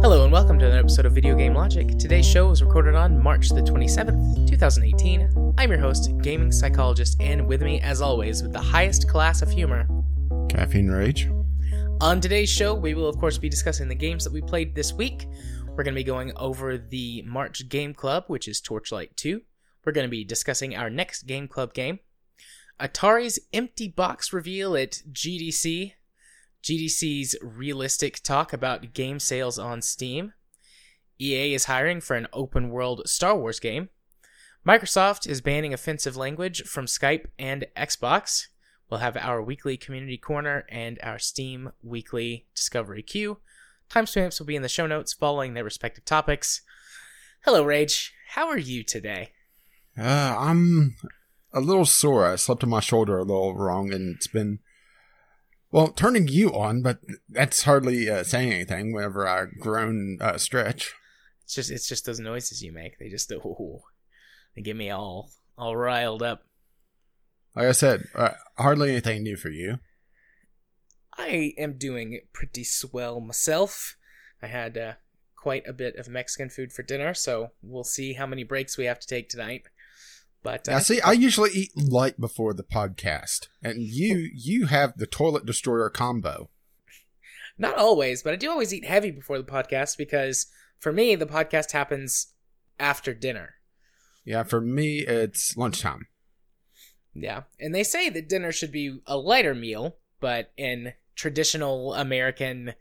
Hello and welcome to another episode of Video Game Logic. Today's show was recorded on March the 27th, 2018. I'm your host, gaming psychologist, and with me, as always, with the highest class of humor. Caffeine Rage. On today's show, we will, of course, be discussing the games that we played this week. We're going to be going over the March Game Club, which is Torchlight 2. We're going to be discussing our next Game Club game. Atari's empty box reveal at GDC. GDC's realistic talk about game sales on Steam. EA is hiring for an open world Star Wars game. Microsoft is banning offensive language from Skype and Xbox. We'll have our weekly community corner and our Steam weekly discovery queue. Timestamps will be in the show notes following their respective topics. Hello, Rage. How are you today? Uh, I'm a little sore. I slept on my shoulder a little wrong, and it's been well turning you on, but that's hardly uh, saying anything. Whenever I groan uh, stretch, It's just it's just those noises you make. They just oh, they get me all all riled up. like I said, uh, hardly anything new for you. I am doing pretty swell myself. I had uh, quite a bit of Mexican food for dinner, so we'll see how many breaks we have to take tonight. But uh, Now, see, I usually eat light before the podcast, and you you have the toilet destroyer combo. not always, but I do always eat heavy before the podcast because for me the podcast happens after dinner. Yeah, for me, it's lunchtime. Yeah, and they say that dinner should be a lighter meal, but in traditional American,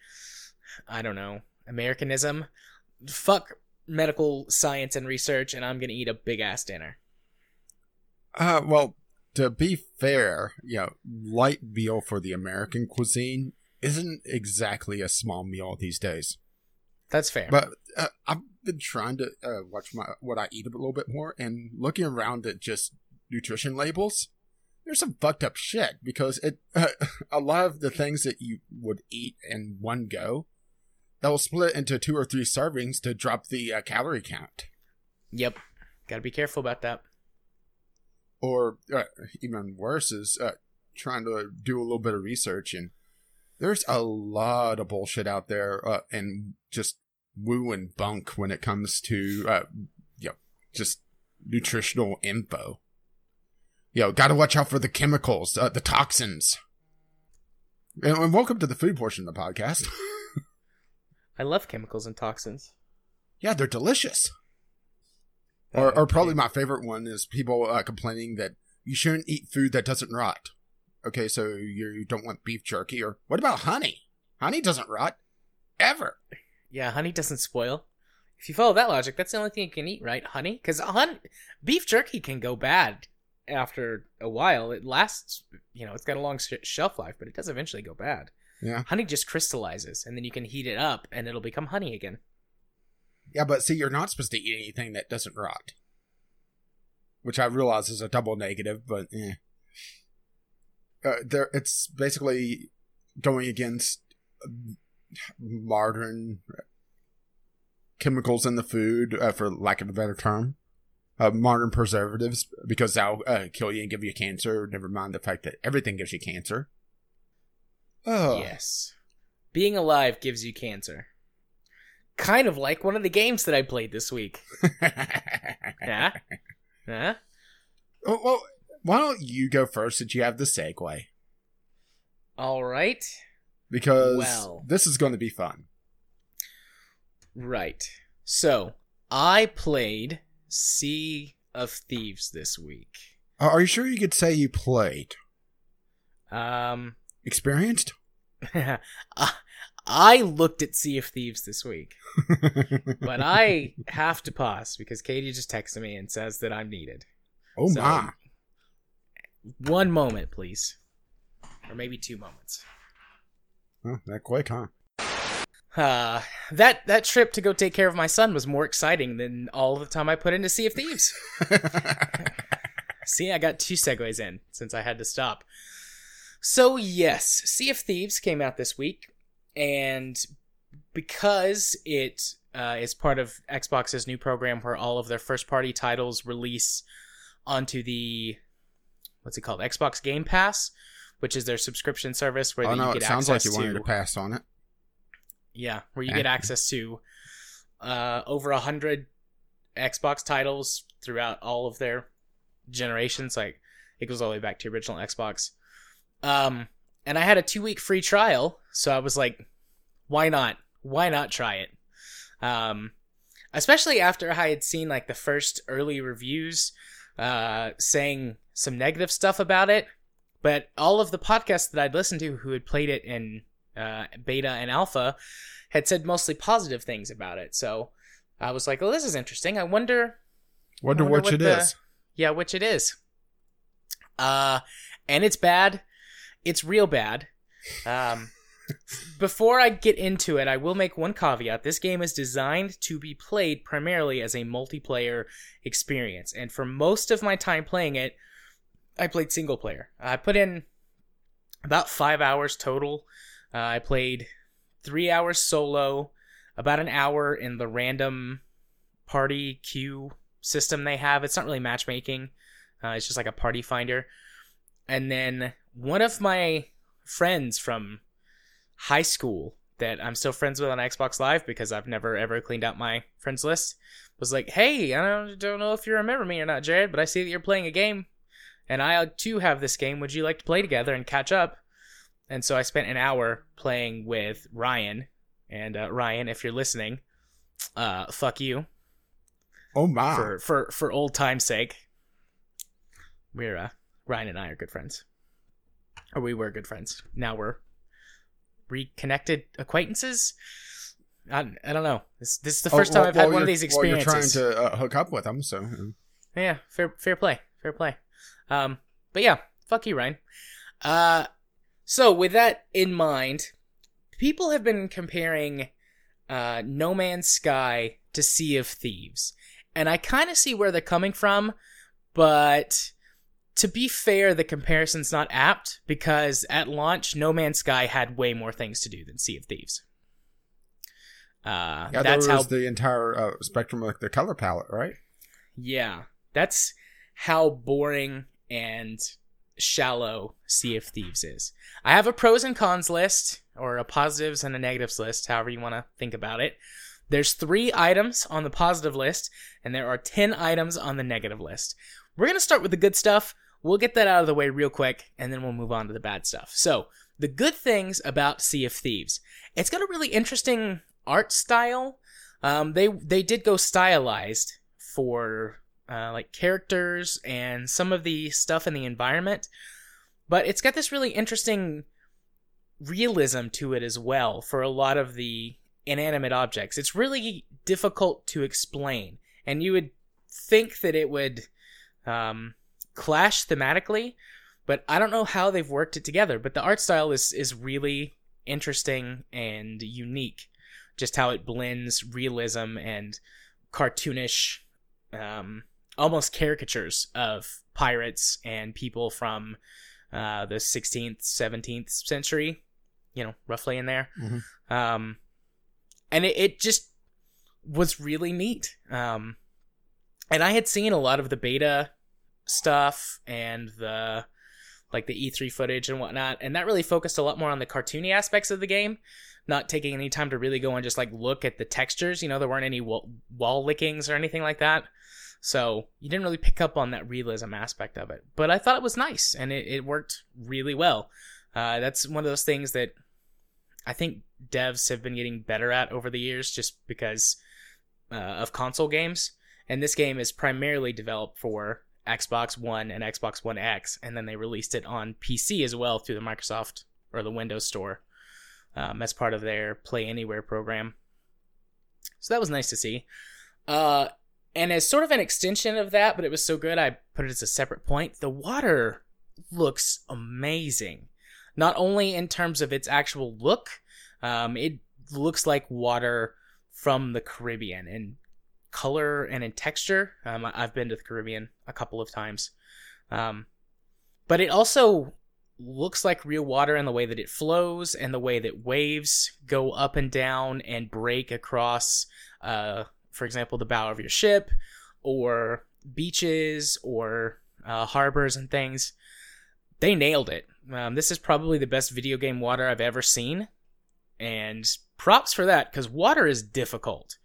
I don't know, Americanism, fuck medical science and research, and I'm gonna eat a big ass dinner. Uh, well, to be fair, you know, light meal for the American cuisine isn't exactly a small meal these days. That's fair. But uh, I've been trying to uh, watch my what I eat a little bit more, and looking around at just nutrition labels, there's some fucked up shit because it uh, a lot of the things that you would eat in one go, that will split into two or three servings to drop the uh, calorie count. yep, gotta be careful about that. or uh, even worse is uh, trying to do a little bit of research and there's a lot of bullshit out there uh, and just woo and bunk when it comes to uh, you know, just nutritional info you know gotta watch out for the chemicals uh, the toxins and, and welcome to the food portion of the podcast I love chemicals and toxins. yeah they're delicious or, or probably my favorite one is people uh, complaining that you shouldn't eat food that doesn't rot. Okay, so you don't want beef jerky, or what about honey? Honey doesn't rot ever. Yeah, honey doesn't spoil. If you follow that logic, that's the only thing you can eat, right? Honey, because hun- beef jerky can go bad after a while. It lasts, you know, it's got a long sh- shelf life, but it does eventually go bad. Yeah, Honey just crystallizes, and then you can heat it up, and it'll become honey again. yeah, but see, you're not supposed to eat anything that doesn't rot, which I realize is a double negative, but eh. Uh, there, it's basically going against modern chemicals in the food, uh, for lack of a better term. Uh, modern preservatives, because that'll uh, kill you and give you cancer. Never mind the fact that everything gives you cancer. Oh, Yes. Being alive gives you cancer. Kind of like one of the games that I played this week. Yeah? Huh? Oh, well, why don't you go first since you have the segue? All right. Because Well. this is going to be fun. Right. So, I played Sea of Thieves this week. Are are you sure you could say you played? Um, Experienced? I looked at Sea of Thieves this week, but I have to pause because Katie just texted me and says that I'm needed. oh So- my. One moment, please. Or maybe two moments. Huh, that quick, huh? Uh, that that trip to go take care of my son was more exciting than all the time I put into Sea of Thieves. See, I got two segues in since I had to stop. So, yes, Sea of Thieves came out this week, and because it uh, is part of Xbox's new program where all of their first party titles release onto the what's it called Xbox Game Pass, which is their subscription service where oh you no, get it sounds like access you wanted to to pass on it. Yeah, where you get access to uh, over a hundred Xbox titles throughout all of their generations. Like it goes all the way back to original Xbox. Um, and I had a two week free trial, so I was like, why not? Why not try it? Um, especially after I had seen like the first early reviews, uh, saying some negative stuff about it. But all of the podcasts that I'd listened to who had played it in uh, beta and alpha had said mostly positive things about it. So I was like, well, this is interesting. I wonder Wonder, wonder which what it is. the- yeah, which it is. Uh, and it's bad. It's real bad. Um, before I get into it, I will make one caveat. This game is designed to be played primarily as a multiplayer experience. And for most of my time playing it, I played single player. I put in about five hours total. Uh, I played three hours solo, about an hour in the random party queue system they have. It's not really matchmaking, uh, it's just like a party finder. And then one of my friends from high school that I'm still friends with on Xbox Live because I've never ever cleaned out my friends list was like, "Hey, I don't, don't know if you remember me or not, Jared, but I see that you're playing a game, and I too have this game. Would you like to play together and catch up?" And so I spent an hour playing with Ryan. And uh, Ryan, if you're listening, uh, fuck you Oh my! for for for old time's sake. We're uh, Ryan and I are good friends, or we were good friends. Now we're reconnected acquaintances. I, I don't know. This this is the Oh, first time well- I've had well, one of these well, experiences. you're trying to uh, hook up with them, so Yeah, fair fair play, fair play. Um, but yeah, fuck you, Ryan. Uh, so with that in mind, people have been comparing uh, No Man's Sky to Sea of Thieves, and I kind of see where they're coming from, but to be fair, the comparison's not apt because at launch, No Man's Sky had way more things to do than Sea of Thieves. Uh, yeah, that's how the entire uh, spectrum of the color palette, right? Yeah, that's how boring and shallow Sea of Thieves is. I have a pros and cons list, or a positives and a negatives list, however you want to think about it. There's three items on the positive list, and there are 10 items on the negative list. We're going to start with the good stuff. We'll get that out of the way real quick, and then we'll move on to the bad stuff. So, the good things about Sea of Thieves. It's got a really interesting art style. Um, they they did go stylized for uh, like characters and some of the stuff in the environment, but it's got this really interesting realism to it as well for a lot of the inanimate objects. It's really difficult to explain, and you would think that it would um, clash thematically, but I don't know how they've worked it together. But the art style is is really interesting and unique. Just how it blends realism and cartoonish, um, almost caricatures of pirates and people from uh, the 16th, 17th century, you know, roughly in there. Mhm. Um, and it, it just was really neat. Um, and I had seen a lot of the beta stuff and the like the E3 footage and whatnot, and that really focused a lot more on the cartoony aspects of the game, not taking any time to really go and just like look at the textures. You know, there weren't any wall, wall lickings or anything like that, so you didn't really pick up on that realism aspect of it. But I thought it was nice, and it, it worked really well. Uh, that's one of those things that I think devs have been getting better at over the years, just because uh, of console games. And this game is primarily developed for Xbox One and Xbox One X, and then they released it on PC as well through the Microsoft or the Windows Store um, as part of their Play Anywhere program. So that was nice to see. Uh, and as sort of an extension of that, but it was so good, I put it as a separate point. The water looks amazing, not only in terms of its actual look, um, it looks like water from the Caribbean in color and in texture. Um, I've been to the Caribbean a couple of times. Um, but it also looks like real water in the way that it flows and the way that waves go up and down and break across uh, for example, the bow of your ship, or beaches, or uh, harbors and things. They nailed it. Um, this is probably the best video game water I've ever seen, and props for that because water is difficult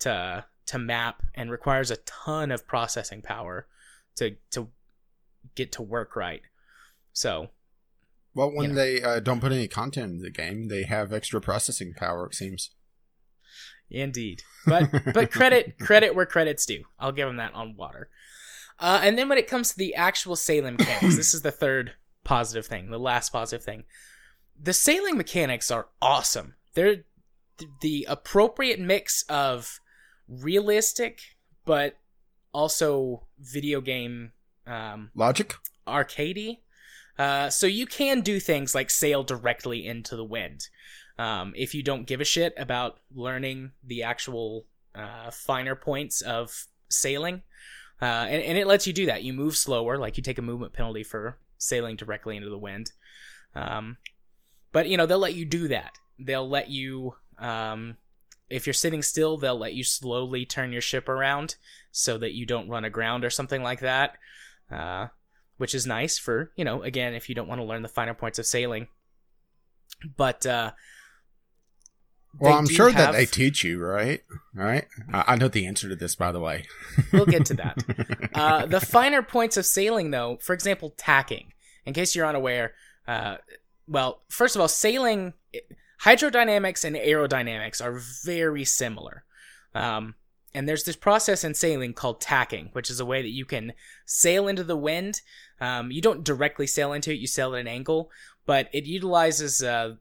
to to map and requires a ton of processing power to to get to work right. So, Well, when You know. they uh, don't put any content in the game, they have extra processing power. It seems. Indeed, but but credit credit where credit's due. I'll give them that on water. Uh, and then when it comes to the actual sailing mechanics, this is the third positive thing, the last positive thing. The sailing mechanics are awesome. They're th- the appropriate mix of realistic, but also video game um, Logic. arcadey. Uh, so you can do things like sail directly into the wind. Um, if you don't give a shit about learning the actual uh, finer points of sailing, uh, and, and it lets you do that. You move slower, like you take a movement penalty for sailing directly into the wind. Um, but you know they'll let you do that. They'll let you, um, if you're sitting still, they'll let you slowly turn your ship around so that you don't run aground or something like that. Uh, which is nice for you know again if you don't want to learn the finer points of sailing. But uh, Well, I'm sure that have- they teach you, right? Right. I, I know the answer to this, by the way. we'll get to that. Uh, the finer points of sailing, though, for example, tacking. In case you're unaware, uh, well, first of all, sailing, hydrodynamics and aerodynamics are very similar. Um, and there's this process in sailing called tacking, which is a way that you can sail into the wind. Um, you don't directly sail into it, you sail at an angle, but it utilizes uh,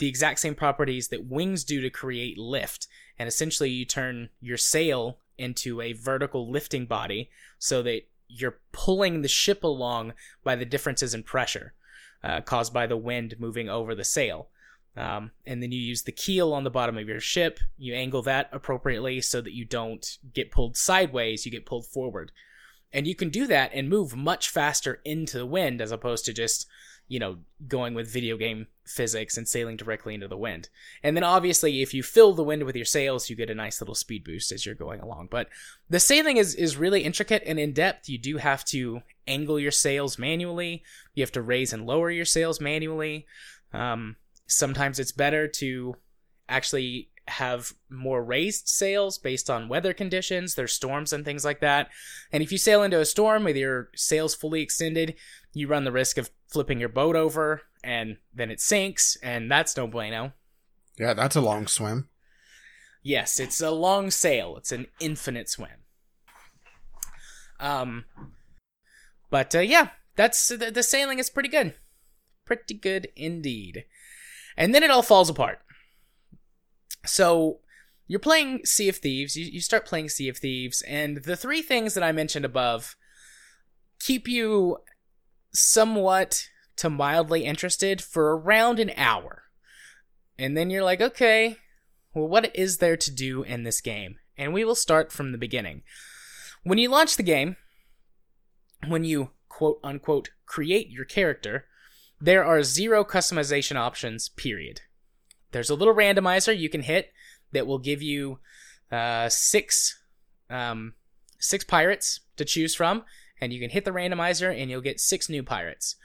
the exact same properties that wings do to create lift. And essentially, you turn your sail into a vertical lifting body so that you're pulling the ship along by the differences in pressure uh, caused by the wind moving over the sail. Um, and then you use the keel on the bottom of your ship. You angle that appropriately so that you don't get pulled sideways, you get pulled forward. And you can do that and move much faster into the wind as opposed to just, you know, going with video game physics and sailing directly into the wind. And then obviously, if you fill the wind with your sails, you get a nice little speed boost as you're going along. But the sailing is, is really intricate and in depth. You do have to angle your sails manually, you have to raise and lower your sails manually. Um, sometimes it's better to actually have more raised sails based on weather conditions. There's storms and things like that. And if you sail into a storm with your sails fully extended, you run the risk of flipping your boat over and then it sinks, and that's no bueno. yeah, that's a long swim. Yes, it's a long sail. It's an infinite swim. Um, but uh, yeah, that's the, the sailing is pretty good, pretty good indeed. And then it all falls apart. So you're playing Sea of Thieves. You, you start playing Sea of Thieves, and the three things that I mentioned above keep you somewhat to mildly interested for around an hour. And then you're like, okay, well, what is there to do in this game? And we will start from the beginning. When you launch the game, when you quote unquote create your character, there are zero customization options, period. There's a little randomizer you can hit that will give you uh, six um, six pirates to choose from, and you can hit the randomizer and you'll get six new pirates.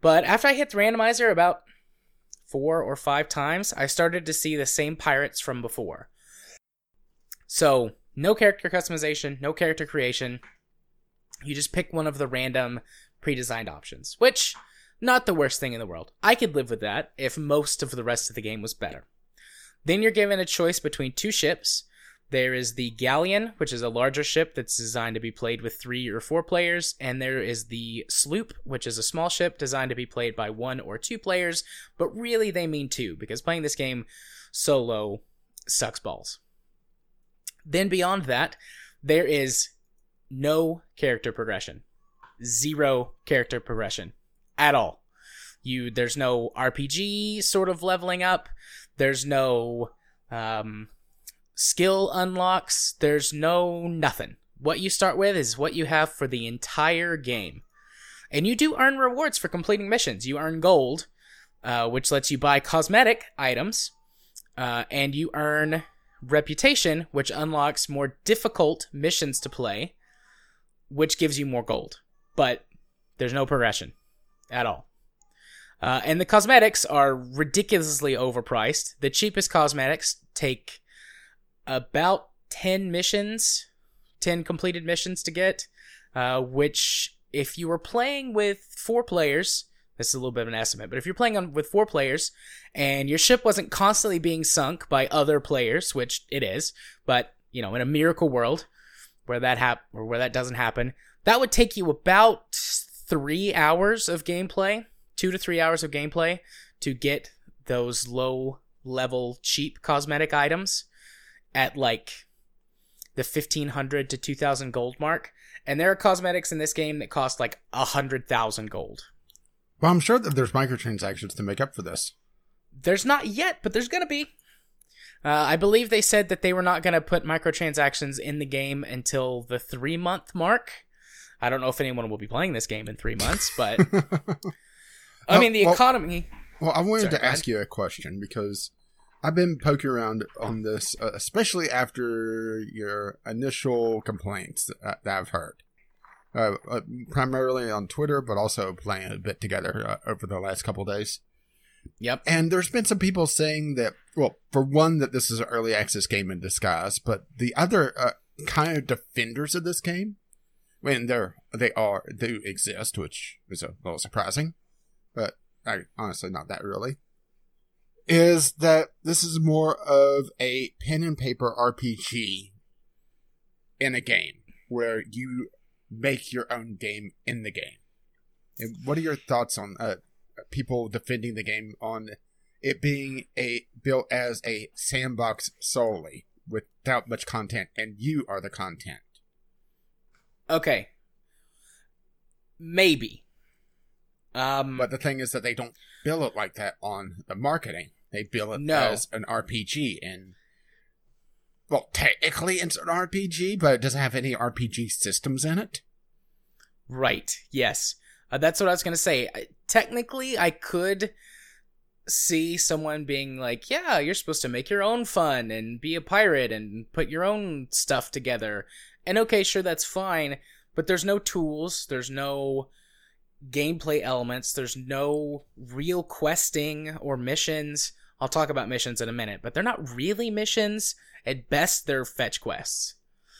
But after I hit the randomizer about four or five times, I started to see the same pirates from before. So, no character customization, no character creation. You just pick one of the random pre designed options, which, not the worst thing in the world. I could live with that if most of the rest of the game was better. Then you're given a choice between two ships. There is the Galleon, which is a larger ship that's designed to be played with three or four players, and there is the Sloop, which is a small ship designed to be played by one or two players, but really they mean two, because playing this game solo sucks balls. Then beyond that, there is no character progression. Zero character progression at all. You there's no RPG sort of leveling up. There's no um, skill unlocks. There's no nothing. What you start with is what you have for the entire game. And you do earn rewards for completing missions. You earn gold, uh, which lets you buy cosmetic items, uh, and you earn Reputation, which unlocks more difficult missions to play, which gives you more gold. But there's no progression at all. Uh, and the cosmetics are ridiculously overpriced. The cheapest cosmetics take about 10 missions, 10 completed missions to get, uh, which, if you were playing with four players, this is a little bit of an estimate, but if you're playing on with four players and your ship wasn't constantly being sunk by other players, which it is, but you know, in a miracle world where that hap- or where that doesn't happen, that would take you about three hours of gameplay, two to three hours of gameplay to get those low level cheap cosmetic items at like the 1500 to 2000 gold mark. And there are cosmetics in this game that cost like a hundred thousand gold. Well, I'm sure that there's microtransactions to make up for this. There's not yet, but there's gonna be. Uh, I believe they said that they were not gonna put microtransactions in the game until the three month mark. I don't know if anyone will be playing this game in three months, but I mean the well- economy. Well, I wanted Sorry, to ask you a question because I've been poking around on this, uh, especially after your initial complaints that, that I've heard. Uh, uh, primarily on Twitter, but also playing a bit together uh, over the last couple days. Yep. And there's been some people saying that, well, for one, that this is an early access game in disguise, but the other uh, kind of defenders of this game, when they're they are do exist, which is a little surprising, but I, honestly not that really, is that this is more of a pen and paper RPG in a game where you make your own game in the game. And what are your thoughts on uh, people defending the game on it being a built as a sandbox solely without much content, and you are the content? Okay. Maybe. Um. But the thing is that they don't bill it like that on the marketing. They bill it No. as an RPG, and well, technically it's an RPG, but it doesn't have any RPG systems in it. Right. Yes. Uh, that's what I was going to say. I, technically, I could see someone being like, yeah, you're supposed to make your own fun and be a pirate and put your own stuff together. And okay, sure, that's fine. But there's no tools, there's no gameplay elements, there's no real questing or missions. I'll talk about missions in a minute, but they're not really missions. At best, they're fetch quests.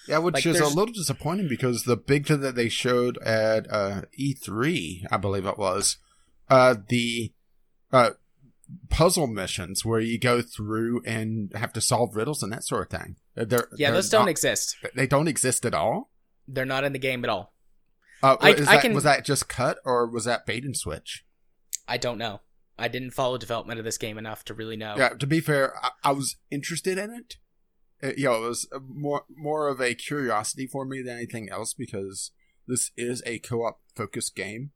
Yeah, which Like, is a little disappointing because the big thing that they showed at uh, E3, I believe it was, uh, the uh, puzzle missions where you go through and have to solve riddles and that sort of thing. Uh, They're, Yeah, they're those don't not- exist. They don't exist at all. They're not in the game at all. Uh, I- is I can- Was that just cut or was that bait and switch? I don't know. I didn't follow development of this game enough to really know. Yeah, to be fair, I, I was interested in it. Uh, you know, it was more more of a curiosity for me than anything else because this is a co-op focused game.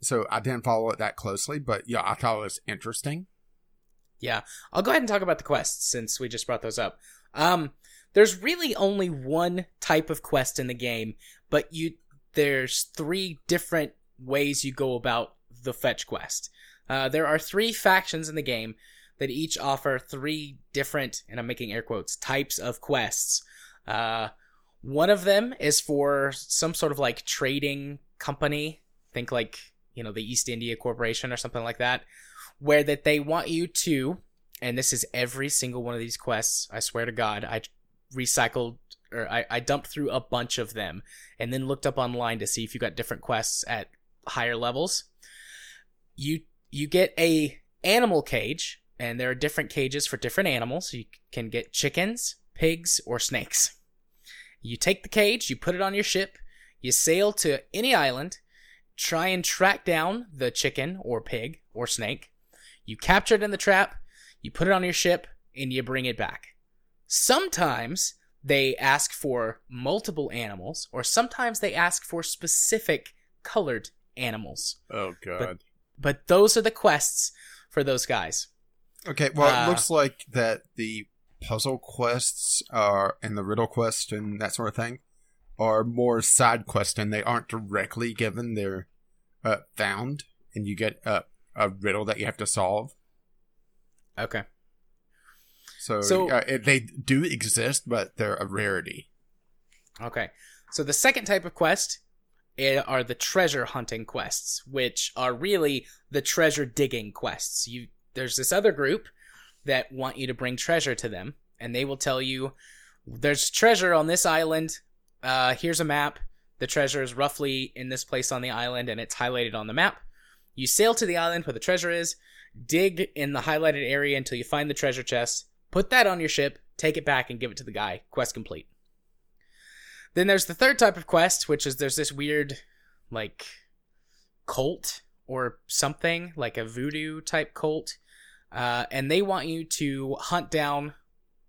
So I didn't follow it that closely, but yeah, I thought it was interesting. Yeah, I'll go ahead and talk about the quests since we just brought those up. Um, there's really only one type of quest in the game, but you there's three different ways you go about the fetch quest. Uh, there are three factions in the game that each offer three different, and I'm making air quotes, types of quests. Uh, one of them is for some sort of like trading company. Think like you know the East India Corporation or something like that where that they want you to and this is every single one of these quests i swear to god i recycled or I, I dumped through a bunch of them and then looked up online to see if you got different quests at higher levels. You you get a animal cage and there are different cages for different animals. You can get chickens pigs or snakes. You take the cage you put it on your ship you sail to any island try and track down the chicken or pig or snake you capture it in the trap, you put it on your ship, and you bring it back. Sometimes they ask for multiple animals, or sometimes they ask for specific colored animals. Oh god. But those are the quests for those guys. okay, well, uh, it looks like that the puzzle quests are and the riddle quest and that sort of thing are more side quest and they aren't directly given. They're uh, found, and you get a a riddle that you have to solve. Okay. So, So- uh, it- they do exist, but they're a rarity. Okay. So the second type of quest are the treasure hunting quests, which are really the treasure digging quests. You there's this other group that want you to bring treasure to them, and they will tell you there's treasure on this island. Uh, here's a map. The treasure is roughly in this place on the island, and it's highlighted on the map. You sail to the island where the treasure is, dig in the highlighted area until you find the treasure chest, put that on your ship, take it back, and give it to the guy. Quest complete. Then there's the third type of quest, which is there's this weird, like, cult or something, like a voodoo type cult. Uh, and they want you to hunt down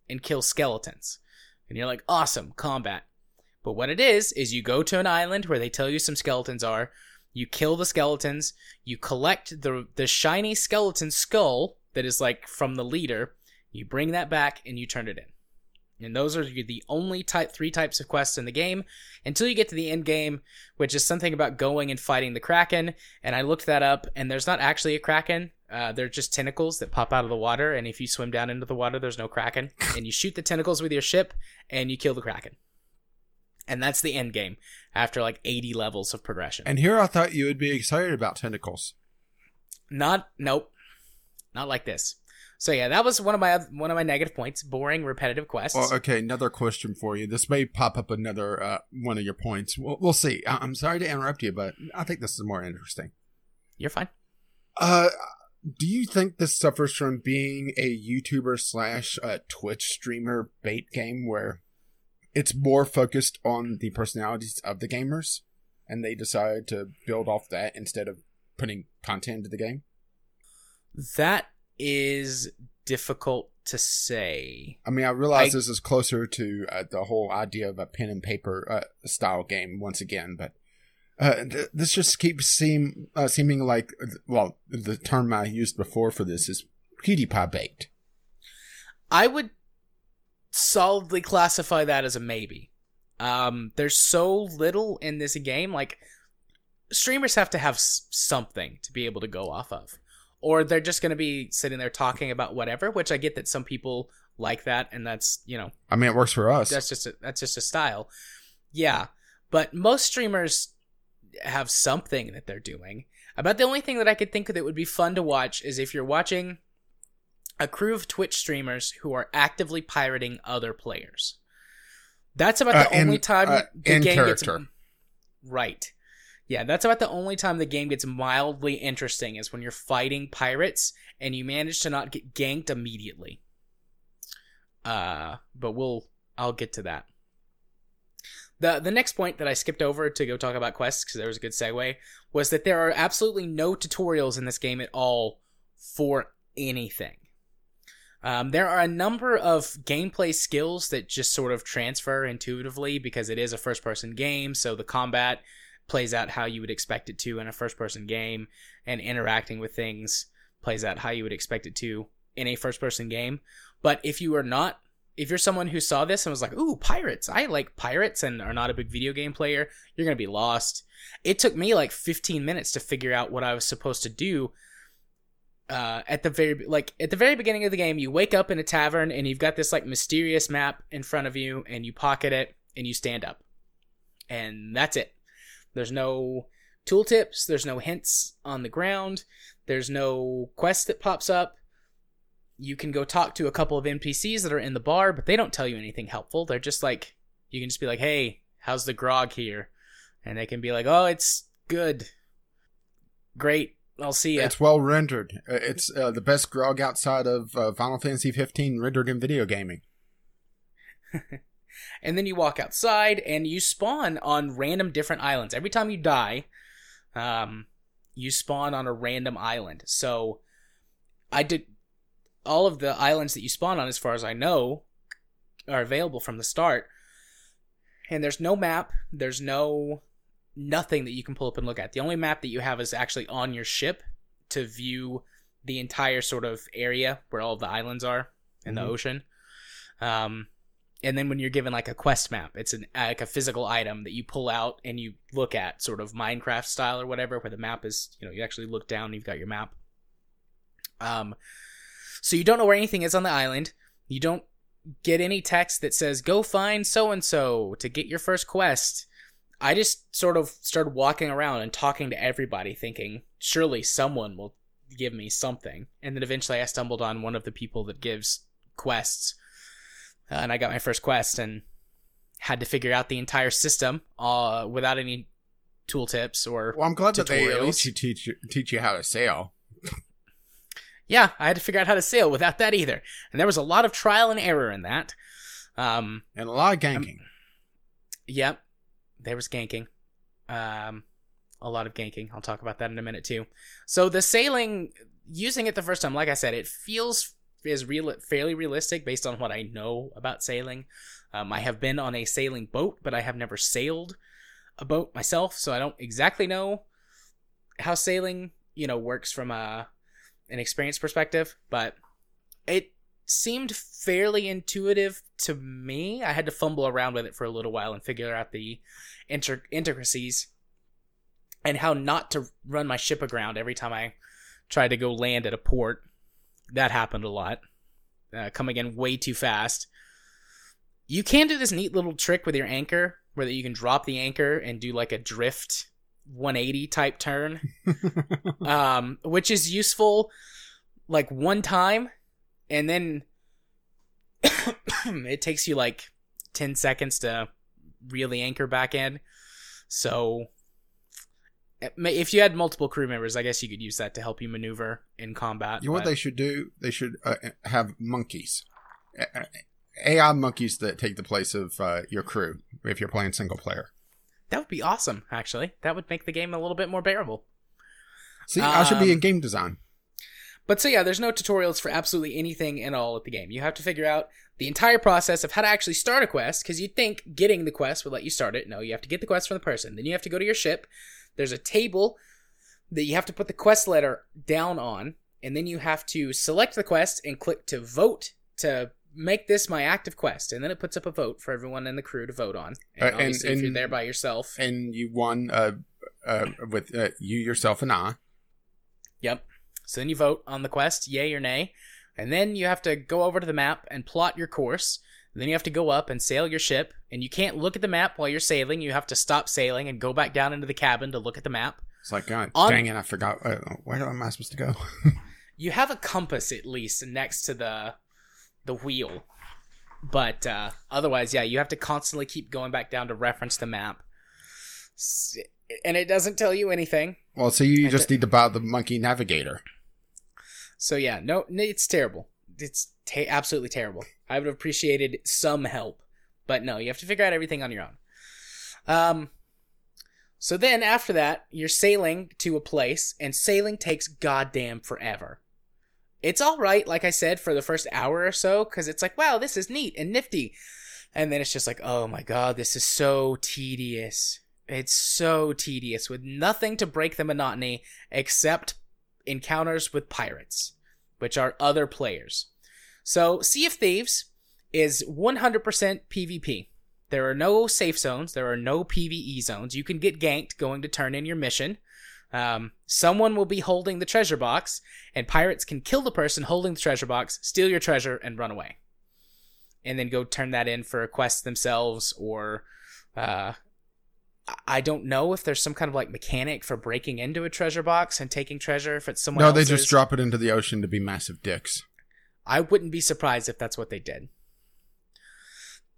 and kill skeletons. And you're like, awesome, combat. But what it is, is you go to an island where they tell you some skeletons are, you kill the skeletons, you collect the, the shiny skeleton skull that is like from the leader, you bring that back and you turn it in. And those are the only type three types of quests in the game until you get to the end game, which is something about going and fighting the kraken. And I looked that up, and there's not actually a kraken. Uh, they're just tentacles that pop out of the water, and if you swim down into the water, there's no kraken. And you shoot the tentacles with your ship, and you kill the kraken. And that's the end game after like 80 levels of progression. And here I thought you would be excited about tentacles. Not nope, not like this. So yeah, that was one of my one of my negative points. Boring, repetitive quests. Well, okay, another question for you. This may pop up another uh, one of your points. We'll, we'll see. I- I'm sorry to interrupt you, but I think this is more interesting. You're fine. Uh, do you think this suffers from being a YouTuber slash uh, Twitch streamer bait game where it's more focused on the personalities of the gamers, and they decide to build off that instead of putting content into the game? That is difficult to say. I mean, I realize I- this is closer to uh, the whole idea of a pen and paper uh, style game once again, but uh, th- this just keeps seem uh, seeming like well, the term I used before for this is PewDiePie bait. I would solidly classify that as a maybe. Um, there's so little in this game. Like streamers have to have s- something to be able to go off of, or they're just going to be sitting there talking about whatever. Which I get that some people like that, and that's you know I mean, it works for us. that's just a, that's just a style. Yeah, but most streamers have something that they're doing. About the only thing that I could think that would be fun to watch is if you're watching a crew of Twitch streamers who are actively pirating other players. That's about the Uh, in- only time uh, the game character. gets right. Yeah, that's about the only time the game gets mildly interesting is when you're fighting pirates and you manage to not get ganked immediately. Uh, but we'll I'll get to that. The the next point that I skipped over to go talk about quests because there was a good segue was that there are absolutely no tutorials in this game at all for anything. Um, there are a number of gameplay skills that just sort of transfer intuitively because it is a first person game, so the combat plays out how you would expect it to in a first person game, and interacting with things plays out how you would expect it to in a first person game. But if you are not, if you're someone who saw this and was like, ooh, pirates, I like pirates and are not a big video game player, you're to be lost. It took me like 15 minutes to figure out what I was supposed to do uh, at the very like at the very beginning of the game, you wake up in a tavern and you've got this like mysterious map in front of you, and you pocket it and you stand up, and that's it. There's no tooltips. There's no hints on the ground. There's no quest that pops up. You can go talk to a couple of NPCs that are in the bar, but they don't tell you anything helpful. They're just like you can just be like, "Hey, how's the grog here?" And they can be like, "Oh, it's good, great." I'll see ya. It's well rendered. Uh, It's uh, the best grog outside of uh, Final Fantasy 15 rendered in video gaming. and then you walk outside and you spawn on random different islands. Every time you die, um, you spawn on a random island. So I did all of the islands that you spawn on, as far as I know, are available from the start. And there's no map. There's no nothing that you can pull up and look at. The only map that you have is actually on your ship to view the entire sort of area where all the islands are in Mhm. the ocean. Um, and then when you're given like a quest map, it's an like a physical item that you pull out and you look at, sort of Minecraft style or whatever, where the map is. You know, you actually look down, and you've got your map. Um, so you don't know where anything is on the island. You don't get any text that says go find so and so to get your first quest. I just sort of started walking around and talking to everybody, thinking surely someone will give me something. And then eventually I stumbled on one of the people that gives quests. Uh, and I got my first quest and had to figure out the entire system uh, without any tooltips or. Well, I'm glad that they at least teach you- teach you how to sail. Yeah, I had to figure out how to sail without that either. And there was a lot of trial and error in that. Um, And a lot of ganking. Yep, there was ganking. Um, a lot of ganking. I'll talk about that in a minute too. So the sailing, using it the first time, like I said, it feels is real, fairly realistic based on what I know about sailing. Um, I have been on a sailing boat, but I have never sailed a boat myself, so I don't exactly know how sailing, you know, works from a an experience perspective. But it seemed fairly intuitive to me. I had to fumble around with it for a little while and figure out the inter- intricacies and how not to run my ship aground every time I tried to go land at a port. That happened a lot. Uh, coming in way too fast. You can do this neat little trick with your anchor where that you can drop the anchor and do like a drift 180 type turn um, which is useful like one time, and then it takes you like 10 seconds to really anchor back in. So, if you had multiple crew members, I guess you could use that to help you maneuver in combat. You know what they should do? They should uh, have monkeys, AI monkeys that take the place of uh, your crew if you're playing single player. that would be awesome, actually. That would make the game a little bit more bearable. See, I should be in Um, game design. But so yeah, there's no tutorials for absolutely anything at all at the game. You have to figure out the entire process of how to actually start a quest because you'd think getting the quest would let you start it. No, you have to get the quest from the person. Then you have to go to your ship. There's a table that you have to put the quest letter down on, and then you have to select the quest and click to vote to make this my active quest. And then it puts up a vote for everyone in the crew to vote on. And Uh, and- obviously, if you're there by yourself, And you won uh, uh, with uh, you yourself and I. Yep. So then you vote on the quest, yay or nay. And then you have to go over to the map and plot your course. And then you have to go up and sail your ship. And you can't look at the map while you're sailing. You have to stop sailing and go back down into the cabin to look at the map. It's like, God, On- dang it, I forgot. Uh, where am I supposed to go? You have a compass at least next to the the wheel. But uh, otherwise, yeah, you have to constantly keep going back down to reference the map. And it doesn't tell you anything. well, so you And just the- need to buy the monkey navigator. So yeah, no, it's terrible. It's ta- absolutely terrible. I would have appreciated some help, but no, you have to figure out everything on your own. Um, so then after that, you're sailing to a place, and sailing takes goddamn forever. It's all right, like I said, for the first hour or so, because it's like, wow, this is neat and nifty, and then it's just like, oh my god, this is so tedious. It's so tedious with nothing to break the monotony except encounters with pirates, which are other players. So, Sea of Thieves is 100% PvP. There are no safe zones, there are no PvE zones. You can get ganked going to turn in your mission. Um, someone will be holding the treasure box, and pirates can kill the person holding the treasure box, steal your treasure, and run away. And then go turn that in for a quest themselves, or uh, I- don't know if there's some kind of like mechanic for breaking into a treasure box and taking treasure if it's someone No, else's. they just drop it into the ocean to be massive dicks. I wouldn't be surprised if that's what they did.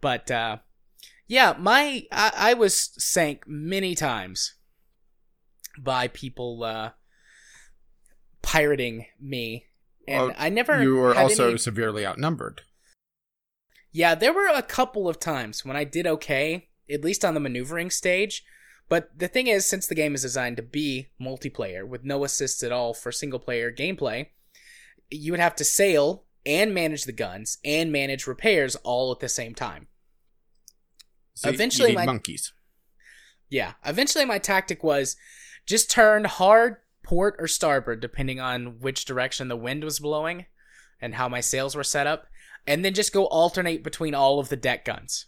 But uh yeah, my I, I was sank many times by people uh pirating me. And Well, I never You were also any- severely outnumbered. Yeah, there were a couple of times when I did okay, at least on the maneuvering stage. But the thing is, since the game is designed to be multiplayer with no assists at all for single player gameplay, you would have to sail and manage the guns and manage repairs all at the same time. So Eventually my- monkeys. Yeah, eventually my tactic was just turn hard port or starboard, depending on which direction the wind was blowing and how my sails were set up, and then just go alternate between all of the deck guns.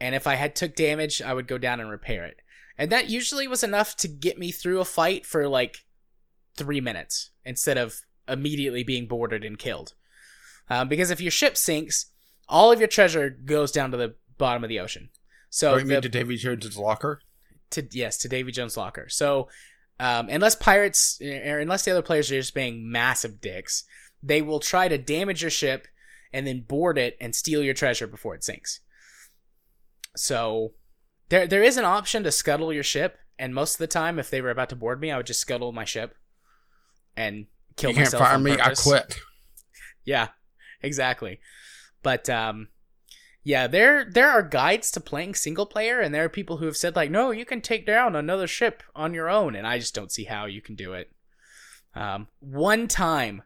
And if I had took damage, I would go down and repair it. And that usually was enough to get me through a fight for like three minutes instead of immediately being boarded and killed. Um, because if your ship sinks, all of your treasure goes down to the bottom of the ocean. So you the- mean to Davy Jones' locker? to yes to Davy Jones' locker. So um, unless pirates or unless the other players are just being massive dicks, they will try to damage your ship and then board it and steal your treasure before it sinks. So there there is an option to scuttle your ship, and most of the time, if they were about to board me, I would just scuttle my ship and kill you can't myself. fire on me. I quit. Yeah, exactly. But um yeah, there there are guides to playing single player and there are people who have said like, "No, you can take down another ship on your own." And I just don't see how you can do it. Um one time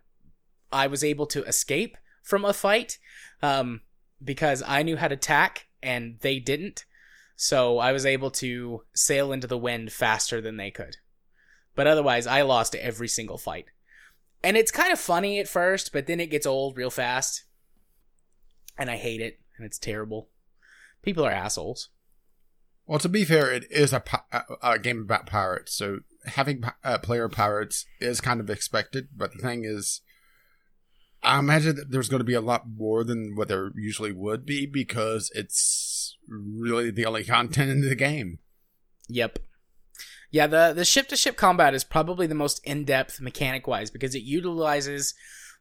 I was able to escape from a fight um because I knew how to tack and they didn't. So I was able to sail into the wind faster than they could. But otherwise, I lost every single fight. And it's kind of funny at first, but then it gets old real fast. And I hate it, and it's terrible. People are assholes. Well, to be fair, it is a, a, game about pirates, so having uh, player pirates is kind of expected. But the thing is, I imagine that there's going to be a lot more than what there usually would be because it's really the only content in the game. Yep. Yeah, the the ship to ship combat is probably the most in depth mechanic wise because it utilizes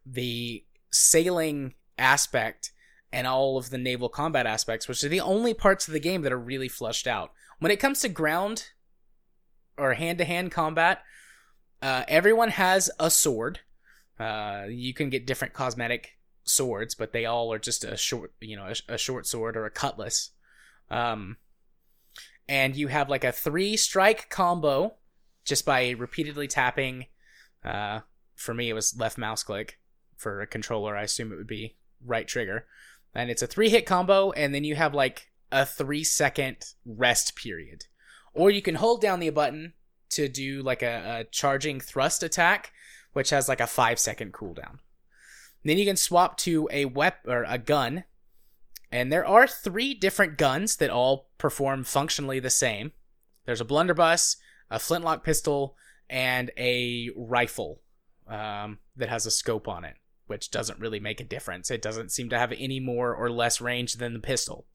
the sailing aspect and all of the naval combat aspects, which are the only parts of the game that are really flushed out. When it comes to ground or hand to hand combat, uh, everyone has a sword. Uh, you can get different cosmetic swords, but they all are just a short, you know, a, a short sword or a cutlass. Um, and you have like a three strike combo just by repeatedly tapping. Uh, for me, it was left mouse click. For a controller, I assume it would be right trigger. And it's a three hit combo, and then you have like a three second rest period. Or you can hold down the button to do like a, a charging thrust attack, which has like a five second cooldown. Then you can swap to a wep or a gun, and there are three different guns that all perform functionally the same. There's a blunderbuss, a flintlock pistol, and a rifle um, that has a scope on it, which doesn't really make a difference. It doesn't seem to have any more or less range than the pistol.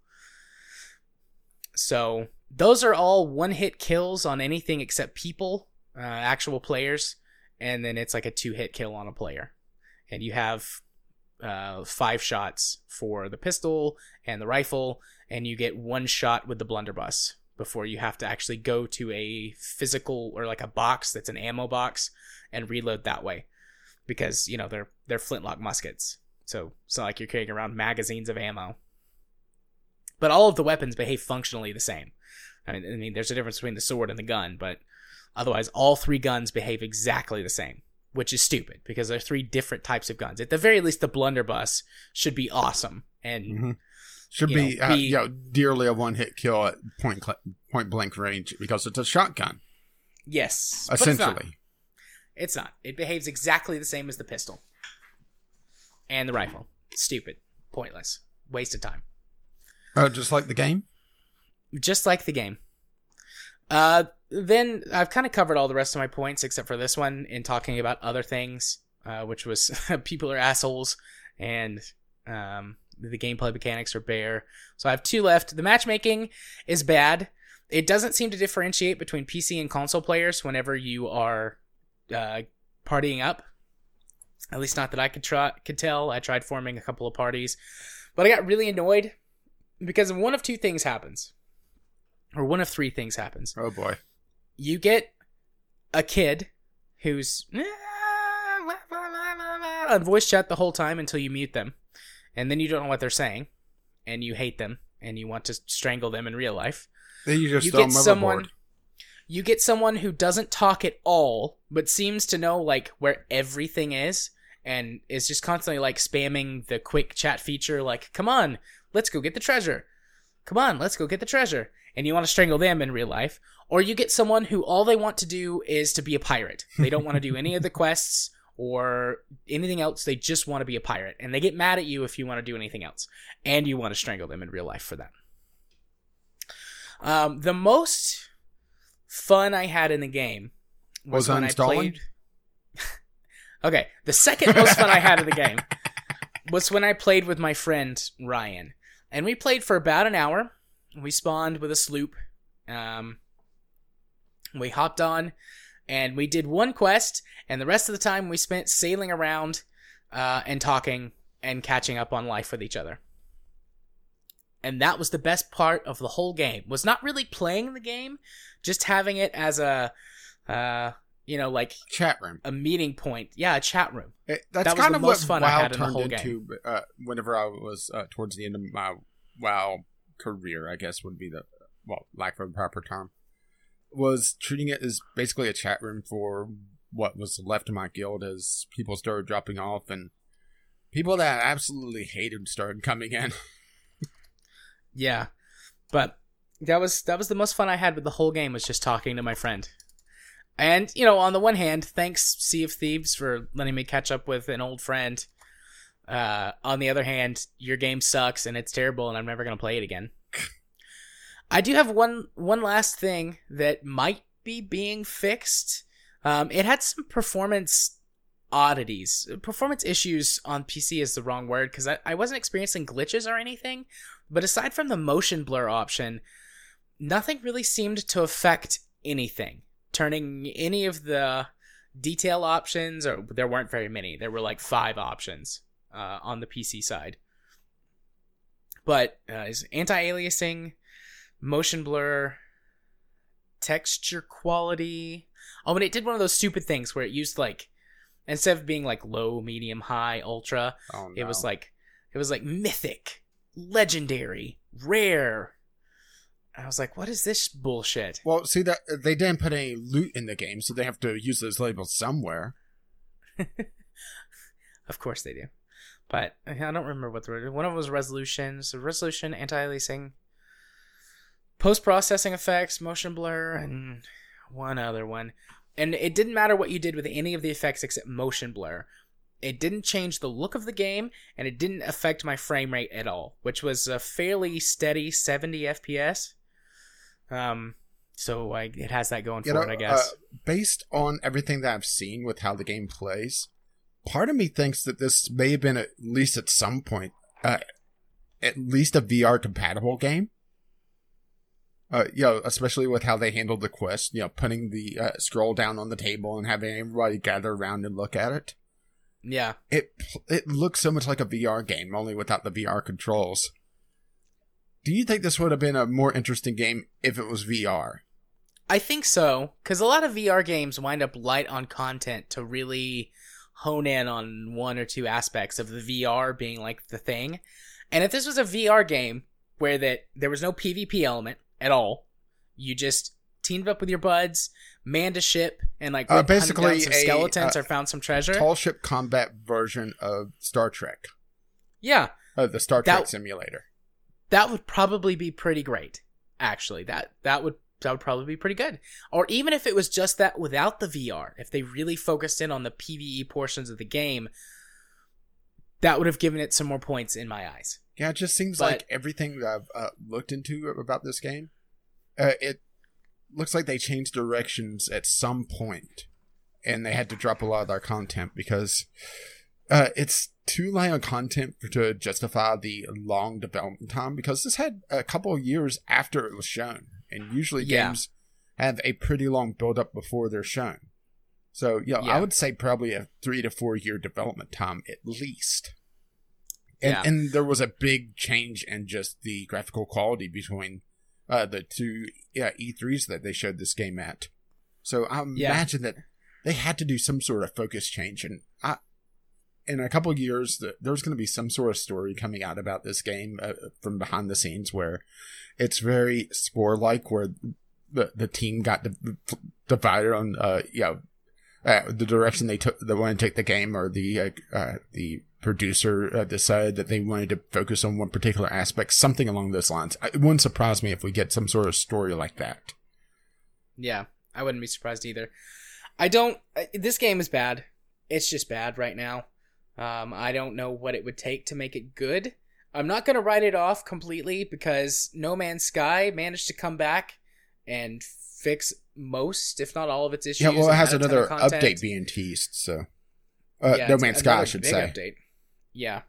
So those are all one hit kills on anything except people, uh, actual players, and then it's like a two hit kill on a player. And you have uh, five shots for the pistol and the rifle, and you get one shot with the blunderbuss before you have to actually go to a physical or like a box that's an ammo box and reload that way because you know they're they're flintlock muskets. So it's not like you're carrying around magazines of ammo. But all of the weapons behave functionally the same. I mean, I mean there's a difference between the sword and the gun but otherwise all three guns behave exactly the same which is stupid because they're three different types of guns at the very least the blunderbuss should be awesome and Mhm. Should be, know, uh, be- you know, dearly a one hit kill at point cl- point blank range because it's a shotgun, yes but it's not. essentially. It's not. It behaves exactly the same as the pistol and the rifle. Stupid, pointless, waste of time. Oh, just like the game. Just like the game. Uh, then I've kind of covered all the rest of my points except for this one in talking about other things, uh, which was people are assholes and um, the gameplay mechanics are bare. So I have two left. The matchmaking is bad. It doesn't seem to differentiate between PC and console players whenever you are uh, partying up. At least not that I could try could tell. I tried forming a couple of parties, but I got really annoyed because one of two things happens, or one of three things happens. Oh boy. You get a kid who's eh, on voice chat the whole time until you mute them, and then you don't know what they're saying, and you hate them, and you want to strangle them in real life. Then you just you get someone you get someone who doesn't talk at all but seems to know like where everything is and is just constantly like spamming the quick chat feature like come on let's go get the treasure. Come on let's go get the treasure and you want to strangle them in real life or you get someone who all they want to do is to be a pirate they don't want to do any of the quests or anything else they just want to be a pirate and they get mad at you if you want to do anything else and you want to strangle them in real life for that um, the most fun I had in the game was, Was when I uninstalling? played. okay, the second most fun I had in the game was when I played with my friend Ryan, and we played for about an hour. We spawned with a sloop. Um, we hopped on, and we did one quest, and the rest of the time we spent sailing around, uh, and talking and catching up on life with each other. And that was the best part of the whole game. Was not really playing the game, just having it as a, uh, you know, like Chat room. a meeting point. Yeah, a chat room. It, that's That was kind the of most what fun I WoW had in the turned whole into. Uh, whenever I was uh, towards the end of my WoW career, I guess would be the well, lack of a proper term, was treating it as basically a chat room for what was left of my guild as people started dropping off and people that I absolutely hated started coming in. Yeah, but that was that was the most fun I had with the whole game was just talking to my friend. And you know, on the one hand, thanks Sea of Thieves for letting me catch up with an old friend. Uh, on the other hand, your game sucks and it's terrible, and I'm never gonna play it again. I do have one one last thing that might be being fixed. Um, it had some performance oddities, performance issues on PC is the wrong word because I, I wasn't experiencing glitches or anything. But aside from the motion blur option, nothing really seemed to affect anything. Turning any of the detail options, or there weren't very many. There were like five options uh, on the PC side. But uh, is anti-aliasing, motion blur, texture quality. Oh, and it did one of those stupid things where it used like instead of being like low, medium, high, ultra, Oh, it was like it was like mythic, legendary, rare. I was like, what is this bullshit? Well, see that they didn't put any loot in the game, so they have to use those labels somewhere. Of course they do. But I don't remember what the one of them was resolution. So resolution, anti-aliasing, post-processing effects, motion blur, and one other one. And it didn't matter what you did with any of the effects except motion blur. It didn't change the look of the game, and it didn't affect my frame rate at all, which was a fairly steady 70 FPS. Um, so I, it has that going You for know, it, I guess. uh, based on everything that I've seen with how the game plays, part of me thinks that this may have been at least at some point, uh, at least a VR compatible game. Uh, you know, especially with how they handled the quest, you know, putting the uh, scroll down on the table and having everybody gather around and look at it. yeah. It it looks so much like a VR game, only without the VR controls. Do you think this would have been a more interesting game if it was VR? I think so, because a lot of VR games wind up light on content to really hone in on one or two aspects of the VR being like the thing. And if this was a VR game where that there was no PvP element at all, you just teamed up with your buds, manned a ship, and like Uh, basically some a, skeletons uh, or found some treasure. Tall ship combat version of Star Trek. yeah, Uh, the Star That- Trek simulator. that would probably be pretty great. Actually, that that would that would probably be pretty good. Or even if it was just that without the VR, if they really focused in on the PVE portions of the game, that would have given it some more points in my eyes. Yeah, it just seems But- like everything that I've uh, looked into about this game, uh, it looks like they changed directions at some point, and they had to drop a lot of their content because uh, it's too light on content to justify the long development time. Because this had a couple of years after it was shown, and usually Yeah. games have a pretty long build up before they're shown. So, yeah, Yeah. I would say probably a three to four year development time at least. And, Yeah. and there was a big change in just the graphical quality between uh, the two yeah, E3s that they showed this game at. So I imagine that they had to do some sort of focus change. And I, in a couple years, there's going to be some sort of story coming out about this game uh, from behind the scenes where it's very Spore like, where the, the team got div- divided on, uh, you know, uh, the direction they took, they wanted to take the game, or the uh, uh, the producer uh, decided that they wanted to focus on one particular aspect, something along those lines. It wouldn't surprise me if we get some sort of story like that. Yeah, I wouldn't be surprised either. I don't. This game is bad. It's just bad right now. Um, I don't know what it would take to make it good. I'm not going to write it off completely because No Man's Sky managed to come back and fix most, if not all, of its issues. Yeah, well, it has had a ton another update being teased, so uh, Yeah, No Man's Sky, I should say. Update. Yeah.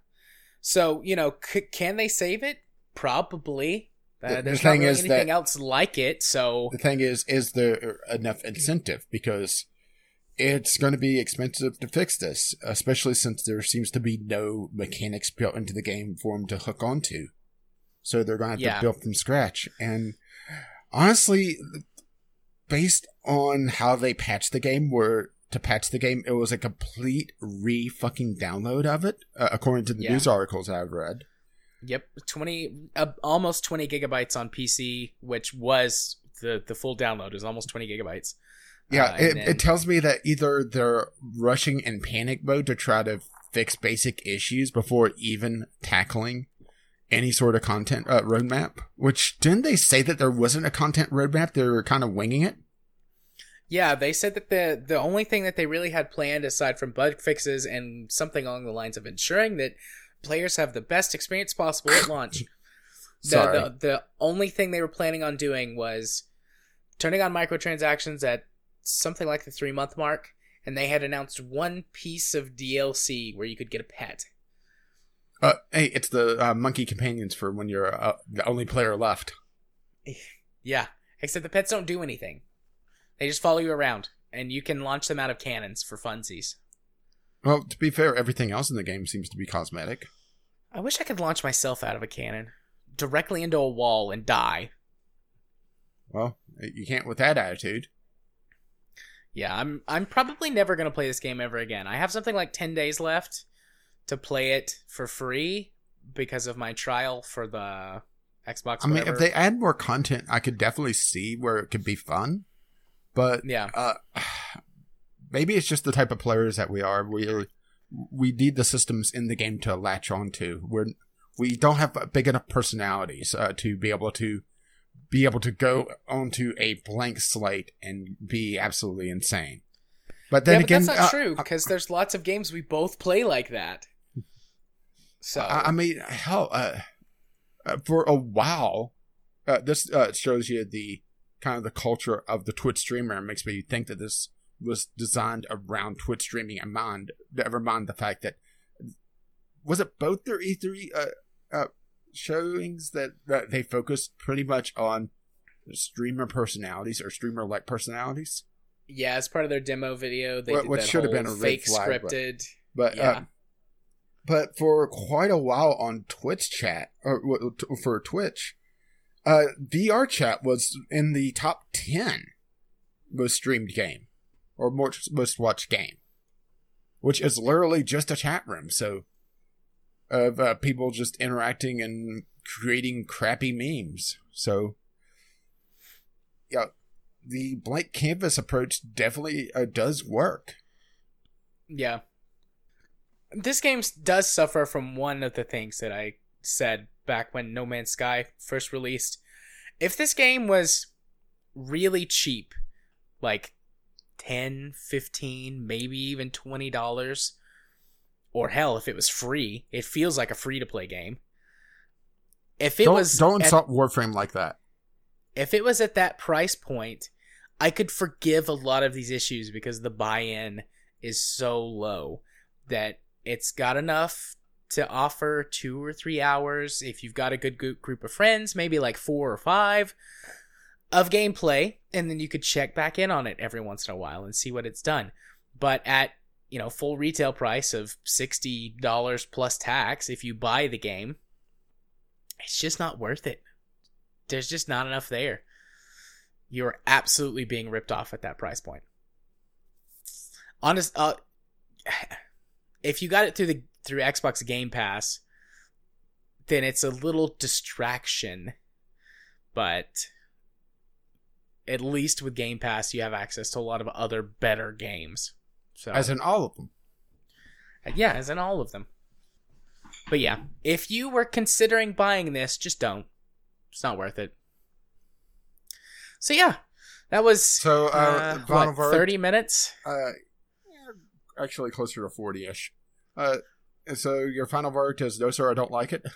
So you know, c- can they save it? Probably. Uh, The- the there's thing not really anything else like it. So The thing is, is there enough incentive? Because it's going to be expensive to fix this, especially since there seems to be no mechanics built into the game for them to hook onto. So they're going to have Yeah. to build from scratch. And honestly, based on how they patched the game, where to patch the game, it was a complete re fucking download of it, uh, according to the Yeah. news articles I've read. Yep, twenty, uh, almost twenty gigabytes on PC, which was the the full download is almost twenty gigabytes. Yeah, Uh, it, then- it tells me that either they're rushing in panic mode to try to fix basic issues before even tackling any sort of content uh, roadmap. Which didn't they say that there wasn't a content roadmap? They were kind of winging it. Yeah, they said that the the only thing that they really had planned, aside from bug fixes and something along the lines of ensuring that players have the best experience possible at launch, the, Sorry. the the only thing they were planning on doing was turning on microtransactions at something like the three month mark, and they had announced one piece of DLC where you could get a pet. Uh, hey, it's the uh, monkey companions for when you're uh, the only player left. Yeah, except the pets don't do anything; they just follow you around, and you can launch them out of cannons for funsies. Well, to be fair, everything else in the game seems to be cosmetic. I wish I could launch myself out of a cannon directly into a wall and die. Well, you can't with that attitude. Yeah, I'm I'm probably never going to play this game ever again. I have something like 10 days left to play it for free because of my trial for the Xbox I mean, whatever. if they add more content, I could definitely see where it could be fun. But Yeah. uh, maybe it's just the type of players that we are. We we need the systems in the game to latch onto. We're we don't have big enough personalities uh, to be able to be able to go onto a blank slate and be absolutely insane. But then yeah, but again, that's not uh, true because there's lots of games we both play like that. So I, I mean, hell, uh, uh, for a while, uh, this uh, shows you the kind of the culture of the Twitch streamer. It makes me think that this was designed around Twitch streaming in mind. Never mind the fact that was it both their E3 uh, uh, showings that, that they focused pretty much on streamer personalities or streamer like personalities. yeah, as part of their demo video, they What- did what should have been a fake flag, scripted. But Yeah. uh, but for quite a while on Twitch chat or for Twitch, uh, VRChat was in the top ten most streamed game or most most watched game, which is literally just a chat room. So of uh, people just interacting and creating crappy memes. So yeah, the blank canvas approach definitely uh, does work. Yeah. This game does suffer from one of the things that I said back when No Man's Sky first released. If this game was really cheap, like 10, 15, maybe even $20, or hell, if it was free, it feels like a free to play game. If it don't was don't at- insult Warframe like that. if it was at that price point, I could forgive a lot of these issues because the buy-in is so low that it's got enough to offer two or three hours if you've got a good group of friends, maybe like four or five of gameplay, and then you could check back in on it every once in a while and see what it's done. But at you know full retail price of sixty dollars plus tax, if you buy the game, it's just not worth it there's just not enough there. You're absolutely being ripped off at that price point. Honest, uh, if you got it through the through Xbox Game Pass, then it's a little distraction, but at least with Game Pass, you have access to a lot of other better games. So As in all of them. yeah, as in all of them. But yeah, if you were considering buying this, just don't. It's not worth it. So yeah, that was So, uh, uh, what, thirty minutes. Uh, actually, closer to forty-ish. Uh, so your final verdict is no, sir. I don't like it.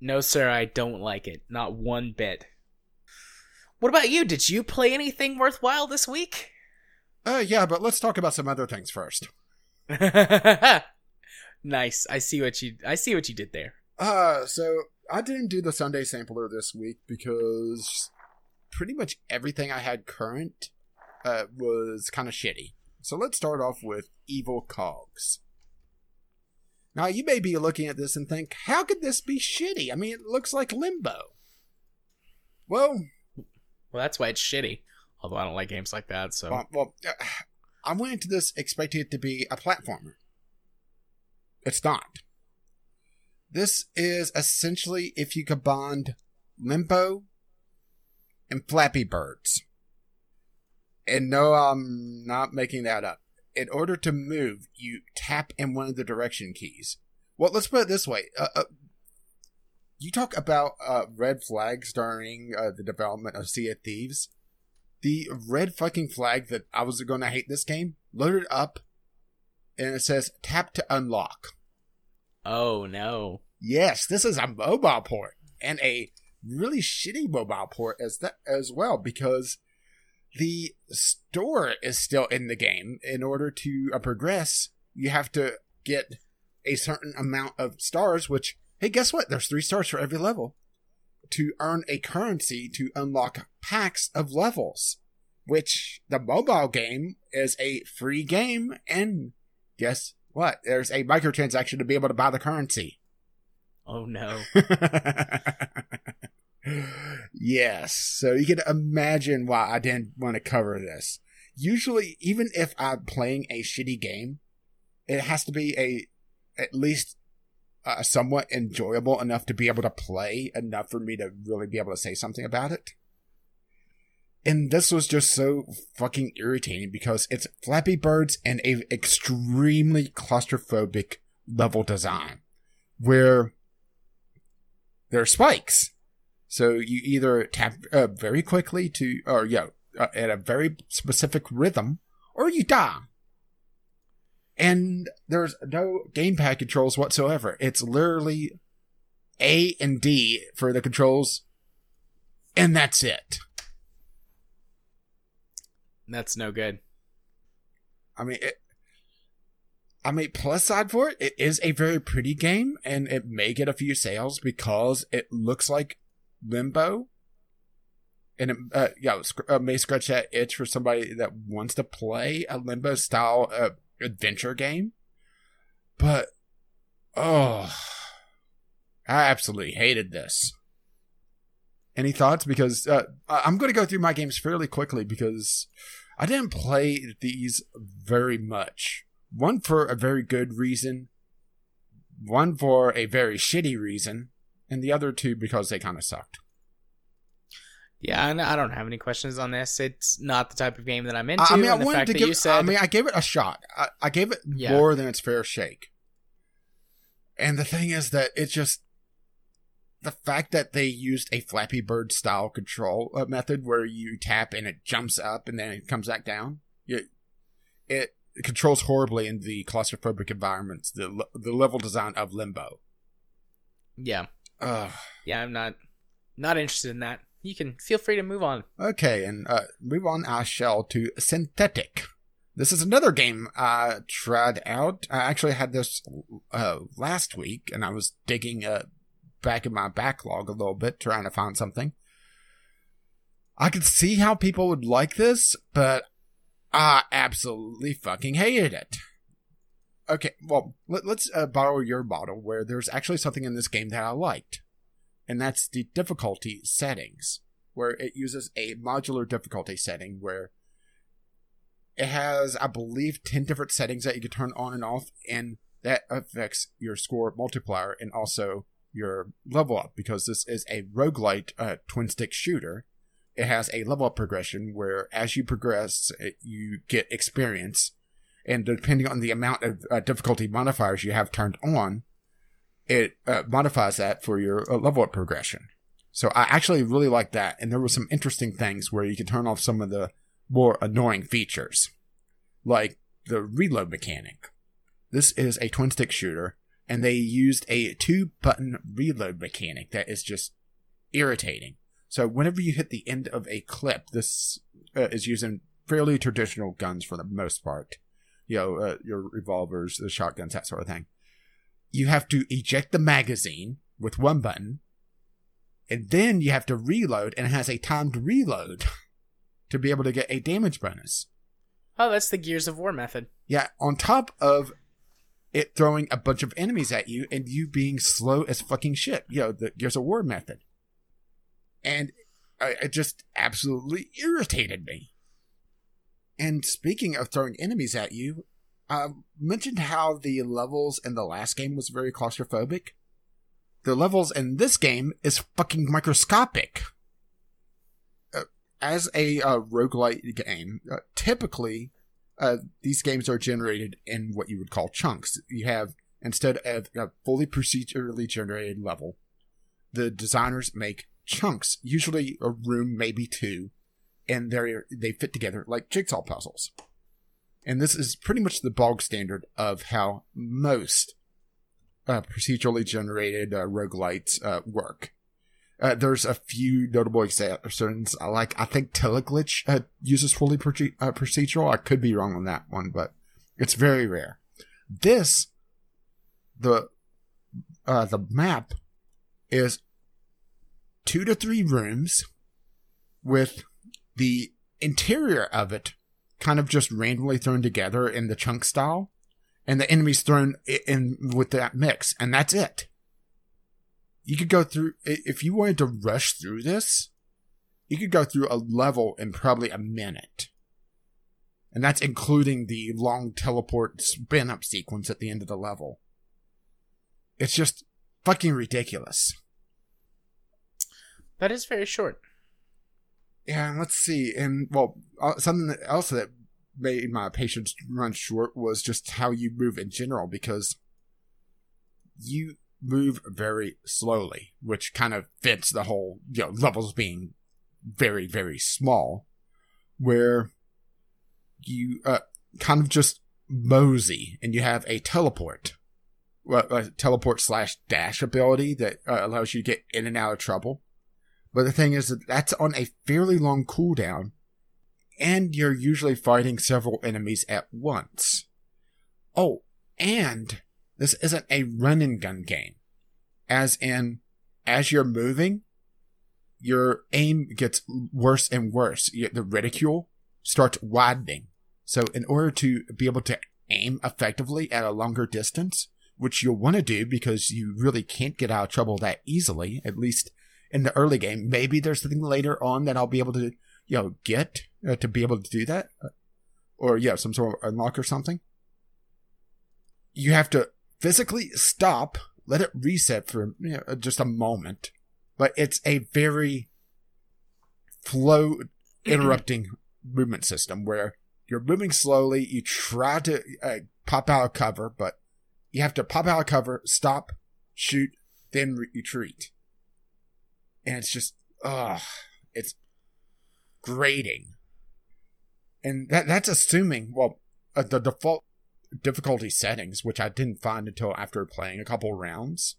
No, sir, I don't like it. Not one bit. What about you? Did you play anything worthwhile this week? Uh, yeah, but let's talk about some other things first. Nice. I see what you I see what you did there. Uh, so I didn't do the Sunday sampler this week because pretty much everything I had current uh, was kind of shitty. So let's start off with Evil Cogs. Now you may be looking at this and think, how could this be shitty? I mean, it looks like Limbo. Well, Well, that's why it's shitty. Although I don't like games like that, so well, well uh, I went into this expecting it to be a platformer. It's not. This is essentially if you combined Limbo and Flappy Birds. And no, I'm not making that up. In order to move, you tap in one of the direction keys. Well, let's put it this way. Uh, uh, you talk about uh, red flags during uh, the development of Sea of Thieves. The red fucking flag that I was going to hate this game loaded up, and it says tap to unlock. Oh no. Yes, this is a mobile port and a really shitty mobile port as that as well because the store is still in the game. In order to uh, progress, you have to get a certain amount of stars. Which hey, guess what? There's three stars for every level to earn a currency to unlock packs of levels. Which the mobile game is a free game, and guess what? There's a microtransaction to be able to buy the currency. Oh no. yes. So you can imagine why I didn't want to cover this. Usually, even if I'm playing a shitty game, it has to be a at least uh, somewhat enjoyable enough to be able to play enough for me to really be able to say something about it. And this was just so fucking irritating because it's Flappy Birds and a extremely claustrophobic level design where there are spikes. So you either tap uh, very quickly to, or yeah, uh, at a very specific rhythm, or you die. And there's no gamepad controls whatsoever. It's literally A and D for the controls, and that's it. That's no good. I mean, it, I mean, plus side for it, it is a very pretty game, and it may get a few sales because it looks like Limbo, and it, uh, yeah, uh, may scratch that itch for somebody that wants to play a Limbo style uh, adventure game. But oh, I absolutely hated this. Any thoughts? Because uh, I'm going to go through my games fairly quickly because I didn't play these very much. One for a very good reason, one for a very shitty reason, and the other two because they kind of sucked. Yeah, and I don't have any questions on this. It's not the type of game that I'm into. I mean, I wanted to give. you said, I mean, I gave it a shot. I, I gave it Yeah. more than its fair shake. And the thing is that it's just the fact that they used a Flappy Bird style control uh, method where you tap and it jumps up and then it comes back down. It, it controls horribly in the claustrophobic environments, the the level design of Limbo. yeah, Ugh. yeah, I'm not not interested in that. You can feel free to move on. Okay, and uh, move on I shall to Synthetik. This is another game I tried out. I actually had this uh, last week, and I was digging uh, back in my backlog a little bit, trying to find something. I could see how people would like this, but I absolutely fucking hated it. Okay, well, let, us uh, borrow your model where there's actually something in this game that I liked and that's the difficulty settings, where it uses a modular difficulty setting where it has, I believe, 10 different settings that you can turn on and off, and that affects your score multiplier and also your level up because this is a roguelite uh, twin stick shooter. It has a level up progression where as you progress, it, you get experience, and depending on the amount of uh, difficulty modifiers you have turned on, it uh, modifies that for your uh, level up progression. So I actually really like that, and there were some interesting things where you could turn off some of the more annoying features, like the reload mechanic. This is a twin stick shooter, and they used a two button reload mechanic that is just irritating. So whenever you hit the end of a clip, this uh, is using fairly traditional guns for the most part. You know, uh, your revolvers, the shotguns, that sort of thing you have to eject the magazine with one button, and then you have to reload, and it has a timed reload to be able to get a damage bonus. Oh, that's the Gears of War method. Yeah, on top of it throwing a bunch of enemies at you and you being slow as fucking shit. You know, the Gears of War method. And it just absolutely irritated me. And speaking of throwing enemies at you, I mentioned how the levels in the last game was very claustrophobic. The levels in this game is fucking microscopic. Uh, as a uh, roguelite game, uh, typically uh, these games are generated in what you would call chunks. You have instead of a fully procedurally generated level, the designers make chunks, usually a room, maybe two, and they they fit together like jigsaw puzzles. And this is pretty much the bog standard of how most uh, procedurally generated uh, roguelites uh, work. Uh, there's a few notable exceptions. Like I think Teleglitch uh, uses fully uh, procedural. I could be wrong on that one, but it's very rare. This, the uh, the map is two to three rooms with the interior of it kind of just randomly thrown together in the chunk style, and the enemies thrown in with that mix, and that's it. You could go through if you wanted to rush through this you could go through a level in probably a minute. And that's including the long teleport spin up sequence at the end of the level. It's just fucking ridiculous. That is very short yeah let's see and well uh, something else that made my patience run short was just how you move in general because you move very slowly, which kind of fits the whole, you know, levels being very, very small, where you uh, kind of just mosey and you have a teleport, a teleport slash dash ability that uh, allows you to get in and out of trouble. But the thing is that that's on a fairly long cooldown, and you're usually fighting several enemies at once. Oh, and this isn't a run and gun game. As in, as you're moving, your aim gets worse and worse. The reticule starts widening. So in order to be able to aim effectively at a longer distance, which you'll want to do because you really can't get out of trouble that easily, at least in the early game. Maybe there's something later on that I'll be able to, you know, get uh, to be able to do that. Or, yeah, some sort of unlock or something. You have to physically stop, let it reset for you know, just a moment. But it's a very flow interrupting movement system where you're moving slowly. You try to uh, pop out of cover, but you have to pop out of cover, stop, shoot, then retreat. And it's just, ugh, it's grating. And that that's assuming, well, uh, the default difficulty settings, which I didn't find until after playing a couple rounds.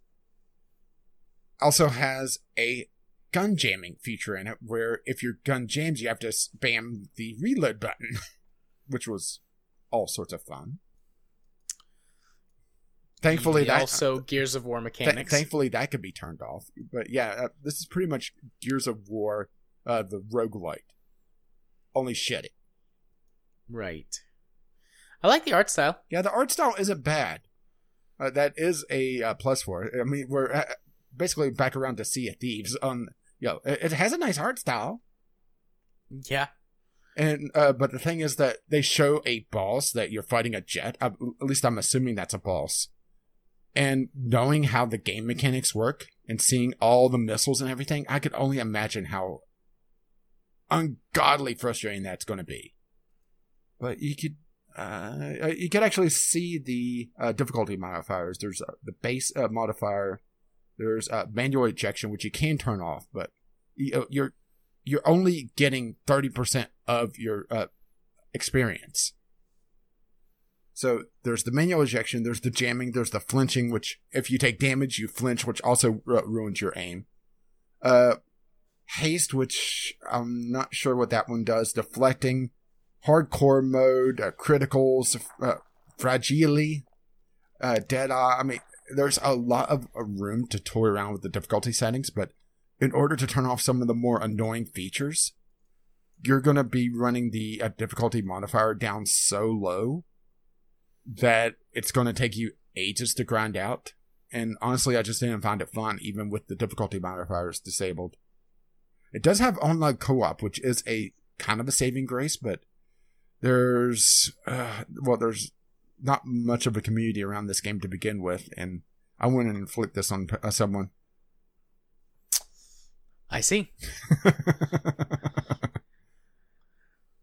Also has a gun jamming feature in it where if your gun jams, you have to spam the reload button, which was all sorts of fun. Thankfully, that also Gears of War mechanics. Th- thankfully, that could be turned off. But yeah, uh, this is pretty much Gears of War, uh, the roguelite. Only shitty. Right. I like the art style. Yeah, the art style isn't bad. Uh, that is a uh, plus for it. I mean, we're uh, basically back around to Sea of Thieves. On you know, it, it has a nice art style. Yeah. And uh, but the thing is that they show a boss that you're fighting a jet. Uh, at least I'm assuming that's a boss. And knowing how the game mechanics work and seeing all the missiles and everything, I could only imagine how ungodly frustrating that's going to be. But you could uh, you can actually see the uh, difficulty modifiers. There's uh, the base uh, modifier. There's uh, manual ejection, which you can turn off, but you, uh, you're you're only getting thirty percent of your experience. So there's the manual ejection. There's the jamming. There's the flinching, which if you take damage, you flinch, which also ruins your aim. haste, which I'm not sure what that one does. Deflecting hardcore mode, uh, criticals, uh, fragile, uh, dead eye. I mean, there's a lot of uh, room to toy around with the difficulty settings, but in order to turn off some of the more annoying features, you're going to be running the uh, difficulty modifier down so low that it's going to take you ages to grind out. And honestly, I just didn't find it fun, even with the difficulty modifiers disabled. It does have online co-op, which is a kind of a saving grace, but there's uh, well, there's not much of a community around this game to begin with, and I wouldn't inflict this on uh, someone. I see.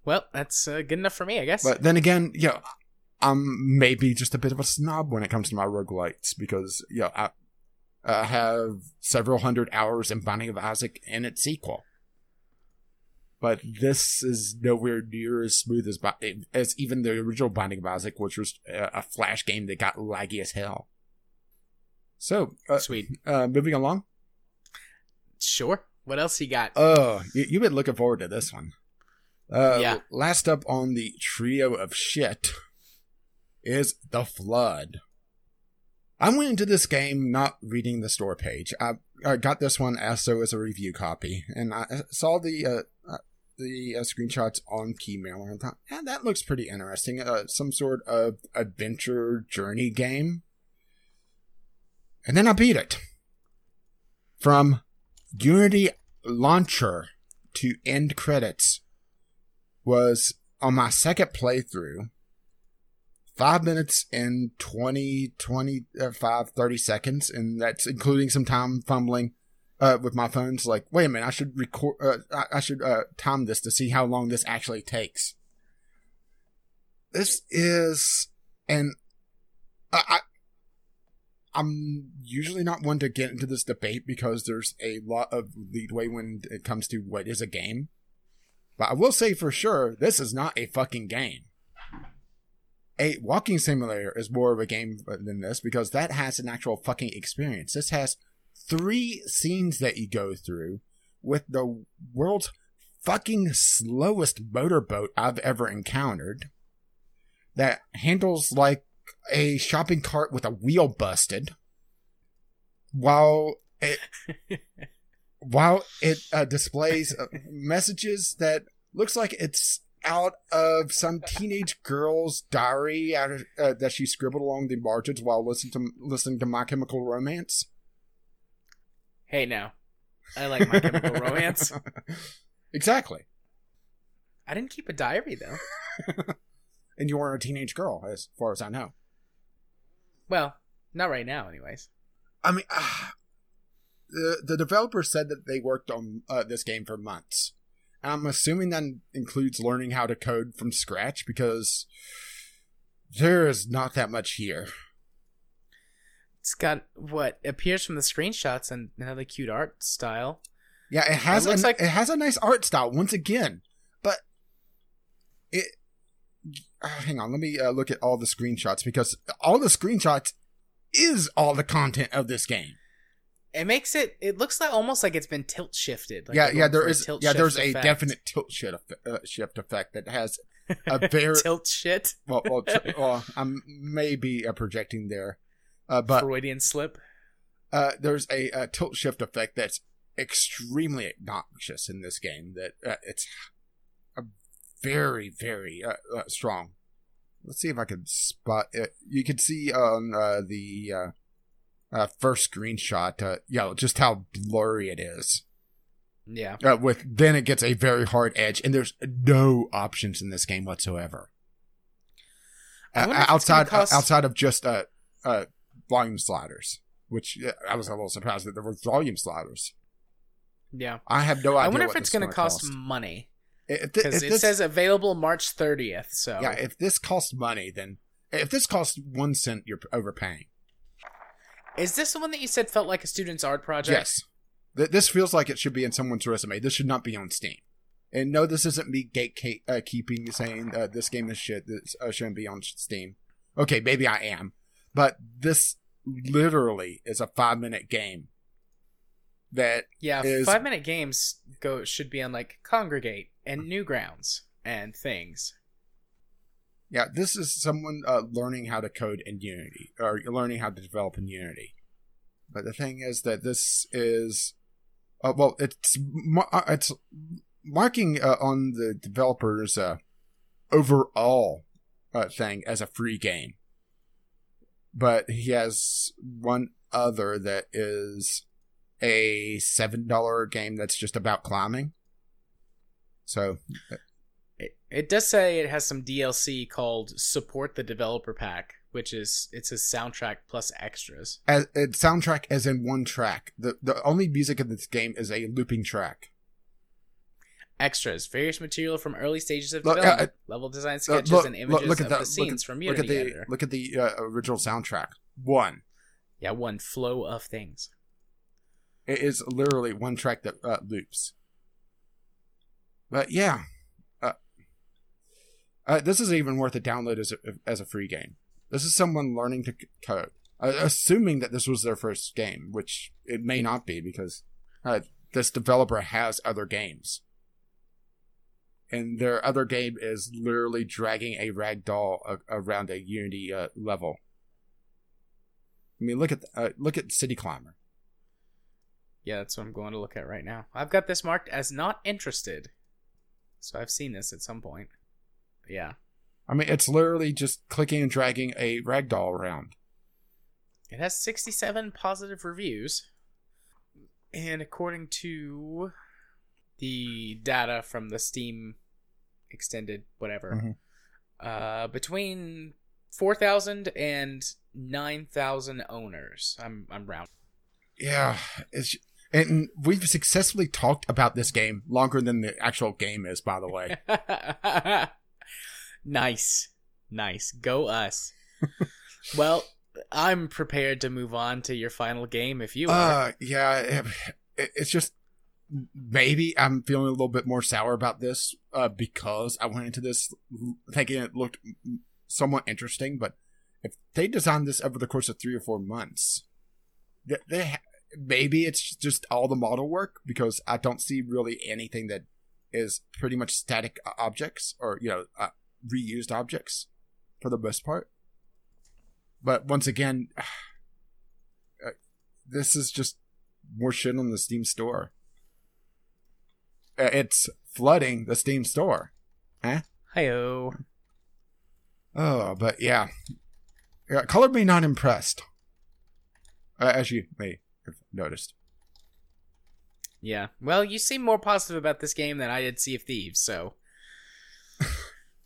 well, that's uh, good enough for me, I guess. But then again, yeah, I'm maybe just a bit of a snob when it comes to my roguelites because yeah, I, I have several hundred hours in Binding of Isaac and its sequel. But this is nowhere near as smooth as as even the original Binding of Isaac, which was a flash game that got laggy as hell. So uh, sweet. Uh, moving along. Sure. What else you got? Oh, you, you've been looking forward to this one. Uh, yeah. Last up on the trio of shit is The Flood. I went into this game not reading the store page. I, I got this one as so as a review copy, and I saw the uh, uh, the uh, screenshots on Keymailer and thought, yeah, that looks pretty interesting. Uh, some sort of adventure journey game. And then I beat it. From Unity launcher to end credits was on my second playthrough five minutes and 20, 25, 30 seconds. And that's including some time fumbling uh, with my phones. Like, wait a minute, I should record, uh, I should uh, time this to see how long this actually takes. This is, and I, I I'm usually not one to get into this debate because there's a lot of leadway when it comes to what is a game. But I will say for sure, this is not a fucking game a walking simulator is more of a game than this because that has an actual fucking experience. This has three scenes that you go through with the world's fucking slowest motorboat I've ever encountered that handles like a shopping cart with a wheel busted while it while it uh, displays uh, messages that looks like it's out of some teenage girl's diary out of, uh, that she scribbled along the margins while listening to listening to My Chemical Romance. Hey, now, I like My Chemical Romance. Exactly. I didn't keep a diary though. and you weren't a teenage girl, as far as I know. Well, not right now, anyways. I mean, uh, the the developer said that they worked on uh, this game for months I'm assuming that includes learning how to code from scratch because there is not that much here. It's got what appears from the screenshots and another cute art style. Yeah, it has. It, looks like... it has a nice art style once again, but it. Uh, hang on, let me uh, look at all the screenshots because all the screenshots is all the content of this game. It makes it. It looks like almost like it's been tilt shifted. Like yeah, yeah. There is. tilt Yeah, there's a effect. definite tilt shift uh, shift effect that has a very tilt shit. well, well, well, I'm maybe uh, projecting there, uh, but Freudian slip. Uh, there's a, a, tilt shift effect that's extremely obnoxious in this game. That uh, it's a very, very uh, uh, strong. Let's see if I can spot it. You can see on uh, the uh, uh, first screenshot, uh, you know, just how blurry it is. Yeah. Uh, with then it gets a very hard edge, and there's no options in this game whatsoever. Uh, outside cost... outside of just uh, uh, volume sliders, which I was a little surprised that there were volume sliders. Yeah, I have no idea. I wonder if it's going to cost, cost, money because it this... says available March 30th. So yeah, if this costs money, then if this costs one cent, you're overpaying. Is this the one that you said felt like a student's art project? Yes. Th- this feels like it should be in someone's resume. This should not be on Steam. And no, this isn't me gatekeeping uh, saying uh, this game is shit. This uh, shouldn't be on Steam. Okay, maybe I am, but this literally is a five minute game. That yeah, is... five minute games go should be on like Kongregate and Newgrounds and things. Yeah, this is someone uh, learning how to code in Unity or learning how to develop in Unity. But the thing is that this is, uh, well, it's uh, it's marking uh, on the developers' uh, overall uh, thing as a free game. But he has one other that is a seven dollar game that's just about climbing. So it, does say it has some DLC called Support the Developer Pack, which is it's a soundtrack plus extras. As, it soundtrack as in one track. The the only music in this game is a looping track. Extras, various material from early stages of development, uh, uh, level design sketches, look, and images look, look of the, the scenes at, from Unity. Look at the editor. look at the uh, original soundtrack. One. Yeah, one flow of things. It is literally one track that uh, loops. But yeah, uh, uh, this is even worth a download as a, as a free game. This is someone learning to code, uh, assuming that this was their first game, which it may not be because uh, this developer has other games. And their other game is literally dragging a rag doll around a Unity uh, level. I mean, look at uh, look at City Climber. Yeah, that's what I'm going to look at right now. I've got this marked as not interested, so I've seen this at some point. Yeah, I mean, it's literally just clicking and dragging a ragdoll around. It has 67 positive reviews. And according to the data from the Steam extended whatever, mm-hmm. uh, between 4,000 and 9,000 owners. I'm I'm round. Yeah, it's and we've successfully talked about this game longer than the actual game is, by the way. Nice. Nice. Go us. well, I'm prepared to move on to your final game if you are. Uh, yeah, it, it's just maybe I'm feeling a little bit more sour about this uh, because I went into this thinking it looked somewhat interesting, but if they designed this over the course of three or four months, they, they maybe it's just all the model work because I don't see really anything that is pretty much static objects or you know uh, reused objects for the most part. But once again, uh, this is just more shit on the Steam store. Uh, it's flooding the Steam store. Huh? Hiyo. Oh, but yeah. yeah color me not impressed. Uh, as you may have noticed. Yeah. Well, you seem more positive about this game than I did Sea of Thieves, so.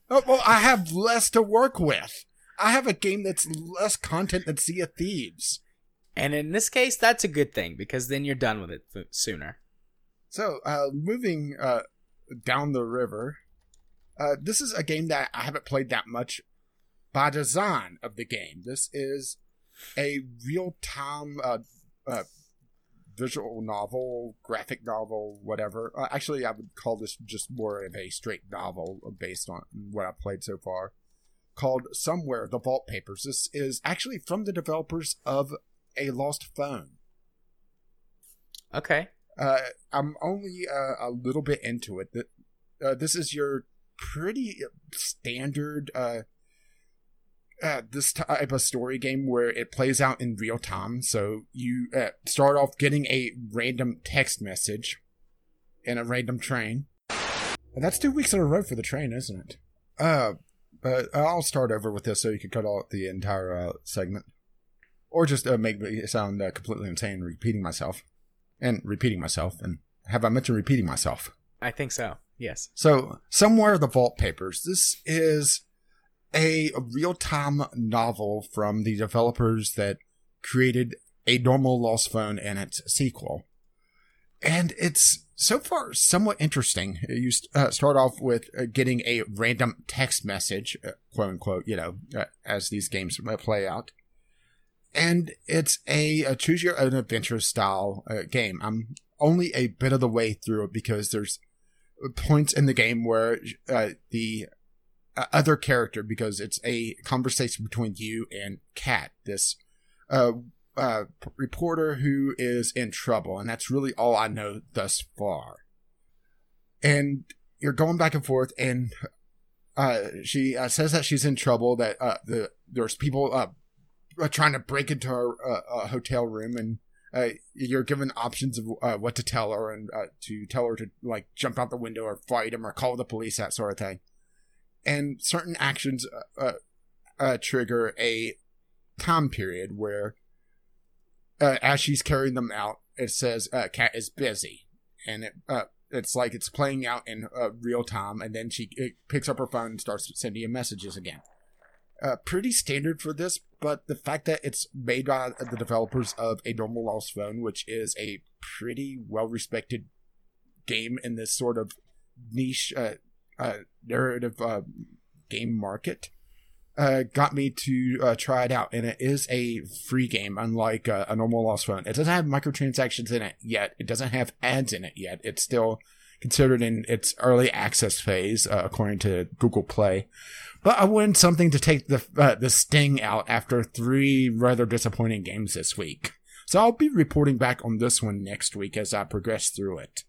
Oh, well, I have less to work with. I have a game that's less content than Sea of Thieves. And in this case, that's a good thing because then you're done with it sooner. So, uh, moving uh, down the river, uh, this is a game that I haven't played that much by design of the game. This is a real time uh, uh, visual novel, graphic novel, whatever. Uh, actually, I would call this just more of a straight novel based on what I've played so far. Called Somewhere the Vault Papers. This is actually from the developers of A Lost Phone. Okay. Uh, I'm only uh, a little bit into it. Uh, this is your pretty standard uh, this type of story game where it plays out in real time. So you uh, start off getting a random text message in a random train. That's two weeks in a row for the train, isn't it? Uh, but I'll start over with this so you can cut out the entire uh, segment. Or just uh, make me sound uh, completely insane repeating myself. And repeating myself. And have I mentioned repeating myself? I think so, yes. So, Somewhere the Vault Papers. This is a real time novel from the developers that created A Normal Lost Phone and its sequel. And it's so far somewhat interesting. You uh, start off with uh, getting a random text message, uh, quote unquote, you know, uh, as these games play out. And it's a, a choose your own adventure style uh, game. I'm only a bit of the way through it because there's points in the game where other character because it's a conversation between you and Kat, this uh, uh, reporter who is in trouble, and that's really all I know thus far. And you're going back and forth, and uh, she uh, says that she's in trouble. That uh, the there's people trying to break into her hotel room, and uh, you're given options of uh, what to tell her, and uh, to tell her to like jump out the window or fight him or call the police, that sort of thing. And certain actions uh, uh, uh trigger a time period where, uh, as she's carrying them out, it says uh, "Kat is busy," and it it's like it's playing out in real time, and then she picks up her phone and starts sending you messages again. Pretty standard for this, but the fact that it's made by the developers of A Normal Lost Phone, which is a pretty well respected game in this sort of niche uh, uh, narrative uh, game market, uh, got me to uh, try it out. And it is a free game, unlike uh, a normal Lost Phone. It doesn't have microtransactions in it yet. It doesn't have ads in it yet. It's still considered in its early access phase, uh, according to Google Play. But I wanted something to take the uh, the sting out after three rather disappointing games this week. So I'll be reporting back on this one next week as I progress through it.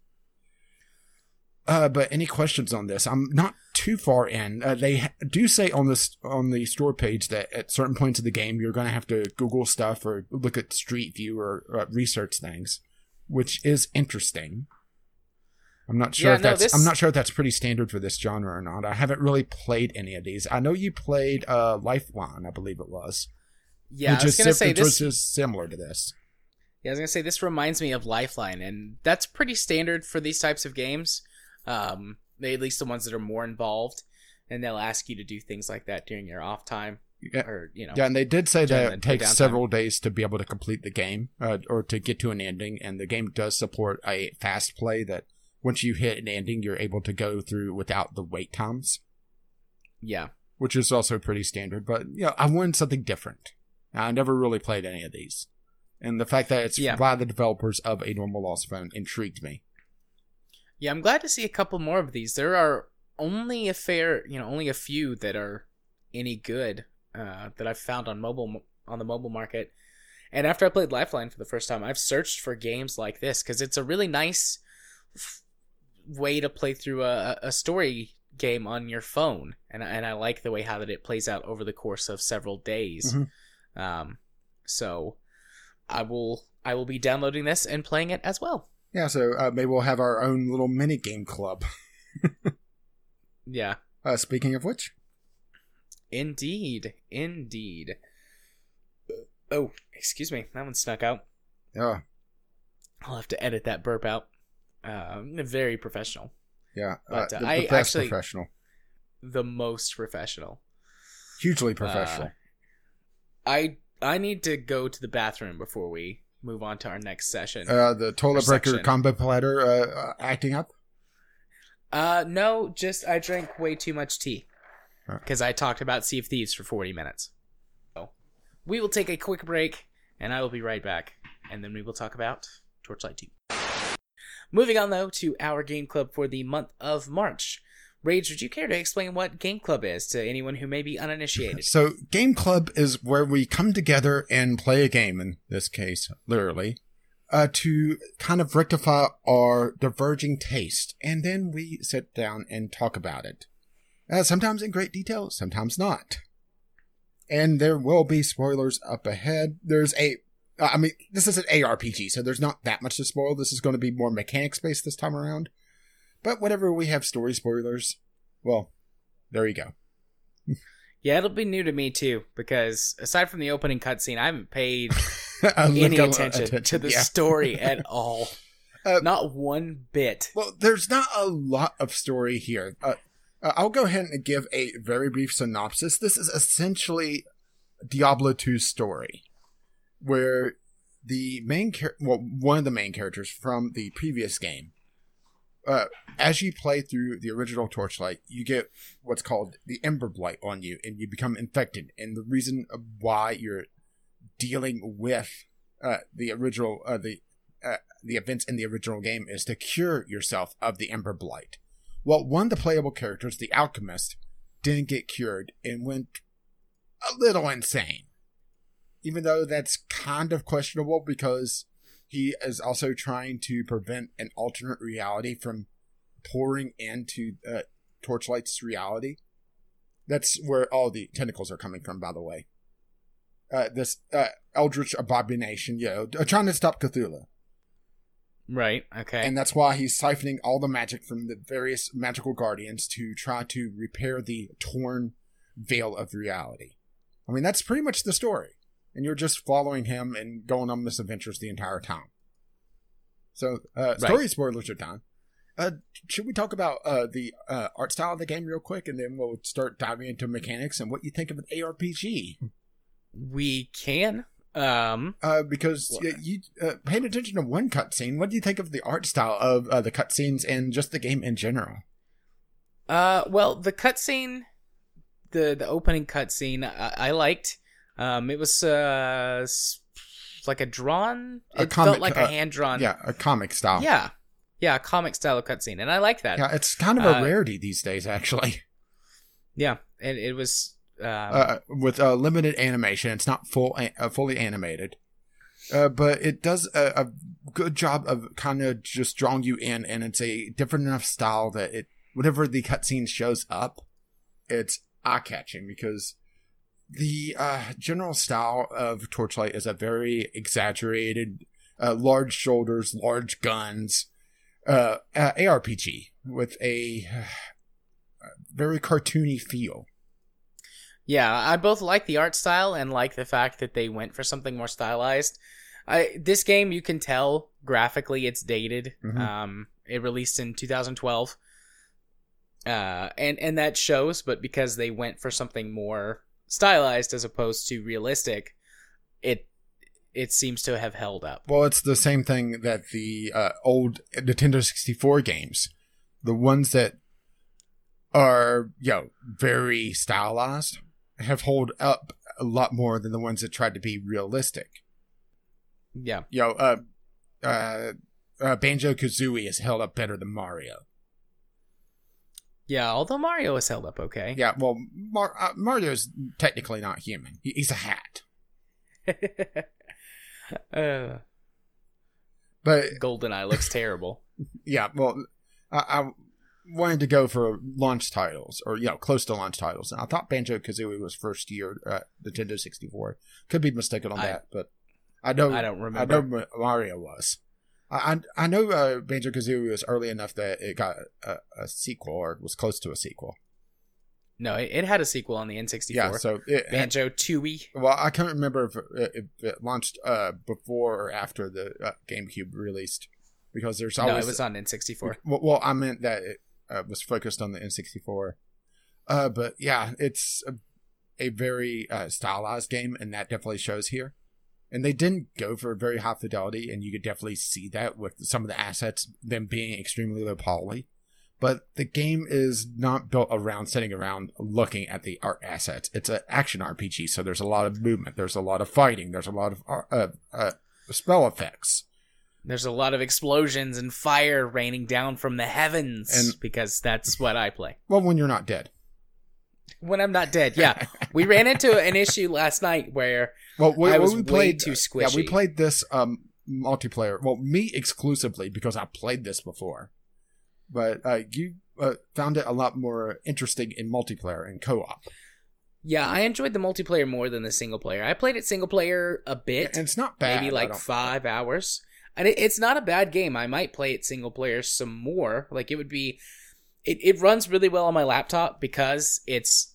Uh, but any questions on this? I'm not too far in. Uh, they do say on this on the store page that at certain points of the game you're going to have to Google stuff or look at Street View or uh, research things, which is interesting. I'm not sure yeah, if no, that's this... I'm not sure if that's pretty standard for this genre or not. I haven't really played any of these. I know you played uh, Lifeline, I believe it was. Yeah, which I was going to say this is similar to this. Yeah, I was going to say this reminds me of Lifeline, and that's pretty standard for these types of games. Um, at least the ones that are more involved, and they'll ask you to do things like that during your off time. Yeah. Or you know, yeah, and they did say that it takes several days to be able to complete the game uh, or to get to an ending, and the game does support a fast play that once you hit an ending, you're able to go through without the wait times. Yeah, which is also pretty standard. But you know, I wanted something different. I never really played any of these, and the fact that it's yeah. by the developers of A Normal Lost Phone intrigued me. Yeah, I'm glad to see a couple more of these. There are only a fair, you know, only a few that are any good uh, that I've found on mobile on the mobile market. And after I played Lifeline for the first time, I've searched for games like this because it's a really nice f- way to play through a, a story game on your phone, and and I like the way how that it plays out over the course of several days. Mm-hmm. Um, so I will I will be downloading this and playing it as well. Yeah, so uh, maybe we'll have our own little mini game club. yeah. Uh, speaking of which, indeed, indeed. Oh, excuse me, that one snuck out. Yeah. I'll have to edit that burp out. Uh, very professional. Yeah, uh, but uh, the, the I actually professional. The most professional. Hugely professional. Uh, I I need to go to the bathroom before we move on to our next session. Uh, the toilet breaker section. combo platter uh, uh, acting up. Uh, no, just I drank way too much tea because I talked about Sea of Thieves for forty minutes. So we will take a quick break, and I will be right back, and then we will talk about Torchlight Two. Moving on, though, to our game club for the month of March. Rage, would you care to explain what Game Club is to anyone who may be uninitiated? So, Game Club is where we come together and play a game, in this case, literally, uh, to kind of rectify our diverging taste. And then we sit down and talk about it. Uh, sometimes in great detail, sometimes not. And there will be spoilers up ahead. There's a uh, mean, this is an ARPG, so there's not that much to spoil. This is going to be more mechanics based this time around. But whenever we have story spoilers, well, there you go. yeah, it'll be new to me too, because aside from the opening cutscene, I haven't paid any attention, attention, to the yeah. story at all. Uh, not one bit. Well, there's not a lot of story here. Uh, uh I'll go ahead and give a very brief synopsis. This is essentially Diablo 2's story where the main char- well one of the main characters from the previous game uh, as you play through the original torchlight you get what's called the ember blight on you and you become infected. And the reason why you're dealing with uh, the original uh, the uh, the events in the original game is to cure yourself of the ember blight. Well one of the playable characters the alchemist didn't get cured and went a little insane. Even though that's kind of questionable because he is also trying to prevent an alternate reality from pouring into uh, Torchlight's reality. That's where all the tentacles are coming from, by the way. Uh, this uh, eldritch abomination, you know, trying to stop Cthulhu. Right. Okay. And that's why he's siphoning all the magic from the various magical guardians to try to repair the torn veil of reality. I mean, that's pretty much the story. And you're just following him and going on misadventures the entire time. So, uh, story right. spoilers are done. Uh, should we talk about uh, the uh, art style of the game real quick, and then we'll start diving into mechanics and what you think of an ARPG? We can. Um, uh, because you, you uh, paid attention to one cutscene. What do you think of the art style of uh, the cutscenes and just the game in general? Uh, well, the cutscene, the the opening cutscene, I, I liked. Um, it was uh like a drawn. A it comic, felt like uh, a hand drawn. Yeah, a comic style. Yeah, yeah, a comic style of cutscene, and I like that. Yeah, it's kind of a uh, rarity these days, actually. Yeah, and it was um, uh, with uh, limited animation. It's not full, uh, fully animated, uh, but it does a, a good job of kind of just drawing you in, and it's a different enough style that it, whatever the cutscene shows up, it's eye catching because the uh, general style of Torchlight is a very exaggerated, uh, large shoulders, large guns, uh, uh ARPG with a uh, very cartoony feel. Yeah, I both like the art style and like the fact that they went for something more stylized. I, this game, you can tell graphically it's dated. Mm-hmm. Um, it released in 2012, uh, and and that shows. But because they went for something more stylized as opposed to realistic, it it seems to have held up. Well, it's the same thing that the uh, old Nintendo 64 games, the ones that are you know very stylized, have hold up a lot more than the ones that tried to be realistic. Yeah. You know, uh, uh, uh Banjo Kazooie has held up better than Mario. Yeah, although Mario is held up okay. Yeah, well, Mar- uh, Mario's technically not human. He- he's a hat. uh, but GoldenEye looks terrible. Yeah, well, I-, I wanted to go for launch titles or you know close to launch titles, and I thought Banjo Kazooie was first year uh, Nintendo sixty four. Could be mistaken on I, that, but I don't. I don't remember. I know Mario was. I I know uh, Banjo Kazooie was early enough that it got a, a, sequel or was close to a sequel. No, it, it had a sequel on the N64. Yeah, so it, Banjo Tooie. Well, I can't remember if it, if it launched uh, before or after the uh, GameCube released because there's always no, it was on N64. Well, well I meant that it uh, was focused on the N64. Uh, but yeah, it's a, a very uh, stylized game, and that definitely shows here and they didn't go for very high fidelity, and you could definitely see that with some of the assets, them being extremely low poly. But the game is not built around sitting around looking at the art assets. It's an action RPG, so there's a lot of movement, there's a lot of fighting, there's a lot of uh, uh, spell effects. There's a lot of explosions and fire raining down from the heavens, and, because that's what I play. Well, when you're not dead when I'm not dead. Yeah, we ran into an issue last night where well, we, I was we played, too squishy. Yeah, we played this um, multiplayer. Well, me exclusively because I played this before, but uh, you uh, found it a lot more interesting in multiplayer and co-op. Yeah, I enjoyed the multiplayer more than the single player. I played it single player a bit, and it's not bad. Maybe like five hours, and it, it's not a bad game. I might play it single player some more. Like it would be it, it runs really well on my laptop because it's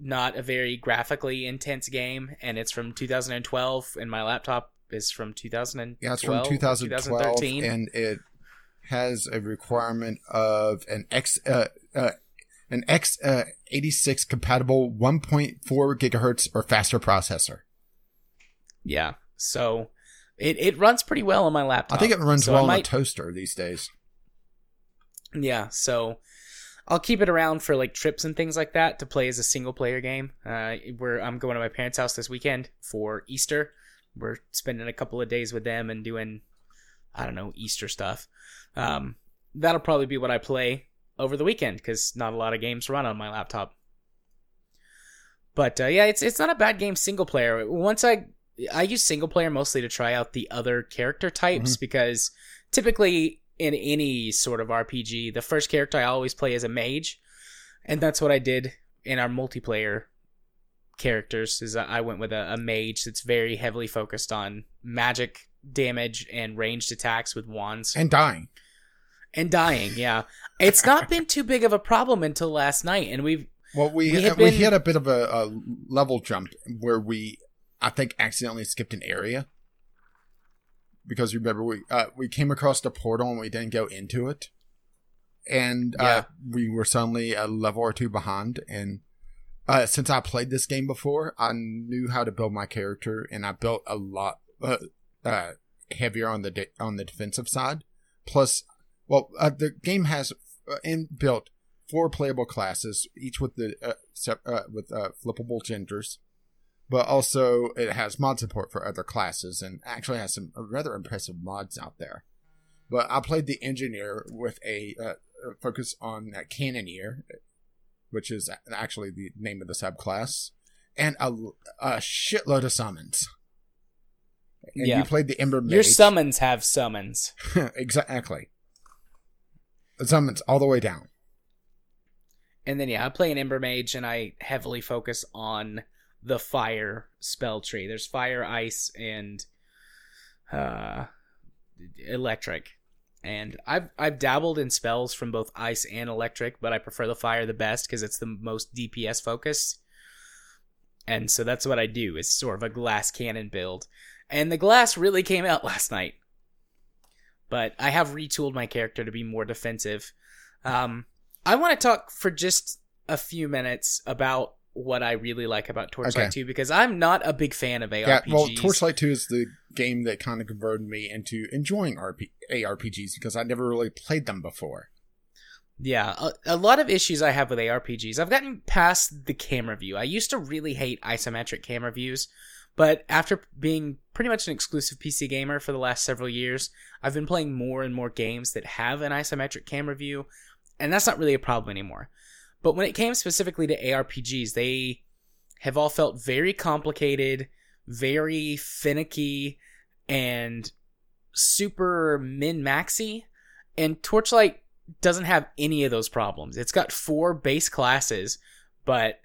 not a very graphically intense game and it's from 2012 and my laptop is from 2012 yeah it's from 2012 2013. and it has a requirement of an x uh, uh, an x uh, 86 compatible 1.4 gigahertz or faster processor. Yeah so it, it runs pretty well on my laptop. I think it runs so well might... on a toaster these days. Yeah so I'll keep it around for like trips and things like that to play as a single player game. Uh, where I'm going to my parents' house this weekend for Easter. We're spending a couple of days with them and doing, I don't know, Easter stuff. Um, that'll probably be what I play over the weekend because not a lot of games run on my laptop. But uh, yeah, it's it's not a bad game single player. Once I I use single player mostly to try out the other character types mm-hmm. because typically in any sort of RPG, the first character I always play is a mage, and that's what I did in our multiplayer characters is I went with a, a mage that's very heavily focused on magic damage and ranged attacks with wands and dying. and dying. Yeah, it's not been too big of a problem until last night, and we've Well, we We uh, we, had been- hit a bit of a, a level jump where we, I think, accidentally skipped an area because remember we uh, we came across the portal and we didn't go into it, and Yeah. uh, we were suddenly a level or two behind. And uh, since I played this game before, I knew how to build my character, and I built a lot uh, uh, heavier on the de- on the defensive side. Plus, well, uh, the game has uh, inbuilt four playable classes, each with the uh, uh, with uh, flippable genders, but also it has mod support for other classes and actually has some rather impressive mods out there. But I played the engineer with a uh, uh, focus on uh, cannoneer, which is actually the name of the subclass, and a, a shitload of summons. And Yeah. you played the Ember Mage. your summons have summons. exactly. Summons all the way down. And then yeah, I play an Ember Mage and I heavily focus on the fire spell tree. There's fire, ice, and uh electric. And I've I've dabbled in spells from both ice and electric, but I prefer the fire the best because it's the most DPS focused. And so that's what I do. Is sort of a glass cannon build. And the glass really came out last night. But I have retooled my character to be more defensive. Um, I want to talk for just a few minutes about what I really like about Torchlight Okay. 2 because I'm not a big fan of ARPGs. Yeah, well, Torchlight 2 is the game that kind of converted me into enjoying RP- ARPGs because I never really played them before. Yeah, a, a lot of issues I have with ARPGs. I've gotten past the camera view. I used to really hate isometric camera views, but after being pretty much an exclusive PC gamer for the last several years, I've been playing more and more games that have an isometric camera view, and that's not really a problem anymore. But when it came specifically to ARPGs, they have all felt very complicated, very finicky, and super min maxy. And Torchlight doesn't have any of those problems. It's got four base classes, but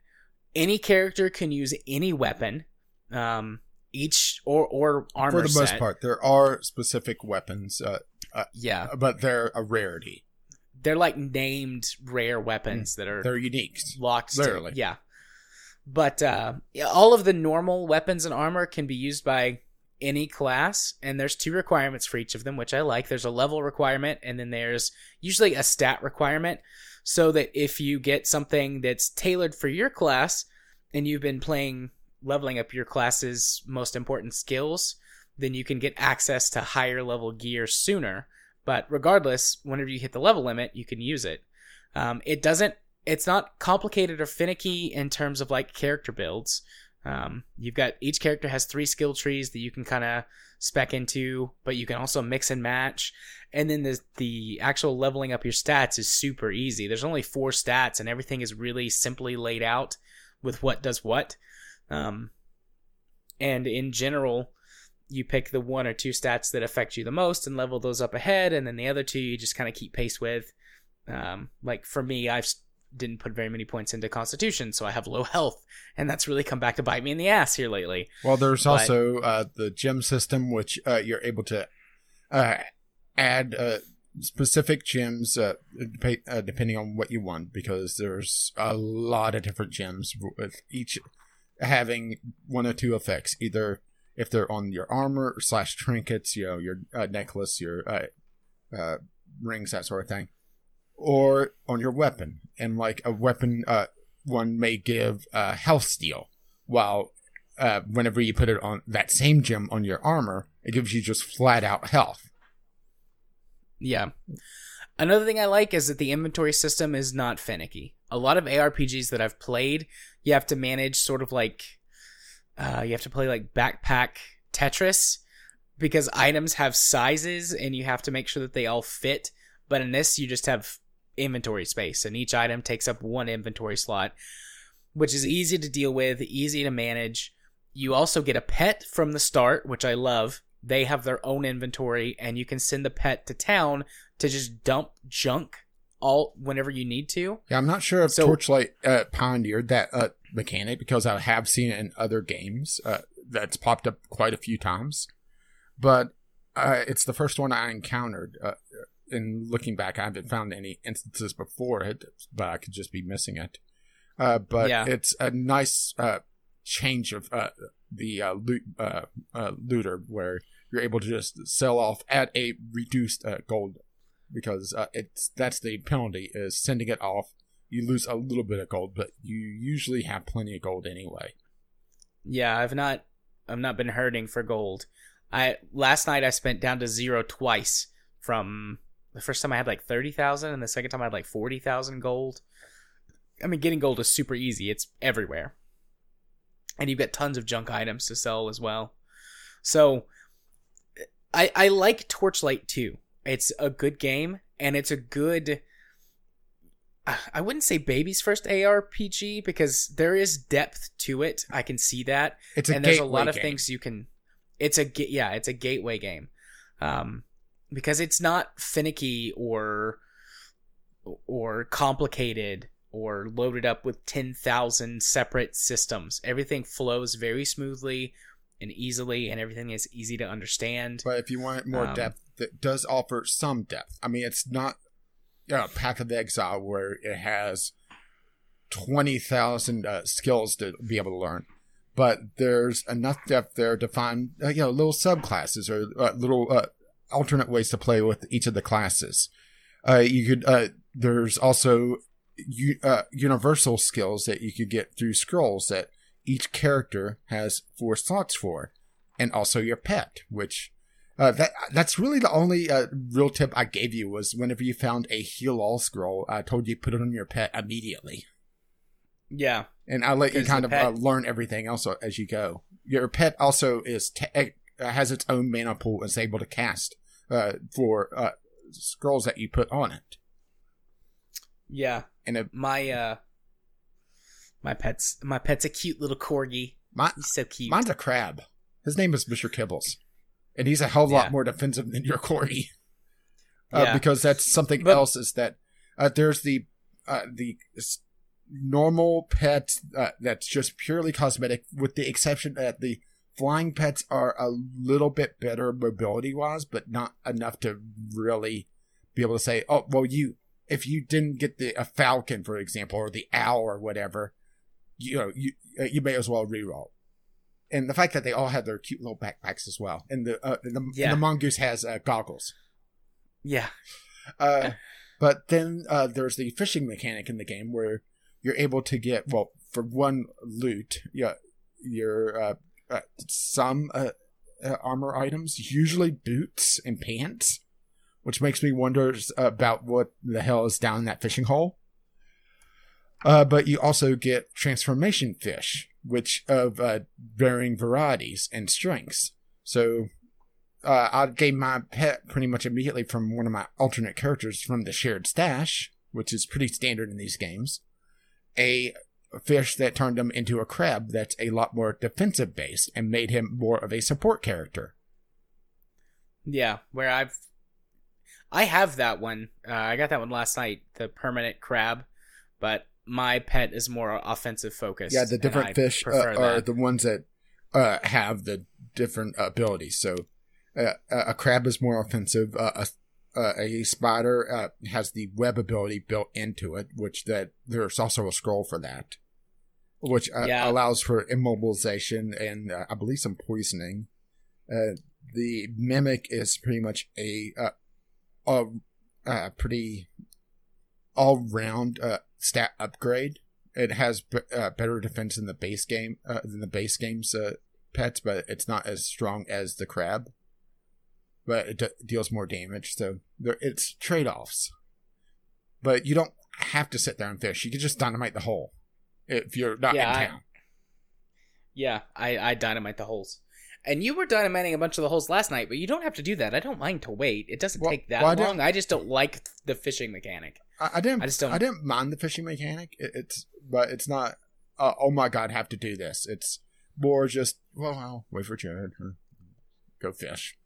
any character can use any weapon. Um, each or or armor For the most part, there are specific weapons, uh, Yeah, but they're a rarity. They're like named rare weapons that are They're unique. locked. Literally. To, yeah, but uh, all of the normal weapons and armor can be used by any class, and there's two requirements for each of them, which I like. There's a level requirement, and then there's usually a stat requirement, so that if you get something that's tailored for your class, and you've been playing leveling up your class's most important skills, then you can get access to higher level gear sooner. But regardless, whenever you hit the level limit, you can use it. Um, it doesn't. It's not complicated or finicky in terms of like character builds. Um, you've got each character has three skill trees that you can kind of spec into, but you can also mix and match. And then the the actual leveling up your stats is super easy. There's only four stats, and everything is really simply laid out with what does what. Um, and in general, you pick the one or two stats that affect you the most and level those up ahead, and then the other two you just kind of keep pace with. Um, like for me, I've didn't put very many points into Constitution, so I have low health, and that's really come back to bite me in the ass here lately. Well, there's But- also uh, the gem system, which uh, you're able to uh, add uh, specific gems uh, dep- uh, depending on what you want, because there's a lot of different gems with each having one or two effects. Either if they're on your armor slash trinkets, you know, your uh, necklace, your uh, uh, rings, that sort of thing, or on your weapon. And like a weapon, uh, one may give health steal, while uh, whenever you put it on that same gem on your armor, it gives you just flat out health. Yeah. Another thing I like is that the inventory system is not finicky. A lot of ARPGs that I've played, you have to manage sort of like uh, you have to play like backpack Tetris because items have sizes and you have to make sure that they all fit. But in this, you just have inventory space, and each item takes up one inventory slot, which is easy to deal with, easy to manage. You also get a pet from the start, which I love. They have their own inventory, and you can send the pet to town to just dump junk all whenever you need to. Yeah, I'm not sure if So- Torchlight uh, pioneered that uh, mechanic because I have seen it in other games. Uh, that's popped up quite a few times, but uh, it's the first one I encountered. Uh, in looking back, I haven't found any instances before it, but I could just be missing it. Uh, but Yeah. it's a nice uh, change of uh, the uh, loot, uh, uh, looter where you're able to just sell off at a reduced uh, gold because uh, it's that's the penalty is sending it off. You lose a little bit of gold, but you usually have plenty of gold anyway. Yeah, I've not I've not been hurting for gold. I last night I spent down to zero twice from the first time I had like 30,000 and the second time I had like 40,000 gold. I mean getting gold is super easy. It's everywhere. And you've got tons of junk items to sell as well. So I I like Torchlight 2. It's a good game and it's a good I wouldn't say baby's first ARPG because there is depth to it. I can see that It's a and there's a lot of game. things you can it's a yeah it's a gateway game um because it's not finicky or or complicated or loaded up with 10,000 separate systems everything flows very smoothly and easily and everything is easy to understand But if you want more Um, depth, it does offer some depth. I mean, it's not you know, Path of the Exile where it has twenty thousand uh, skills to be able to learn, but there's enough depth there to find uh, you know little subclasses or uh, little uh, alternate ways to play with each of the classes. Uh, you could uh, there's also u- uh, universal skills that you could get through scrolls that each character has four slots for, and also your pet, which uh, that that's really the only uh, real tip I gave you was whenever you found a heal all scroll, I told you put it on your pet immediately, yeah. And I let you kind of pet- uh, learn everything else as you go. Your pet also is te- uh, has its own mana pool and is able to cast uh, for uh, scrolls that you put on it, yeah. And it, my uh my pet's my pet's a cute little corgi my, he's so cute mine's a crab. His name is Mister Kibbles, and he's a hell of a Yeah. lot more defensive than your Corgi. uh, Yeah. because that's something But- else is that uh, there's the uh, the normal pet uh, that's just purely cosmetic with the exception that the flying pets are a little bit better mobility wise but not enough to really be able to say oh well you if you didn't get the a falcon for example or the owl or whatever you know you uh, you may as well reroll and the fact that they all have their cute little backpacks as well and the uh, and the, Yeah. and the mongoose has uh, goggles yeah uh, but then uh, there's the fishing mechanic in the game where you're able to get well for one loot, yeah, your uh, uh, some uh, uh, armor items, usually boots and pants, which makes me wonder about what the hell is down in that fishing hole. Uh, but you also get transformation fish, which of uh, varying varieties and strengths. So uh, I gave my pet pretty much immediately from one of my alternate characters from the shared stash, which is pretty standard in these games. A fish that turned him into a crab that's a lot more defensive based and made him more of a support character. Yeah, where I've I have that one. Uh, I got that one last night, the permanent crab, but my pet is more offensive focused. yeah, the different fish uh, are the ones that uh, have the different abilities. So uh, a crab is more offensive. Uh, a uh, a spider uh, has the web ability built into it, which that there's also a scroll for that, which uh, Yeah. allows for immobilization and uh, I believe some poisoning. Uh, the mimic is pretty much a uh, a, pretty all round uh, stat upgrade. It has b- uh, better defense in the base game uh, than the base game's uh, pets, but it's not as strong as the crab. But it d- deals more damage, so there it's trade offs. But you don't have to sit there and fish. You can just dynamite the hole if you're not Yeah, in town. Yeah, I I dynamite the holes. And you were dynamiting a bunch of the holes last night, but you don't have to do that. I don't mind to wait. It doesn't Well- take that well, I long. I just don't like the fishing mechanic. I, I didn't. I just don't- I didn't mind the fishing mechanic. It, it's but it's not. Uh, oh my god, have to do this. It's more just well, I'll wait for Jared. Go fish.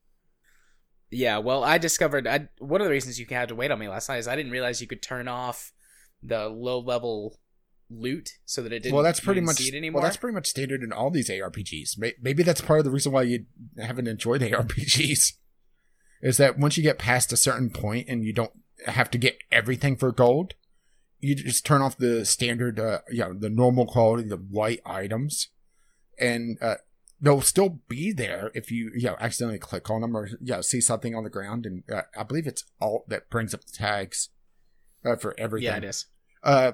Yeah, well, I discovered I, one of the reasons you had to wait on me last night is I didn't realize you could turn off the low level loot so that it didn't. well, that's pretty much see it anymore. well, that's pretty much standard in all these ARPGs. Maybe that's part of the reason why you haven't enjoyed ARPGs. Is that once you get past a certain point and you don't have to get everything for gold, you just turn off the standard, uh, you know, the normal quality, the white items, and uh, they'll still be there if you, you know, accidentally click on them or you know, see something on the ground. And uh, I believe it's Alt that brings up the tags uh, for everything yeah, it is. uh,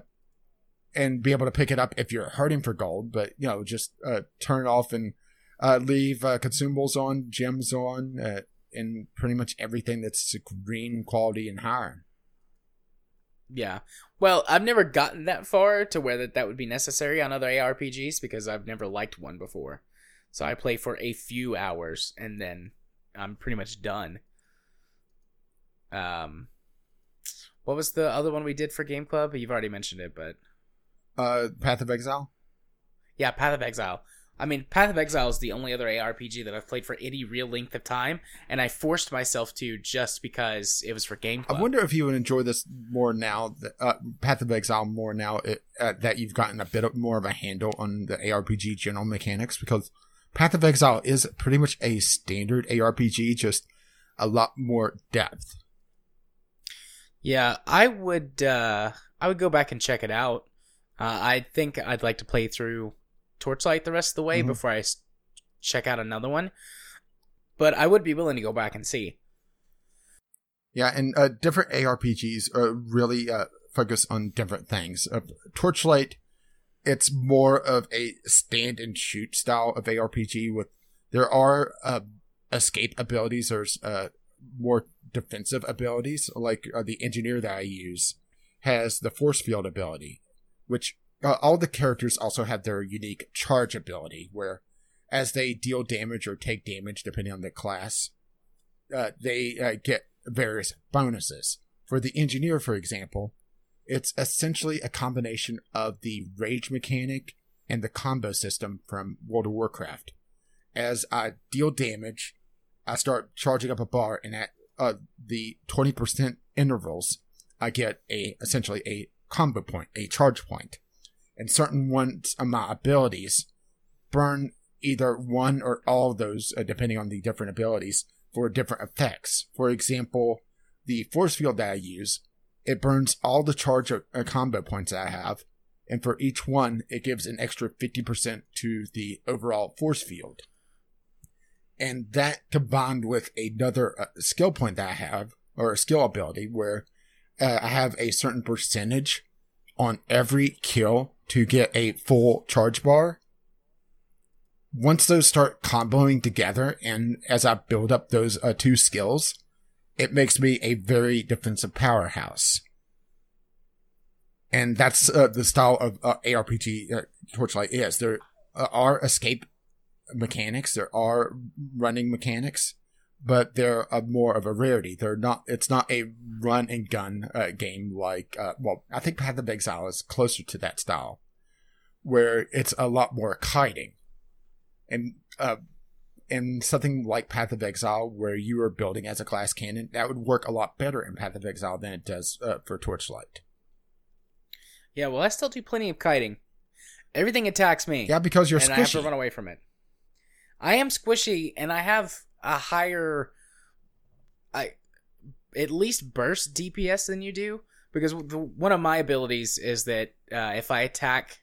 and be able to pick it up if you're hurting for gold. But you know, just uh, turn it off and uh, leave uh, consumables on, gems on, and pretty much everything that's green quality and higher. Yeah. Well, I've never gotten that far to where that, that would be necessary on other ARPGs because I've never liked one before. So I play for a few hours and then I'm pretty much done. Um, what was the other one we did for Game Club? You've already mentioned it, but Uh, Path of Exile. yeah, Path of Exile. I mean, Path of Exile is the only other ARPG that I've played for any real length of time, and I forced myself to just because it was for Game Club. I wonder if you would enjoy this more now. Uh, Path of Exile more now it, uh, that you've gotten a bit of, more of a handle on the ARPG general mechanics because Path of Exile is pretty much a standard ARPG, just a lot more depth. Yeah, I would. Uh, I would go back and check it out. Uh, I think I'd like to play through Torchlight the rest of the way Mhm. before I s- check out another one. But I would be willing to go back and see. Yeah, and uh, different ARPGs uh, really uh, focus on different things. Uh, Torchlight, it's more of a stand and shoot style of ARPG. With there are uh, escape abilities. There's uh, more defensive abilities. Like uh, the engineer that I use has the force field ability, which uh, all the characters also have their unique charge ability, where as they deal damage or take damage, depending on the class, uh, they uh, get various bonuses. For the engineer, for example, it's essentially a combination of the rage mechanic and the combo system from World of Warcraft. As I deal damage, I start charging up a bar, and at uh, the 20% intervals, I get a essentially a combo point, a charge point. And certain ones of my abilities burn either one or all of those, uh, depending on the different abilities, for different effects. For example, the force field that I use, it burns all the charge or, uh, combo points that I have, and for each one, it gives an extra 50% to the overall force field. And that combined with another uh, skill point that I have, or a skill ability, where uh, I have a certain percentage on every kill to get a full charge bar. Once those start comboing together, and as I build up those uh, two skills, it makes me a very defensive powerhouse. And that's uh, the style of uh, ARPG uh, Torchlight is. There uh, are escape mechanics, there are running mechanics, but they're uh, more of a rarity. They're not. It's not a run and gun uh, game like. Uh, well, I think Path of Exile is closer to that style, where it's a lot more kiting, and uh, and something like Path of Exile, where you are building as a glass cannon, that would work a lot better in Path of Exile than it does uh, for Torchlight. Yeah, well, I still do plenty of kiting. Everything attacks me. Yeah, because you're and I have to run away from it. I am squishy, and I have a higher, I at least burst DPS than you do. Because the, one of my abilities is that uh, if I attack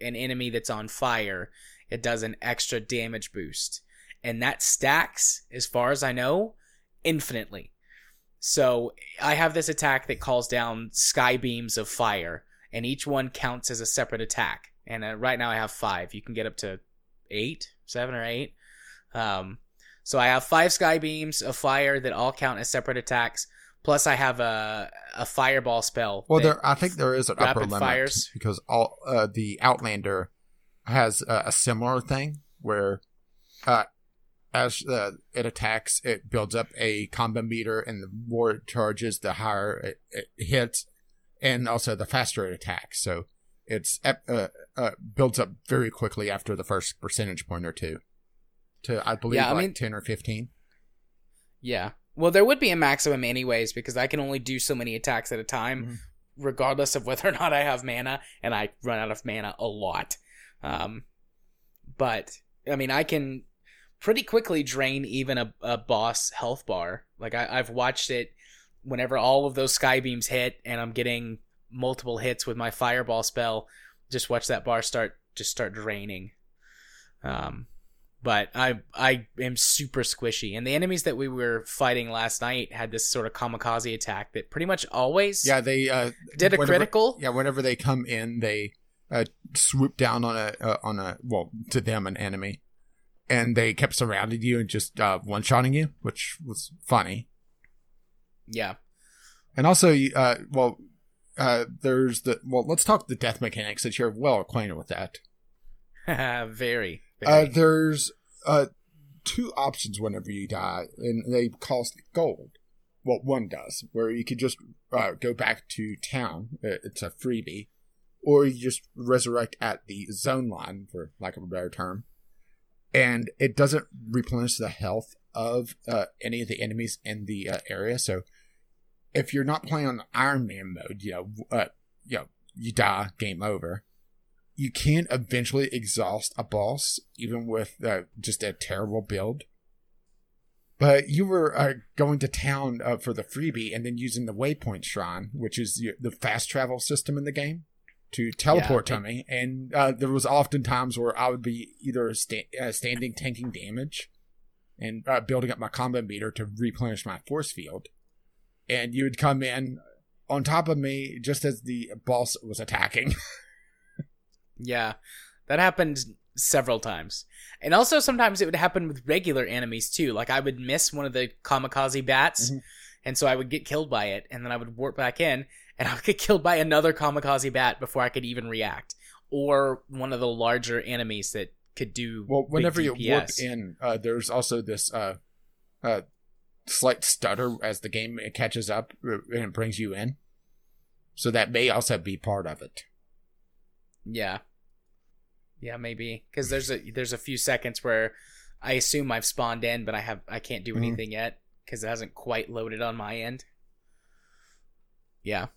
an enemy that's on fire, it does an extra damage boost, and that stacks, as far as I know, infinitely. So I have this attack that calls down sky beams of fire, and each one counts as a separate attack. And uh, right now I have five. You can get up to eight, seven or eight. Um, so I have five sky beams of fire that all count as separate attacks. Plus, I have a a fireball spell. Well, there, I think there is an upper limit fires. because all uh, the Outlander has uh, a similar thing where, uh, as uh, it attacks, it builds up a combo meter, and the more it charges, the higher it, it hits, and also the faster it attacks. So it's uh, uh, builds up very quickly after the first percentage point or two, to I believe Yeah, I like mean- ten or fifteen. Yeah. Well, there would be a maximum anyways because I can only do so many attacks at a time, Mhm. regardless of whether or not I have mana, and I run out of mana a lot. Um, but I mean, I can pretty quickly drain even a, a boss health bar. Like I, I've watched it whenever all of those sky beams hit, and I'm getting multiple hits with my fireball spell. Just watch that bar start just start draining. Um, but I I am super squishy, and the enemies that we were fighting last night had this sort of kamikaze attack that pretty much always Yeah, they uh, did a whenever- critical. Yeah, whenever they come in, they uh, swoop down on a uh, on a well to them an enemy, and they kept surrounding you and just uh, one shotting you, which was funny. Yeah, And also, uh, well, uh, there's the well. Let's talk the death mechanics since you're well acquainted with that. very. Uh, there's uh, two options whenever you die, and they cost gold. Well, one does, where you could just uh, go back to town. Uh, It's a freebie, or you just resurrect at the zone line, for lack of a better term, and it doesn't replenish the health of uh, any of the enemies in the uh, area. So, if you're not playing on Iron Man mode, you know, uh, you know, you die, game over you can't eventually exhaust a boss even with uh, just a terrible build. But you were uh, going to town uh, for the freebie and then using the waypoint shrine, which is the fast travel system in the game, to teleport Yeah, to me. And uh, there was often times where I would be either sta- uh, standing tanking damage and uh, building up my combat meter to replenish my force field, and you would come in on top of me just as the boss was attacking. Yeah, that happened several times. And also sometimes it would happen with regular enemies too. Like I would miss one of the kamikaze bats, Mhm. and so I would get killed by it, and then I would warp back in, and I would get killed by another kamikaze bat before I could even react. Or one of the larger enemies that could do Well, whenever you warp in, uh, there's also this uh, uh, slight stutter as the game catches up uh, and it brings you in. So that may also be part of it. Yeah. Yeah, maybe because there's a there's a few seconds where I assume I've spawned in, but I have I can't do Mhm. anything yet because it hasn't quite loaded on my end. Yeah,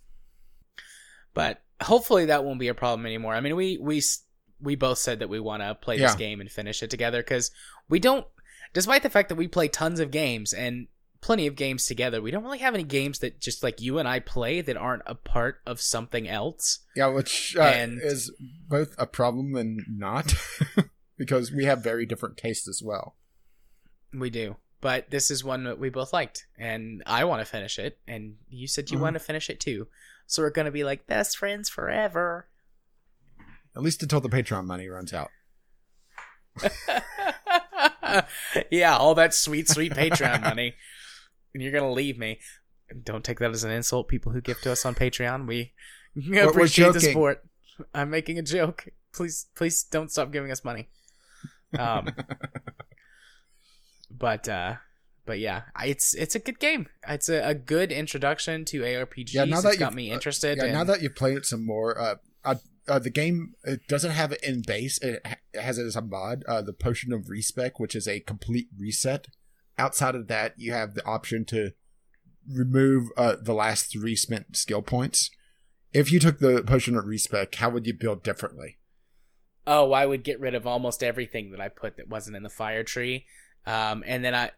but hopefully that won't be a problem anymore. I mean, we we we both said that we want to play this game and finish it together because we don't, despite the fact that we play tons of games and plenty of games together, we don't really have any games that just like you and I play that aren't a part of something else. Yeah, which uh, And- is both a problem and not, because we have very different tastes as well. We do. But this is one that we both liked, and I want to finish it, and you said you Mhm. want to finish it too. So we're going to be like best friends forever. At least until the Patreon money runs out. yeah, all that sweet, sweet Patreon money. And you're going to leave me. Don't take that as an insult, people who give to us on Patreon. We we're appreciate the support. I'm making a joke. Please, please don't stop giving us money. Um, but uh but yeah it's it's a good game it's a, a good introduction to arpgs Yeah, now that got you've- me uh, interested Yeah, and- now that you've played it some more, uh, uh, uh, the game it doesn't have it in base. It, ha- it has it as a mod, uh, the Potion of Respec, which is a complete reset. Outside of that, you have the option to remove uh, the last three spent skill points. If you took the Potion of Respec, how would you build differently? oh i would get rid of almost everything that i put that wasn't in the fire tree um and then i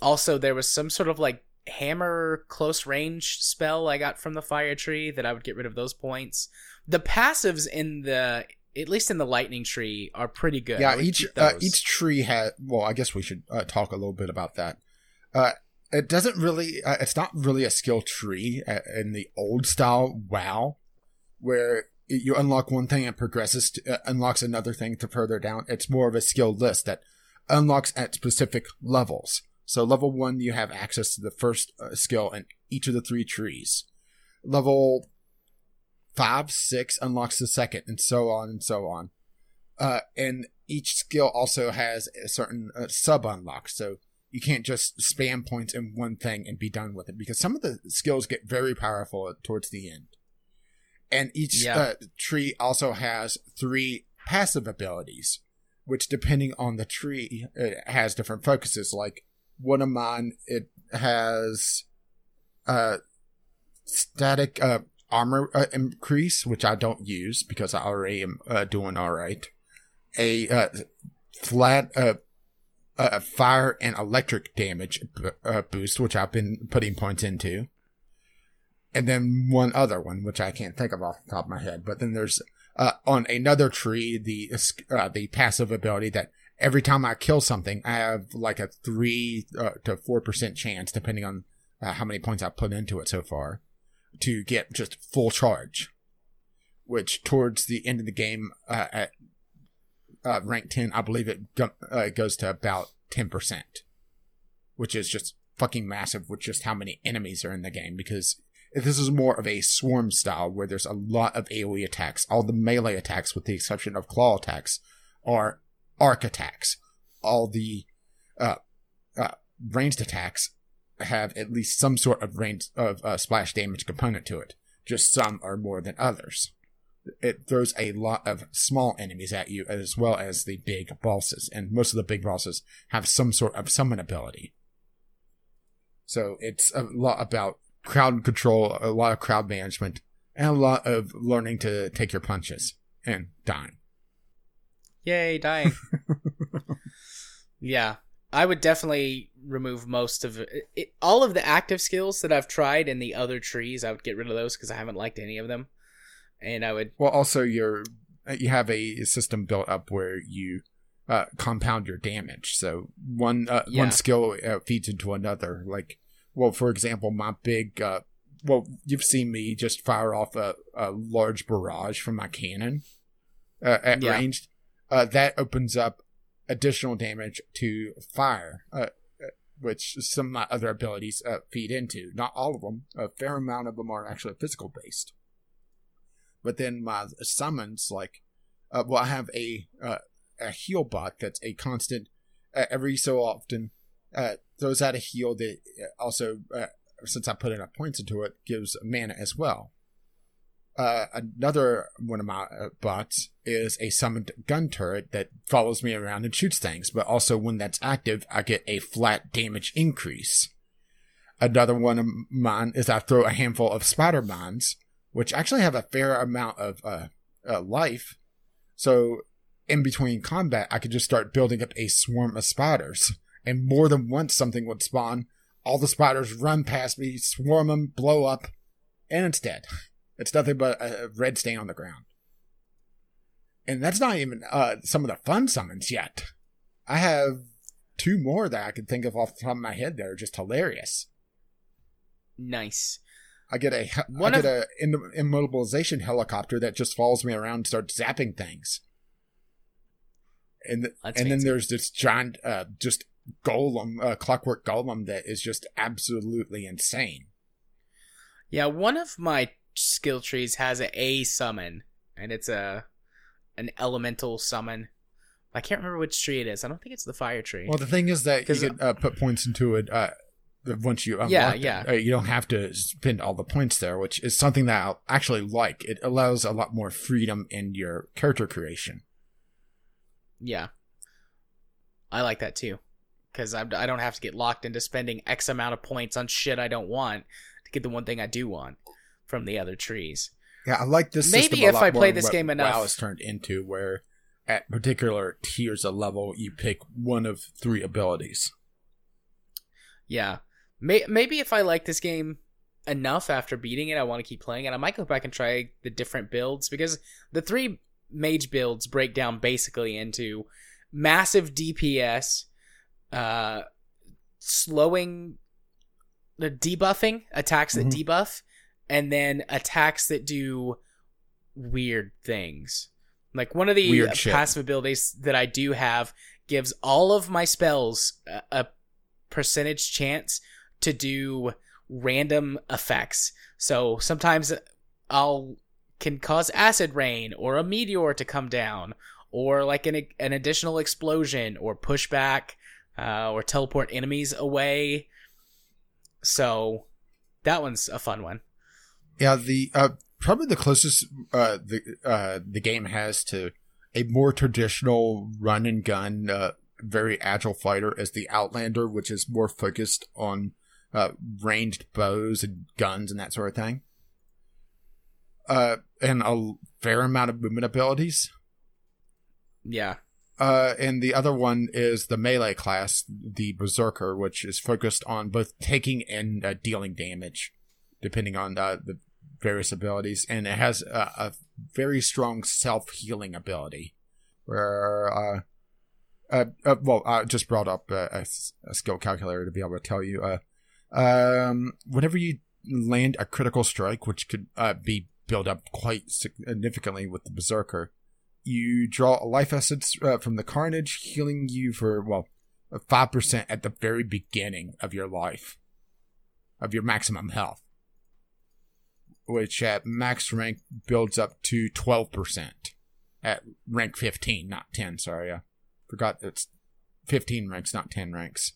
also there was some sort of like hammer close range spell i got from the fire tree that i would get rid of those points the passives in the at least in the lightning tree are pretty good yeah, each uh, each tree has. Well, I guess we should uh, talk a little bit about that. Uh, it doesn't really. Uh, it's not really a skill tree uh, in the old style WoW, where you unlock one thing and progresses to, uh, unlocks another thing to further down. It's more of a skill list that unlocks at specific levels. So level one, you have access to the first uh, skill in each of the three trees. Level five, six unlocks the second, and so on and so on. Uh, and each skill also has a certain uh, sub unlocks. So you can't just spam points in one thing and be done with it because some of the skills get very powerful towards the end. And each Yeah. uh, tree also has three passive abilities, which depending on the tree, it has different focuses. Like one of mine it has uh static uh armor uh, increase, which I don't use because I already am uh, doing all right. A uh, flat uh, uh, fire and electric damage uh, boost, which I've been putting points into. And then one other one, which I can't think of off the top of my head. But then there's uh, on another tree the the passive ability that every time I kill something, I have like a three to four percent chance, depending on how many points I've put into it so far, to get just full charge. Which towards the end of the game uh, at uh, rank 10, I believe it uh, goes to about 10%, which is just fucking massive with just how many enemies are in the game because this is more of a swarm style where there's a lot of AoE attacks. All the melee attacks, with the exception of claw attacks, are arc attacks. All the uh, uh, ranged attacks have at least some sort of range of uh, splash damage component to it. Just some are more than others it throws a lot of small enemies at you as well as the big bosses, and most of the big bosses have some sort of summon ability. So it's a lot about crowd control, a lot of crowd management, and a lot of learning to take your punches and dying. Yay, dying. yeah, I would definitely remove most of it, it, all of the active skills that I've tried in the other trees. I would get rid of those because I haven't liked any of them and I would. Well, also you're you have a system built up where you uh, compound your damage. So one uh, yeah. one skill uh, feeds into another. Like, well, for example, my big uh, well, you've seen me just fire off a, a large barrage from my cannon uh, at yeah. range. Uh, that opens up additional damage to fire, uh, uh which some of my other abilities uh, feed into. Not all of them. A fair amount of them are actually physical based. But then my summons, like, uh, well, I have a uh, a heal bot that's a constant uh, every so often throws out a heal that also, since I put enough points into it, gives mana as well. Uh, another one of my uh, bots is a summoned gun turret that follows me around and shoots things, but also when that's active, I get a flat damage increase. Another one of mine is I throw a handful of spider mines which actually have a fair amount of uh, uh, life. So in between combat, I could just start building up a swarm of spiders. And more than once, something would spawn. All the spiders run past me, swarm them, blow up, and it's dead. It's nothing but a red stain on the ground. And that's not even uh, some of the fun summons yet. I have two more that I can think of off the top of my head that are just hilarious. Nice. I get a One I get of, a immobilization helicopter that just follows me around and starts zapping things. And the, and fancy. then there's this giant, uh, just golem, uh, clockwork golem that is just absolutely insane. Yeah, one of my skill trees has a, a summon, and it's a an elemental summon. I can't remember which tree it is. I don't think it's the fire tree. Well, the thing is that you could uh, put points into it. Uh, once you unlock yeah, yeah. It, uh, you don't have to spend all the points there, which is something that I actually like. It allows a lot more freedom in your character creation. Yeah, I like that too, because I I don't have to get locked into spending X amount of points on shit I don't want to get the one thing I do want from the other trees. Yeah, I like this. Maybe if I play this game enough, WoW is turned into where at particular tiers of level you pick one of three abilities. Yeah, May- maybe if I like this game enough after beating it, I want to keep playing it. I might go back and try the different builds because the three mage builds break down basically into massive DPS, uh, slowing, the debuffing attacks that mm-hmm. debuff, and then attacks that do weird things. Like one of the passive abilities that I do have gives all of my spells a, a percentage chance to do random effects. So sometimes I'll can cause acid rain or a meteor to come down or like an an additional explosion or push back uh, or teleport enemies away. So that one's a fun one. Yeah, the uh, probably the closest uh, the uh, the game has to a more traditional run and gun uh, very agile fighter as the Outlander, which is more focused on uh, ranged bows and guns and that sort of thing. Uh, and a fair amount of movement abilities. Yeah. Uh, and the other one is the melee class, the Berserker, which is focused on both taking and uh, dealing damage, depending on uh, the various abilities. And it has a, a very strong self healing ability, where uh, uh, uh, well, I just brought up a, a, skill calculator to be able to tell you. Uh, um, whenever you land a critical strike, which could uh, be built up quite significantly with the Berserker, you draw a life essence uh, from the Carnage, healing you for well five percent at the very beginning of your life, of your maximum health, which at max rank builds up to twelve percent at rank fifteen, not ten. Sorry, I Forgot it's 15 ranks, not 10 ranks.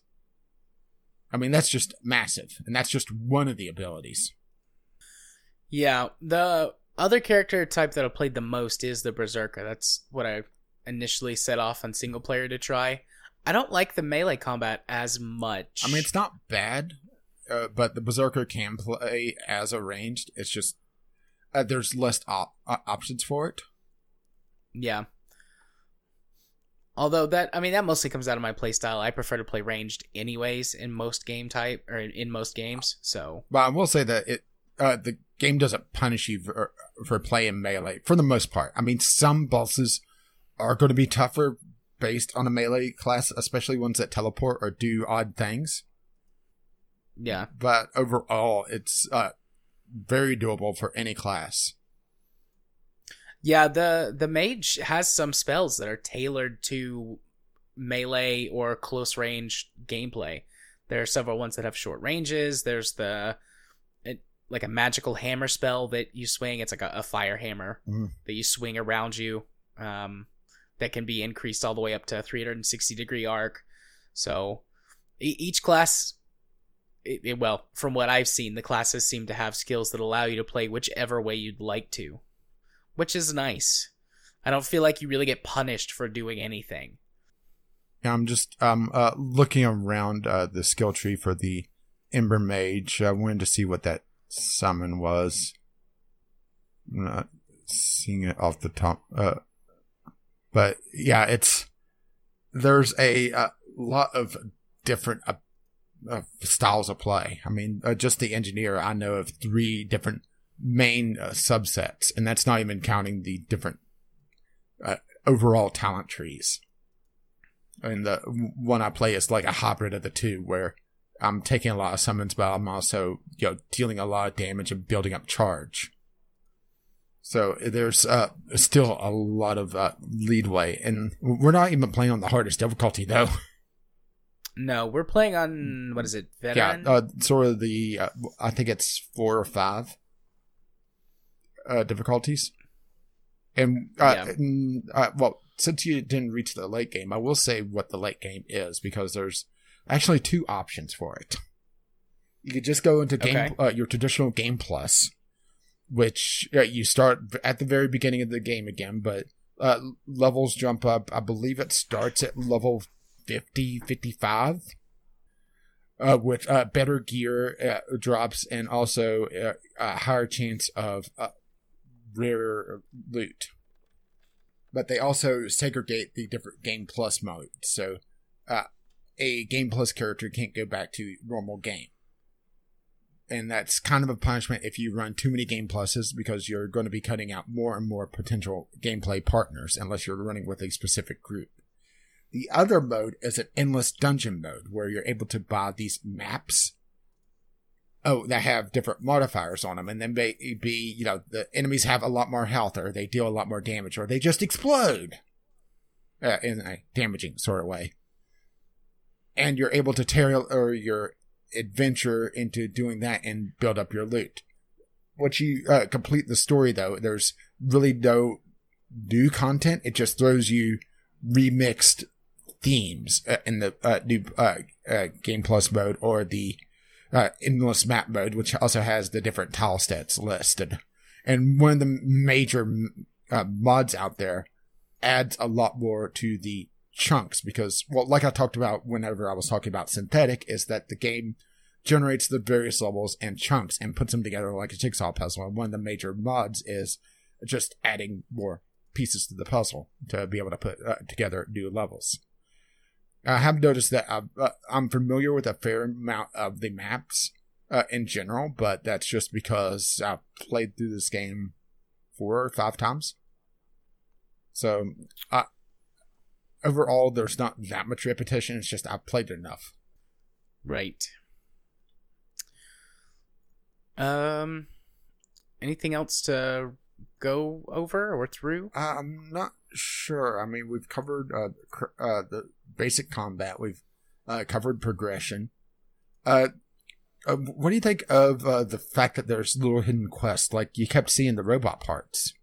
I mean, that's just massive, and that's just one of the abilities. Yeah, the other character type that I played the most is the Berserker. That's what I initially set off on single player to try. I don't like the melee combat as much. I mean, it's not bad, uh, but the Berserker can play as a ranged. It's just uh, there's less op- options for it. Yeah. Although that, I mean, that mostly comes out of my playstyle. I prefer to play ranged, anyways, in most game type or in most games. So, but I will say that it uh, the game doesn't punish you for, for playing melee for the most part. I mean, some bosses are going to be tougher based on a melee class, especially ones that teleport or do odd things. Yeah, but overall, it's uh, very doable for any class. Yeah, the the mage has some spells that are tailored to melee or close range gameplay. There are several ones that have short ranges. There's the it, like a magical hammer spell that you swing. It's like a, a fire hammer mm. that you swing around you. Um, that can be increased all the way up to 360 degree arc. So e- each class, it, it, well, from what I've seen, the classes seem to have skills that allow you to play whichever way you'd like to which is nice. I don't feel like you really get punished for doing anything. Yeah, I'm just um uh, looking around uh, the skill tree for the Ember Mage. I wanted to see what that summon was. I'm not seeing it off the top. Uh, but yeah, it's there's a, a lot of different uh, styles of play. I mean, uh, just the engineer, I know of three different main uh, subsets, and that's not even counting the different uh, overall talent trees. And the one I play is like a hybrid of the two, where I'm taking a lot of summons, but I'm also you know dealing a lot of damage and building up charge. So there's uh, still a lot of uh, leadway, and we're not even playing on the hardest difficulty though. No, we're playing on what is it? Veteran? Yeah, uh, sort of the uh, I think it's four or five uh, difficulties. And, uh, yeah. and uh, well, since you didn't reach the late game, I will say what the late game is because there's actually two options for it. You could just go into game okay. uh, your traditional game plus, which uh, you start at the very beginning of the game again, but uh, levels jump up. I believe it starts at level 50, 55. Uh, with uh, better gear uh, drops and also uh, a higher chance of uh, rare loot. But they also segregate the different Game Plus modes. So uh, a Game Plus character can't go back to normal game. And that's kind of a punishment if you run too many Game Pluses because you're going to be cutting out more and more potential gameplay partners unless you're running with a specific group. The other mode is an endless dungeon mode where you're able to buy these maps oh, that have different modifiers on them, and then may be, you know, the enemies have a lot more health, or they deal a lot more damage, or they just explode uh, in a damaging sort of way. And you're able to tailor your adventure into doing that and build up your loot. Once you uh, complete the story, though, there's really no new content. It just throws you remixed themes uh, in the uh, new uh, uh, Game Plus mode or the uh, endless map mode, which also has the different tile stats listed. And one of the major mods out there adds a lot more to the chunks because, well, like I talked about whenever I was talking about Synthetik, is that the game generates the various levels and chunks and puts them together like a jigsaw puzzle. And one of the major mods is just adding more pieces to the puzzle to be able to put uh, together new levels. I have noticed that i am uh, familiar with a fair amount of the maps uh, in general, but that's just because I've played through this game four or five times. So, uh, overall, there's not that much repetition. It's just I've played enough. Right. Um, anything else to go over or through? Uh, I'm not sure. I mean, we've covered uh, cr- uh the basic combat. We've uh, covered progression. Uh, uh, what do you think of uh, the fact that there's little hidden quests? Like you kept seeing the robot parts.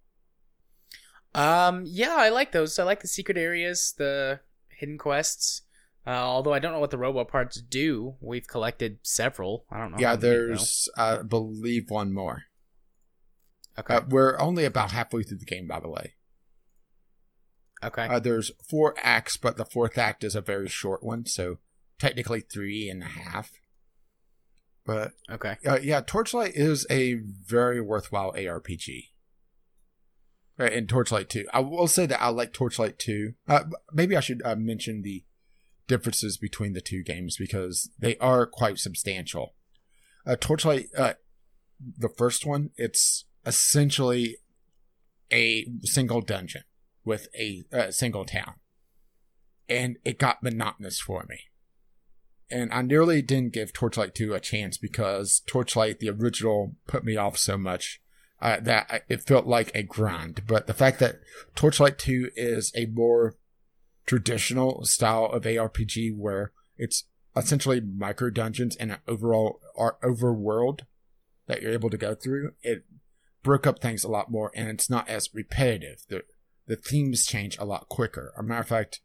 Um, yeah, I like those. I like the secret areas, the hidden quests. Uh, although I don't know what the robot parts do. We've collected several. I don't know. Yeah, there's, I believe, one more. Okay. Uh, we're only about halfway through the game, by the way. Okay. Uh, there's four acts, but the fourth act is a very short one, so technically three and a half. But okay, uh, yeah, Torchlight is a very worthwhile ARPG. Right, and Torchlight 2. I will say that I like Torchlight 2. Uh, maybe I should uh, mention the differences between the two games because they are quite substantial. Uh, Torchlight, uh, the first one, it's essentially a single dungeon with a, a single town. And it got monotonous for me and I nearly didn't give Torchlight 2 a chance because Torchlight, the original, put me off so much uh, that it felt like a grind. But the fact that Torchlight 2 is a more traditional style of ARPG where it's essentially micro dungeons and an overall overworld that you're able to go through, it broke up things a lot more and it's not as repetitive. The themes change a lot quicker. As a matter of fact,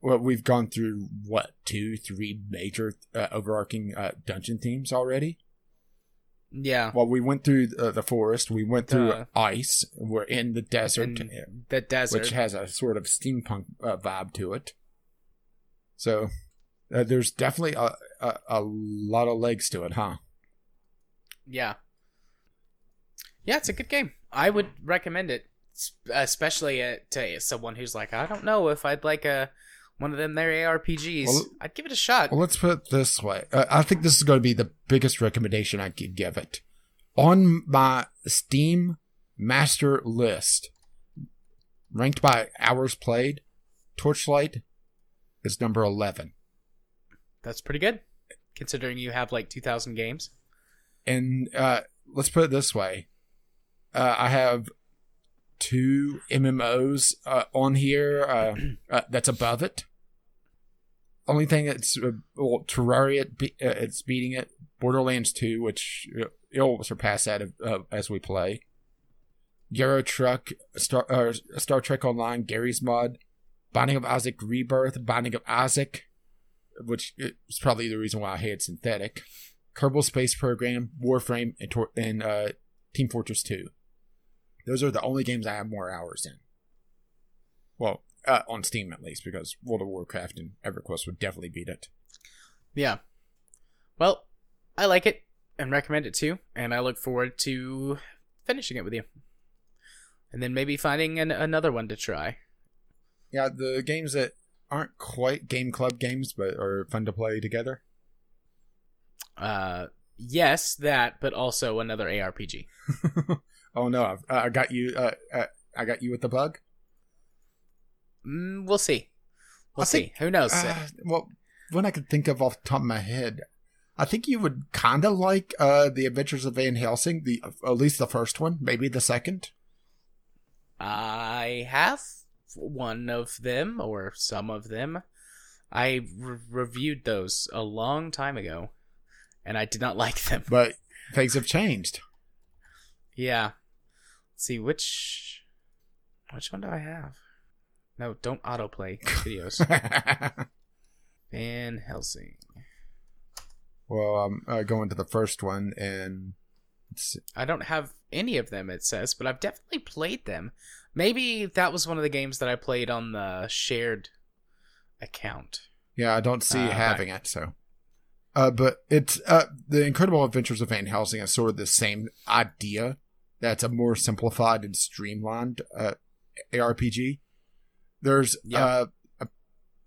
well, we've gone through what two, three major uh, overarching uh, dungeon themes already. Yeah. Well, we went through uh, the forest. We went through uh, ice. We're in the desert. The desert, which has a sort of steampunk uh, vibe to it. So uh, there's definitely a, a, a lot of legs to it, huh? Yeah. Yeah, it's a good game. I would recommend it, especially to someone who's like, I don't know if I'd like a one of them their ARPGs, well, I'd give it a shot. Well, let's put it this way. Uh, I think this is going to be the biggest recommendation I could give it. On my Steam master list, ranked by hours played, Torchlight is number 11. That's pretty good, considering you have like 2,000 games. And uh, let's put it this way uh, I have two MMOs uh, on here uh, uh, that's above it. Only thing that's uh, well, Terraria be, uh, it's beating it. Borderlands 2, which uh, it'll surpass that uh, as we play. Euro Truck, Star Star Trek Online, Garry's Mod, Binding of Isaac Rebirth, Binding of Isaac, which is probably the reason why I hate Synthetik. Kerbal Space Program, Warframe, and, Tor- and uh, Team Fortress 2. Those are the only games I have more hours in. Well, uh, on Steam at least, because World of Warcraft and EverQuest would definitely beat it. Yeah. Well, I like it and recommend it too, and I look forward to finishing it with you, and then maybe finding an, another one to try. Yeah, the games that aren't quite game club games, but are fun to play together. Uh, yes, that, but also another ARPG. oh no, I, I got you. Uh, uh, I got you with the bug. Mm, we'll see. We'll I see. Think, Who knows? Uh, well, when I could think of off the top of my head, I think you would kind of like uh, the Adventures of Van Helsing, the at least the first one, maybe the second. I have one of them or some of them. I re- reviewed those a long time ago, and I did not like them. But things have changed. Yeah. See which which one do I have? No, don't autoplay videos. Van Helsing. Well, I'm uh, going to the first one, and I don't have any of them. It says, but I've definitely played them. Maybe that was one of the games that I played on the shared account. Yeah, I don't see Uh, having it. So, uh, but it's uh, the Incredible Adventures of Van Helsing is sort of the same idea. That's a more simplified and streamlined uh, ARPG. There's Yeah. uh, a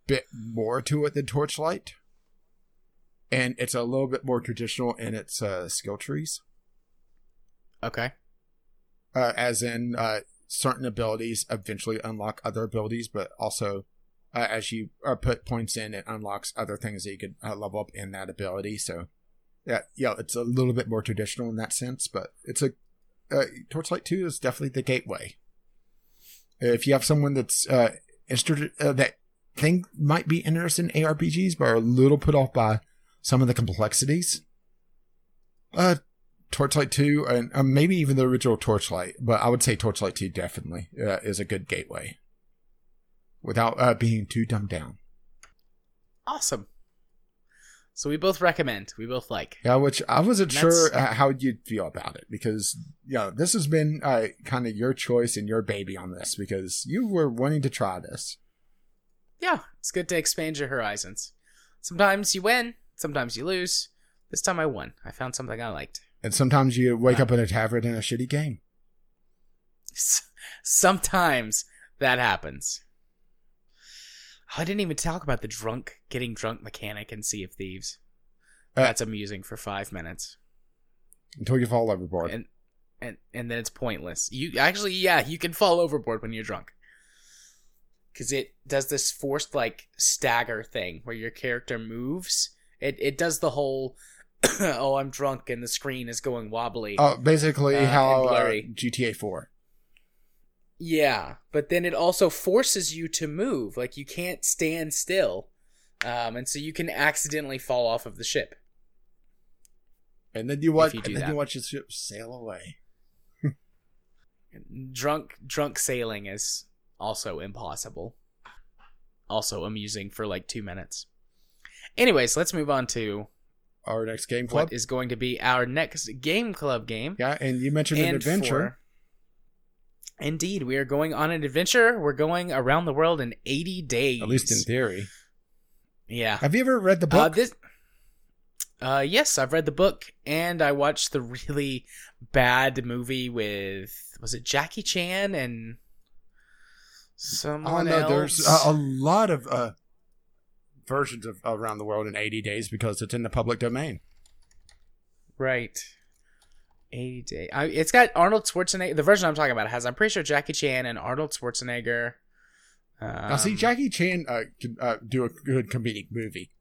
bit more to it than Torchlight, and it's a little bit more traditional in its uh, skill trees. Okay. uh, as in uh, certain abilities eventually unlock other abilities, but also uh, as you uh, put points in, it unlocks other things that you could uh, level up in that ability. So, yeah, yeah, it's a little bit more traditional in that sense, but it's a uh, Torchlight Two is definitely the gateway. If you have someone that's uh, interested uh, that think might be interested in ARPGs but are a little put off by some of the complexities, uh, Torchlight 2 and uh, maybe even the original Torchlight, but I would say Torchlight 2 definitely uh, is a good gateway without uh, being too dumbed down. Awesome. So we both recommend. We both like. Yeah, which I wasn't sure how you'd feel about it because, you know, this has been uh, kind of your choice and your baby on this because you were wanting to try this. Yeah, it's good to expand your horizons. Sometimes you win, sometimes you lose. This time I won. I found something I liked. And sometimes you wake up in a tavern in a shitty game. S- Sometimes that happens. I didn't even talk about the drunk getting drunk mechanic in Sea of Thieves. Uh, That's amusing for five minutes, Until you fall overboard. and and and then it's pointless. You actually, yeah, you can fall overboard when you're drunk, because it does this forced like stagger thing where your character moves. It it does the whole, oh, I'm drunk and the screen is going wobbly. Oh, basically Uh, how uh. GTA 4. Yeah, but then it also forces you to move. Like you can't stand still. Um, and so you can accidentally fall off of the ship. And then you watch, you and then that. you watch the ship sail away. Drunk drunk sailing is also impossible. Also amusing for like 2 minutes. Anyways, let's move on to Our next game club. what is going to be our next game club game. yeah, and you mentioned an and adventure. Indeed, we are going on an adventure. We're going around the world in 80 days. At least in theory. Yeah. Have you ever read the Uh, book? this, uh, yes, I've read the book and I watched the really bad movie with was it Jackie Chan and someone oh, no, else? there's a, a lot of uh, versions of Around the World in 80 Days because it's in the public domain. right. Eighty day. I, it's got Arnold Schwarzenegger. The version I'm talking about has I'm pretty sure Jackie Chan and Arnold Schwarzenegger. Um, now, see, Jackie Chan uh, can uh, do a good comedic movie.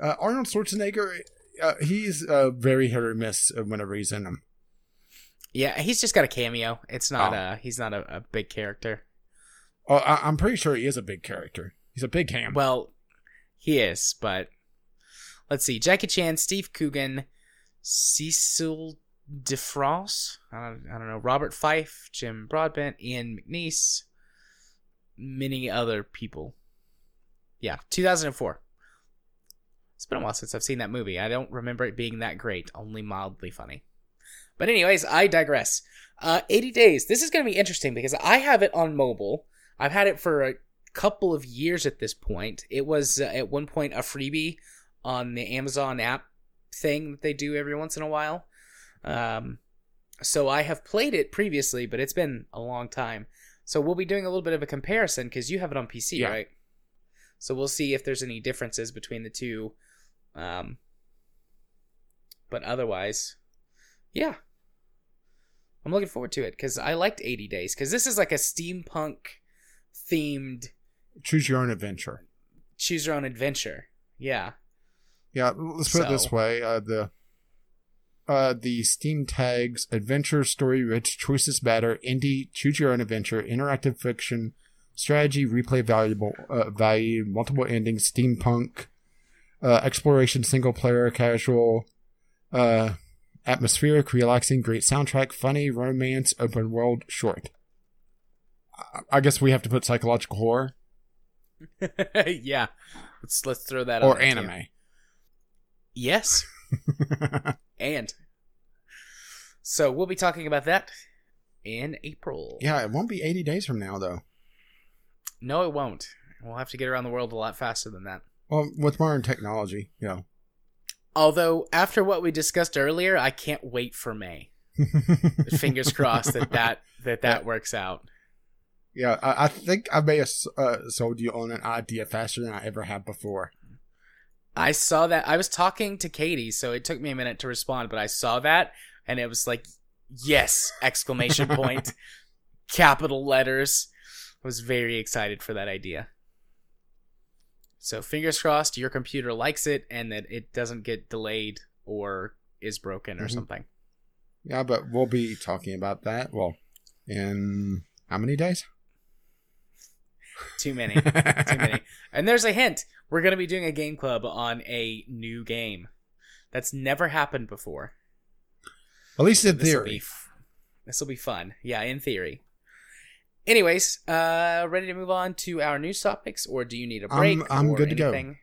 Uh, Arnold Schwarzenegger, uh, he's uh, very hit or miss whenever he's in them. Yeah, he's just got a cameo. It's not Oh. uh he's not a, a big character. Oh, I- I'm pretty sure he is a big character. He's a big ham. Well, he is, but let's see. Jackie Chan, Steve Coogan, Cecil DeFrance, I don't, I don't know, Robert Fyfe, Jim Broadbent, Ian McNeice, many other people. Yeah, 2004. It's been a while since I've seen that movie. I don't remember it being that great, only mildly funny. But anyways, I digress. Uh, 80 days. This is going to be interesting because I have it on mobile. I've had it for a couple of years at this point. It was uh, at one point a freebie on the Amazon app thing that they do every once in a while. Um, so I have played it previously, but it's been a long time. So we'll be doing a little bit of a comparison because you have it on PC, Yeah. right? So we'll see if there's any differences between the two. Um, but otherwise, yeah. I'm looking forward to it because I liked 80 Days because this is like a steampunk themed Choose your own adventure. choose your own adventure. Yeah. Yeah, let's put it this way: uh, the uh, the Steam tags adventure, story rich, choices matter, indie, choose your own adventure, interactive fiction, strategy, replay valuable uh, value, multiple endings, steampunk, uh, exploration, single player, casual, uh, atmospheric, relaxing, great soundtrack, funny, romance, open world, short. I- guess we have to put psychological horror yeah. Let's let's throw that or too. anime. Yes, and so we'll be talking about that in April. yeah, it won't be 80 days from now, though. No, it won't. We'll have to get around the world a lot faster than that. Well, with modern technology, you know. Although, after what we discussed earlier, I can't wait for May. Fingers crossed that that that, that works out. Yeah, I, I think I may have uh, sold you on an idea faster than I ever have before. I saw that. I was talking to Katie, so it took me a minute to respond, but I saw that, and it was like, "Yes!" Exclamation point, capital letters. I was very excited for that idea. So fingers crossed your computer likes it and that it doesn't get delayed or is broken or Mhm. something. Yeah, but we'll be talking about that. Well, in how many days? Too many. Too many. And there's a hint. We're going to be doing a game club on a new game. That's never happened before. At least in theory. this will be fun. Yeah, in theory. Anyways, uh ready to move on to our news topics or do you need a break I'm- I'm or good to go. anything?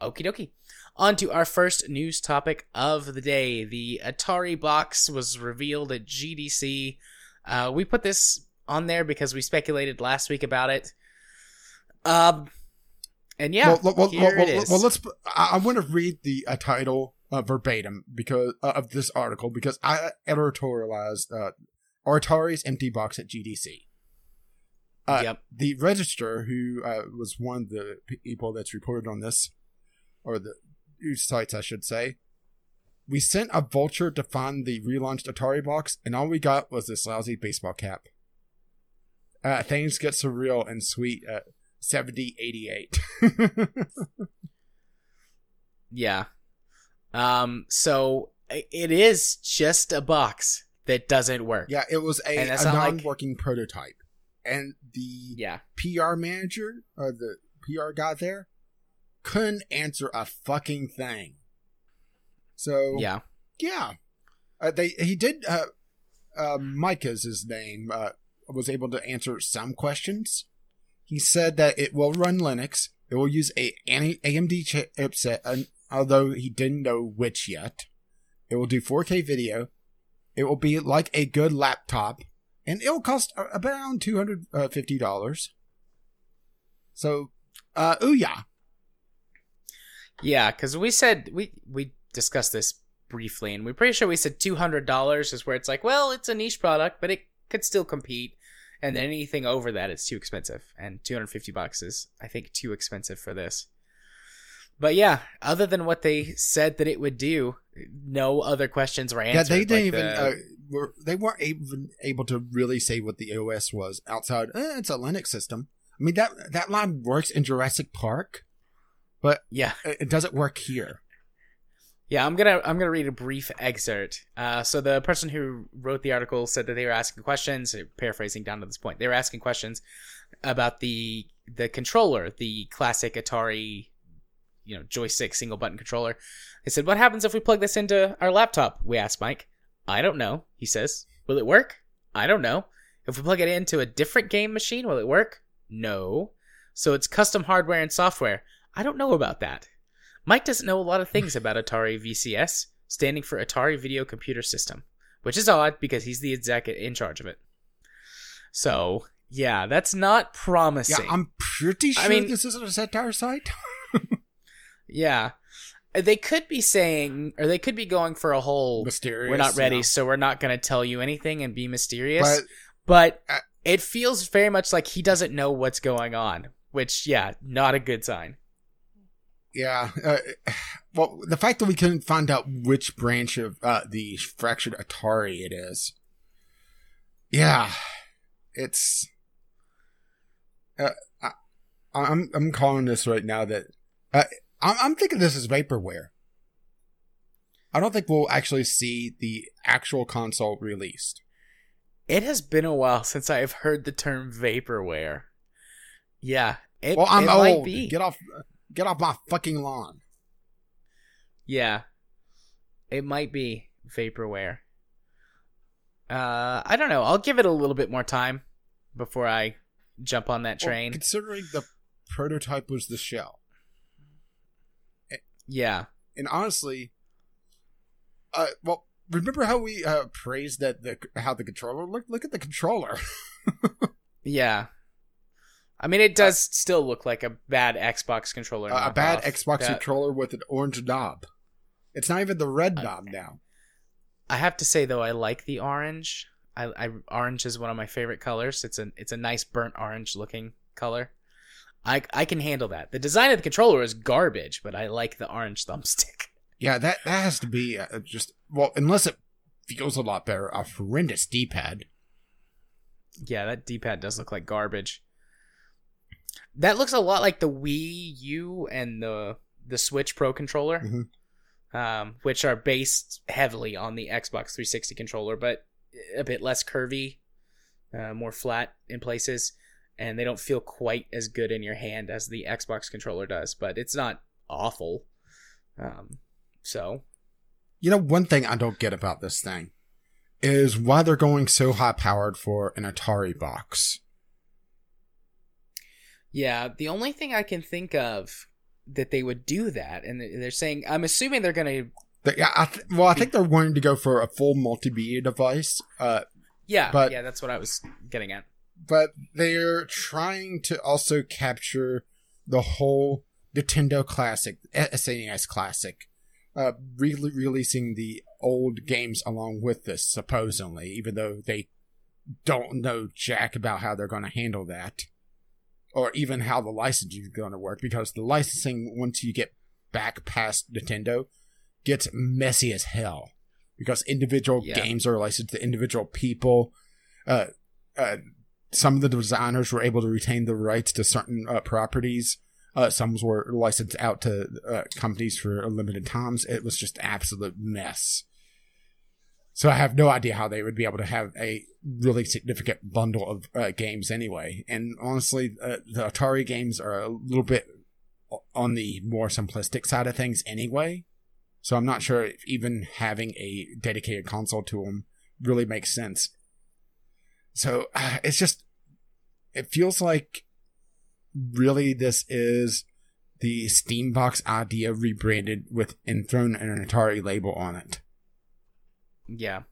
Okie dokie. On to our first news topic of the day. The Atari box was revealed at GDC. Uh, we put this on there because we speculated last week about it. Um, and yeah, well, well, here well, it is. well, let's. I, want to read the uh, title uh, verbatim because uh, of this article because I editorialized uh, Atari's empty box at GDC. Uh, yep. The Register, who uh, was one of the people that's reported on this, or the news sites, I should say, we sent a vulture to find the relaunched Atari box, and all we got was this lousy baseball cap. Uh, things get surreal and sweet at 7088. Yeah. Um. So it is just a box that doesn't work. yeah, it was a, a not like- prototype. And the Yeah. PR manager, or the PR guy there, couldn't answer a fucking thing. So, Yeah. yeah. Uh, they he did uh, uh Mike is his name uh was able to answer some questions he said that it will run linux it will use a amd chipset although he didn't know which yet it will do 4k video it will be like a good laptop and it'll cost a- around $250 so uh ooh yeah Yeah. Because we said we we discussed this briefly, and we're pretty sure we said two hundred dollars is where it's like, well, it's a niche product, but it could still compete. And anything over that, it's too expensive. And two hundred fifty bucks is, I think, too expensive for this. But yeah, other than what they said that it would do, no other questions were answered. Yeah, they didn't like even. the- Uh, were they weren't even able to really say what the OS was outside. Eh, it's a Linux system. I mean that that line works in Jurassic Park, but yeah, it, it doesn't work here. Yeah, I'm gonna I'm gonna read a brief excerpt. Uh, so the person who wrote the article said that they were asking questions, paraphrasing down to this point. They were asking questions about the the controller, the classic Atari, you know, joystick single button controller. They said, "What happens if we plug this into our laptop?" We asked Mike. I don't know. He says, "Will it work?" I don't know. If we plug it into a different game machine, will it work? No. So it's custom hardware and software. I don't know about that. Mike doesn't know a lot of things about Atari VCS, standing for Atari Video Computer System, which is odd because he's the exec in charge of it. So, yeah, that's not promising. Yeah, I'm pretty sure I mean- this isn't a satire site. Yeah. They could be saying, or they could be going for a whole, Mysterious. we're not ready, yeah. so we're not going to tell you anything and be mysterious. But but Uh, it feels very much like he doesn't know what's going on, which, yeah, not a good sign. Yeah, uh, well, the fact that we couldn't find out which branch of uh, the fractured Atari it is. Yeah, it's. Uh, I, I'm I'm calling this right now that uh, I'm I'm thinking this is vaporware. I don't think we'll actually see the actual console released. It has been a while since I have heard the term vaporware. Yeah, it, well, I'm it old. might be. Get off, get off my fucking lawn. Yeah. It might be vaporware. Uh I don't know. I'll give it a little bit more time before I jump on that Well, train. considering the prototype was the shell, yeah. and honestly, uh, well, remember how we uh praised that the how the controller looked? Look at the controller. Yeah. I mean, it does still look like a bad Xbox controller. Uh, a bad. Xbox That- controller with an orange knob. It's not even the red knob now. I have to say though, I like the orange. I, I orange is one of my favorite colors. It's a it's a nice burnt orange looking color. I I can handle that. The design of the controller is garbage, but I like the orange thumbstick. Yeah, that that has to be uh, just well, unless it feels a lot better. A horrendous D-pad. Yeah, that D-pad does look like garbage. That looks a lot like the Wii U and the the Switch Pro controller, Mhm. um, which are based heavily on the Xbox 360 controller, but a bit less curvy, uh, more flat in places, and they don't feel quite as good in your hand as the Xbox controller does. But it's not awful. Um, so You know, one thing I don't get about this thing is why they're going so high powered for an Atari box. Yeah, the only thing I can think of that they would do that, and they're saying, I'm assuming they're gonna, They- yeah, I th- well, I think they're wanting to go for a full multimedia device, uh, yeah, But- yeah, that's what I was getting at. but they're trying to also capture the whole Nintendo Classic, SNES Classic, uh, re- releasing the old games along with this, supposedly, even though they don't know jack about how they're going to handle that, or even how the licensing is going to work, because the licensing, once you get back past Nintendo, gets messy as hell. Because individual Yeah. games are licensed to individual people. Uh, uh, some of the designers were able to retain the rights to certain uh, properties. Uh, some were licensed out to uh, companies for limited times. It was just absolute mess. So I have no idea how they would be able to have a really significant bundle of uh, games anyway. And honestly, uh, the Atari games are a little bit on the more simplistic side of things anyway. So I'm not sure if even having a dedicated console to them really makes sense. So uh, it's just, it feels like really this is the Steambox idea rebranded with and thrown an Atari label on it. Yeah,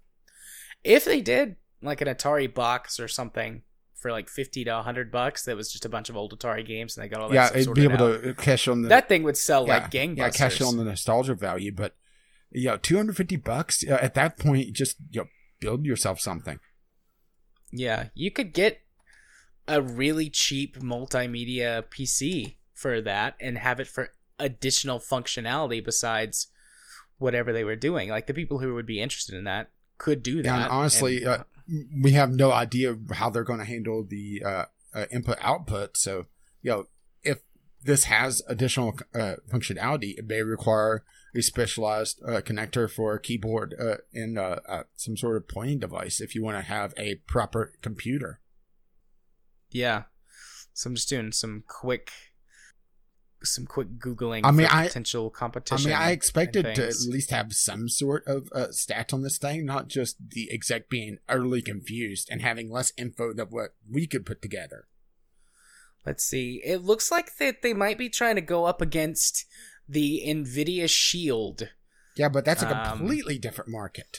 if they did like an Atari box or something for like fifty to hundred bucks, that was just a bunch of old Atari games, and they got all that yeah, it'd be able out. to cash on the that thing would sell yeah, like gangbusters. Yeah, cash on the nostalgia value, but you know, 250 bucks uh, at that point, just you know, build yourself something. Yeah, you could get a really cheap multimedia PC for that and have it for additional functionality besides whatever they were doing. Like the people who would be interested in that could do that. Yeah, and honestly, and- uh, we have no idea how they're going to handle the uh, uh, input output. So, you know, if this has additional uh, functionality, it may require a specialized uh, connector for a keyboard and uh, uh, some sort of pointing device if you want to have a proper computer. yeah. So I'm just doing some quick, some quick googling. I mean, I- potential competition. I mean, I expected to at least have some sort of uh, stats on this thing, not just the exec being utterly confused and having less info than what we could put together. Let's see. It looks like that they might be trying to go up against the Nvidia Shield. Yeah, but that's a Um, completely different market.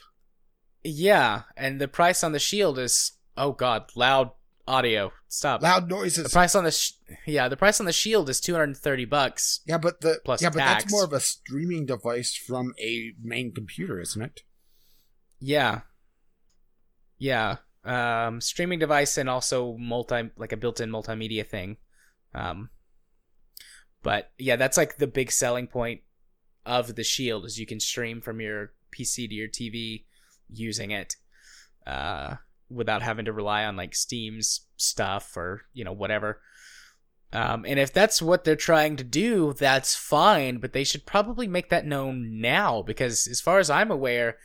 Yeah, and the price on the Shield is oh god, loud audio. Stop. Loud noises. The price on the sh- yeah, the price on the Shield is 230 bucks. Yeah, but the plus yeah, but tax. that's more of a streaming device from a main computer, isn't it? Yeah. Yeah. Um streaming device and also multi like a built-in multimedia thing. Um but yeah, that's like the big selling point of the Shield is you can stream from your PC to your TV using it uh without having to rely on like Steam's stuff or, you know, whatever. Um, and if that's what they're trying to do, that's fine, but they should probably make that known now because, as far as I'm aware,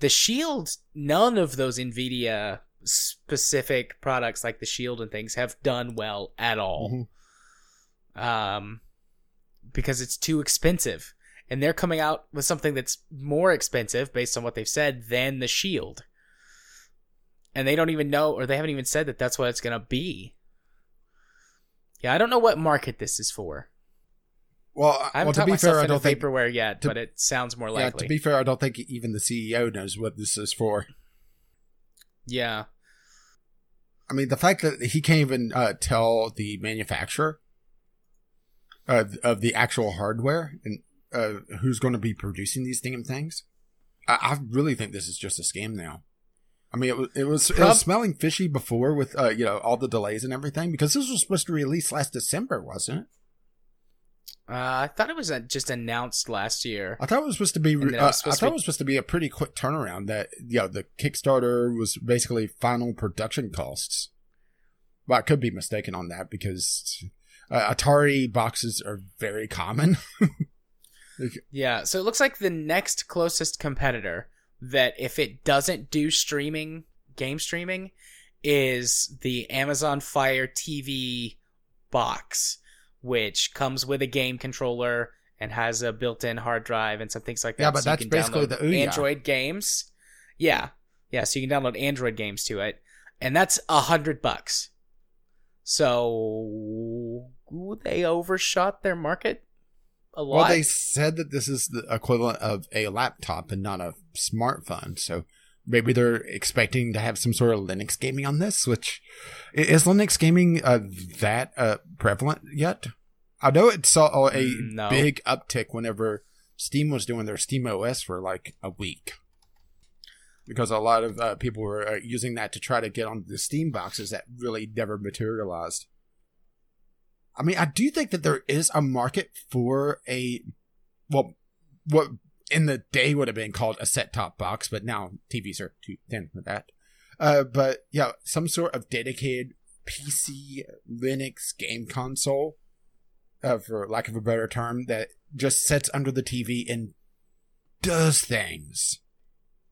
the Shield, none of those NVIDIA specific products like the Shield and things have done well at all. Mhm. Um, because it's too expensive. And they're coming out with something that's more expensive based on what they've said than the Shield. And they don't even know, or they haven't even said that that's what it's going to be. Yeah, I don't know what market this is for. Well, I well to be fair, I don't think. vaporware yet, to- but it sounds more Yeah, likely. to be fair, I don't think even the CEO knows what this is for. Yeah. I mean, the fact that he can't even uh, tell the manufacturer uh, of the actual hardware and uh, who's going to be producing these damn things, I, I really think this is just a scam now. I mean, it was it was, it was smelling fishy before with uh, you know all the delays and everything because this was supposed to release last December, wasn't it? Uh, I thought it was uh, just announced last year. I thought it was supposed to be. Uh, I thought be... it was supposed to be a pretty quick turnaround. That you know, the Kickstarter was basically final production costs. But I could be mistaken on that because uh, Atari boxes are very common. yeah, so it looks like the next closest competitor that if it doesn't do streaming, game streaming, is the Amazon Fire TV box, which comes with a game controller and has a built-in hard drive and some things like that. Yeah, but so that's basically the Ouya. Android games. Yeah, yeah. So you can download Android games to it, and that's a hundred bucks. So they overshot their market a lot. Well, they said that this is the equivalent of a laptop and not a smartphone. So maybe they're expecting to have some sort of Linux gaming on this. Which is Linux gaming uh, that uh, prevalent yet? I know it saw a mm, no. big uptick whenever Steam was doing their Steam OS for like a week because a lot of uh, people were uh, using that to try to get on the Steam boxes that really never materialized. I mean, I do think that there is a market for a, well, what in the day would have been called a set top box, but now TVs are too thin for that. Uh, but yeah, some sort of dedicated PC Linux game console, uh, for lack of a better term, that just sits under the TV and does things.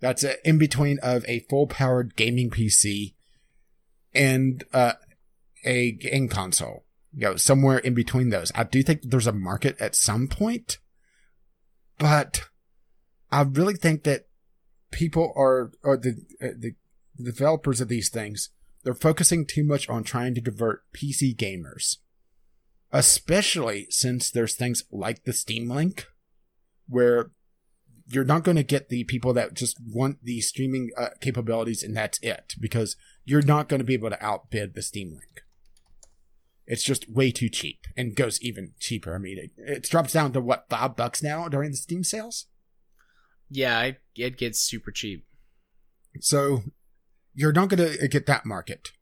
That's a, in between of a full powered gaming PC and uh, a game console. You know, somewhere in between those. I do think there's a market at some point, but I really think that people are, or the, uh, the developers of these things, they're focusing too much on trying to convert PC gamers. Especially since there's things like the Steam Link, where you're not going to get the people that just want the streaming uh, capabilities and that's it because you're not going to be able to outbid the Steam Link. It's just way too cheap and goes even cheaper. I mean, it, it drops down to what five bucks now during the Steam sales. Yeah, it, it gets super cheap. So you're not going to get that market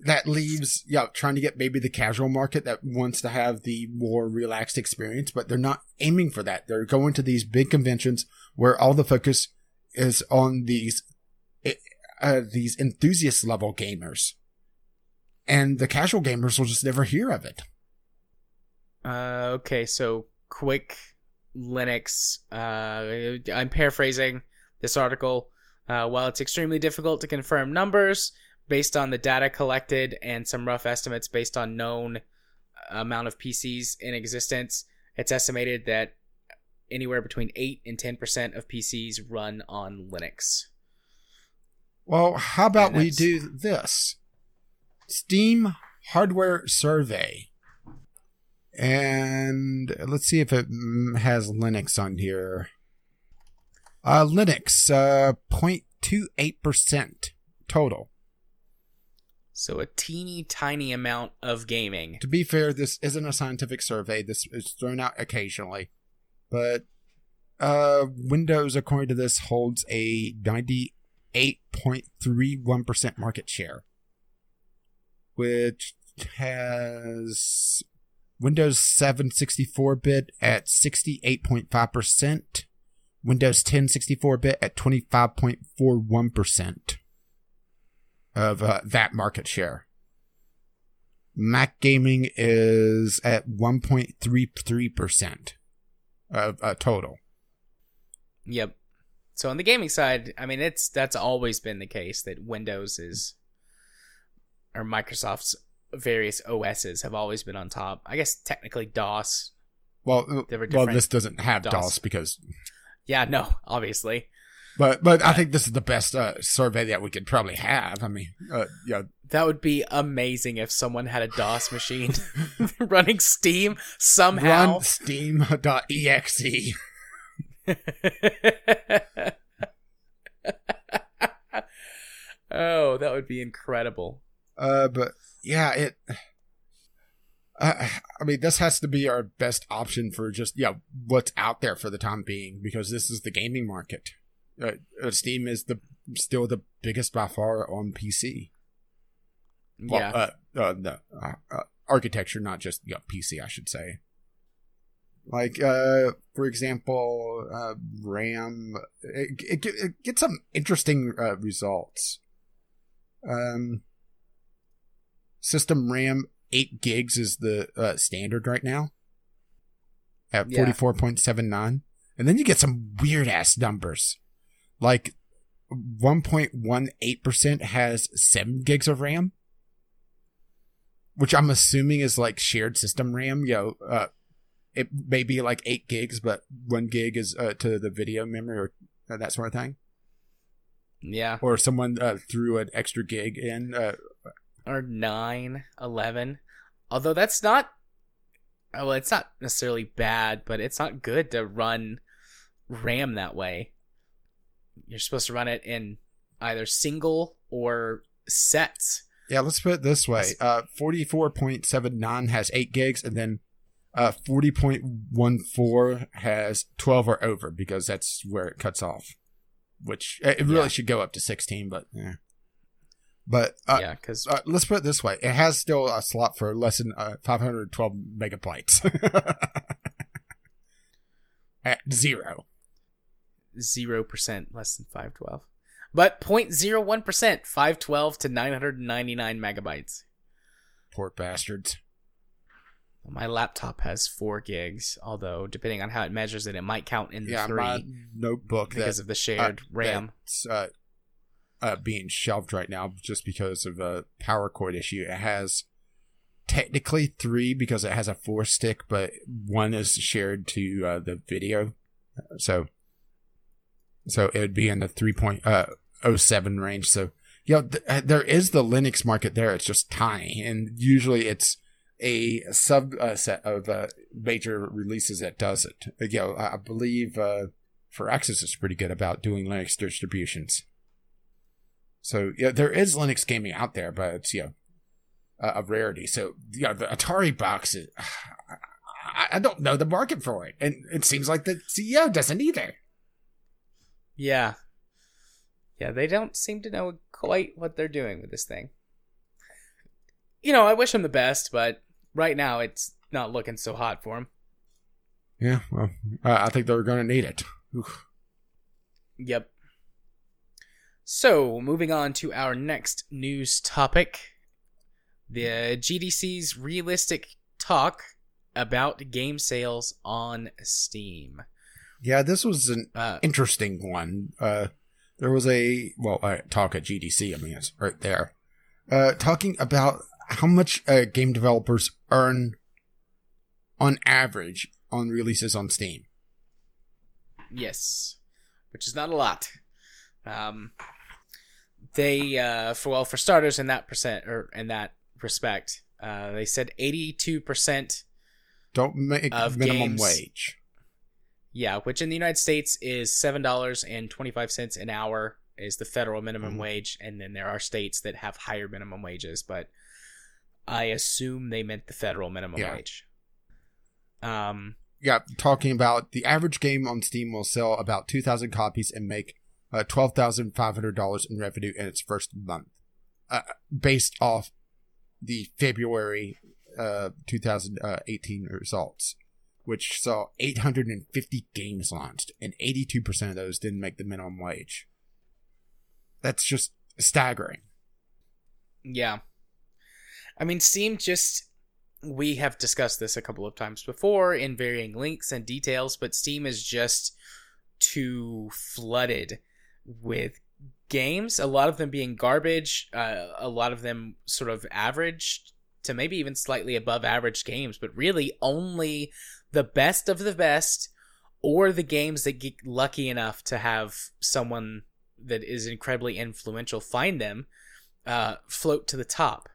that leaves yeah trying to get maybe the casual market that wants to have the more relaxed experience but they're not aiming for that they're going to these big conventions where all the focus is on these eh, uh, these enthusiast level gamers and the casual gamers will just never hear of it uh, okay so quick linux uh, i'm paraphrasing this article uh, while it's extremely difficult to confirm numbers based on the data collected and some rough estimates based on known amount of PCs in existence, it's estimated that anywhere between 8 and 10% of PCs run on Linux. Well, how about we do this? Steam hardware survey. And let's see if it has Linux on here. Uh, Linux, uh, 0.28% total. So a teeny tiny amount of gaming. To be fair, this isn't a scientific survey. This is thrown out occasionally. But uh, Windows, according to this, holds a 98.31% market share, which has Windows 7 64 bit at 68.5%, Windows 10 64 bit at 25.41% of uh, that market share. Mac gaming is at 1.33% of uh, total. Yep. So on the gaming side, I mean it's that's always been the case that Windows is or Microsoft's various OSs have always been on top. I guess technically DOS. Well, uh, well, this doesn't have DOS. DOS because. Yeah, no, obviously. But but I think this is the best uh, survey that we could probably have. I mean, uh, yeah, that would be amazing if someone had a DOS machine running Steam somehow. Run Steam.exe. Oh, that would be incredible. Uh, but yeah, it. Uh, I mean, this has to be our best option for just yeah what's out there for the time being because this is the gaming market. Uh, uh Steam is the still the biggest by far on PC. Well, yeah. uh, uh, the uh, uh, architecture, not just yeah, PC, I should say. Like, uh, for example, uh, RAM, it, it, it gets some interesting uh, results. Um, system RAM, 8 gigs is the uh, standard right now at Yeah. 44.79. And then you get some weird ass numbers. Like 1.18% has 7 gigs of RAM, which I'm assuming is like shared system RAM. Yo, uh, it may be like 8 gigs, but 1 gig is uh, to the video memory or uh, that sort of thing. yeah. Or someone uh, threw an extra gig in. Or 9, 11. Although that's not. Well, it's not necessarily bad, but it's not good to run RAM that way. You're supposed to run it in either single or sets. yeah, let's put it this way. Uh, 44.79 has 8 gigs, and then uh, 40.14 has 12 or over because that's where it cuts off. Which it really Yeah. should go up to 16, but yeah. But uh, yeah, because uh, let's put it this way: it has still a slot for less than uh, 512 megabytes. At zero. zero percent less than five twelve, but 0.01 percent five twelve to nine hundred ninety nine megabytes. Poor bastards. My laptop has four gigs, although depending on how it measures it, it might count in the Yeah, three my notebook because that, of the shared uh, RAM. that's uh, uh, being shelved right now just because of a power cord issue. It has technically three because it has a four stick, but one is shared to uh, the video. So, so it would be in the 3.07 range. So, you know, th- uh, there is the Linux market there. It's just tiny. And usually it's a subset of uh, major releases that does it. Uh, You know, I believe uh, Firaxis is pretty good about doing Linux distributions. So, yeah, there is Linux gaming out there, but it's, you know, a, a rarity. So, yeah, the Atari box is. I, I don't know the market for it. And it seems like the CEO doesn't either. Yeah. Yeah, they don't seem to know quite what they're doing with this thing. You know, I wish them the best, but right now it's not looking so hot for them. Yeah, well, I think they're going to need it. Oof. Yep. So, moving on to our next news topic the GDC's realistic talk about game sales on Steam. Yeah, this was an Uh, interesting one. Uh, there was a well, uh, talk at GDC. I mean, it's right there, uh, talking about how much uh, game developers earn on average on releases on Steam. Yes, which is not a lot. Um, they, uh, for well, for starters, in that percent or in that respect, uh, they said eighty-two percent. Don't make Of minimum games. wage. Yeah, which in the United States is seven dollars and twenty-five cents an hour is the federal minimum Mhm. wage, and then there are states that have higher minimum wages, but I assume they meant the federal minimum Yeah. wage. Um, Yeah, talking about the average game on Steam will sell about two thousand copies and make uh, twelve thousand five hundred dollars in revenue in its first month, uh, based off the February uh, 2018 results, which saw 850 games launched, and 82% of those didn't make the minimum wage. That's just staggering. Yeah. I mean, Steam just. We have discussed this a couple of times before in varying links and details, but Steam is just too flooded with games. A lot of them being garbage, uh, a lot of them sort of average to maybe even slightly above average games, but really only the best of the best or the games that get lucky enough to have someone that is incredibly influential find them uh, float to the top.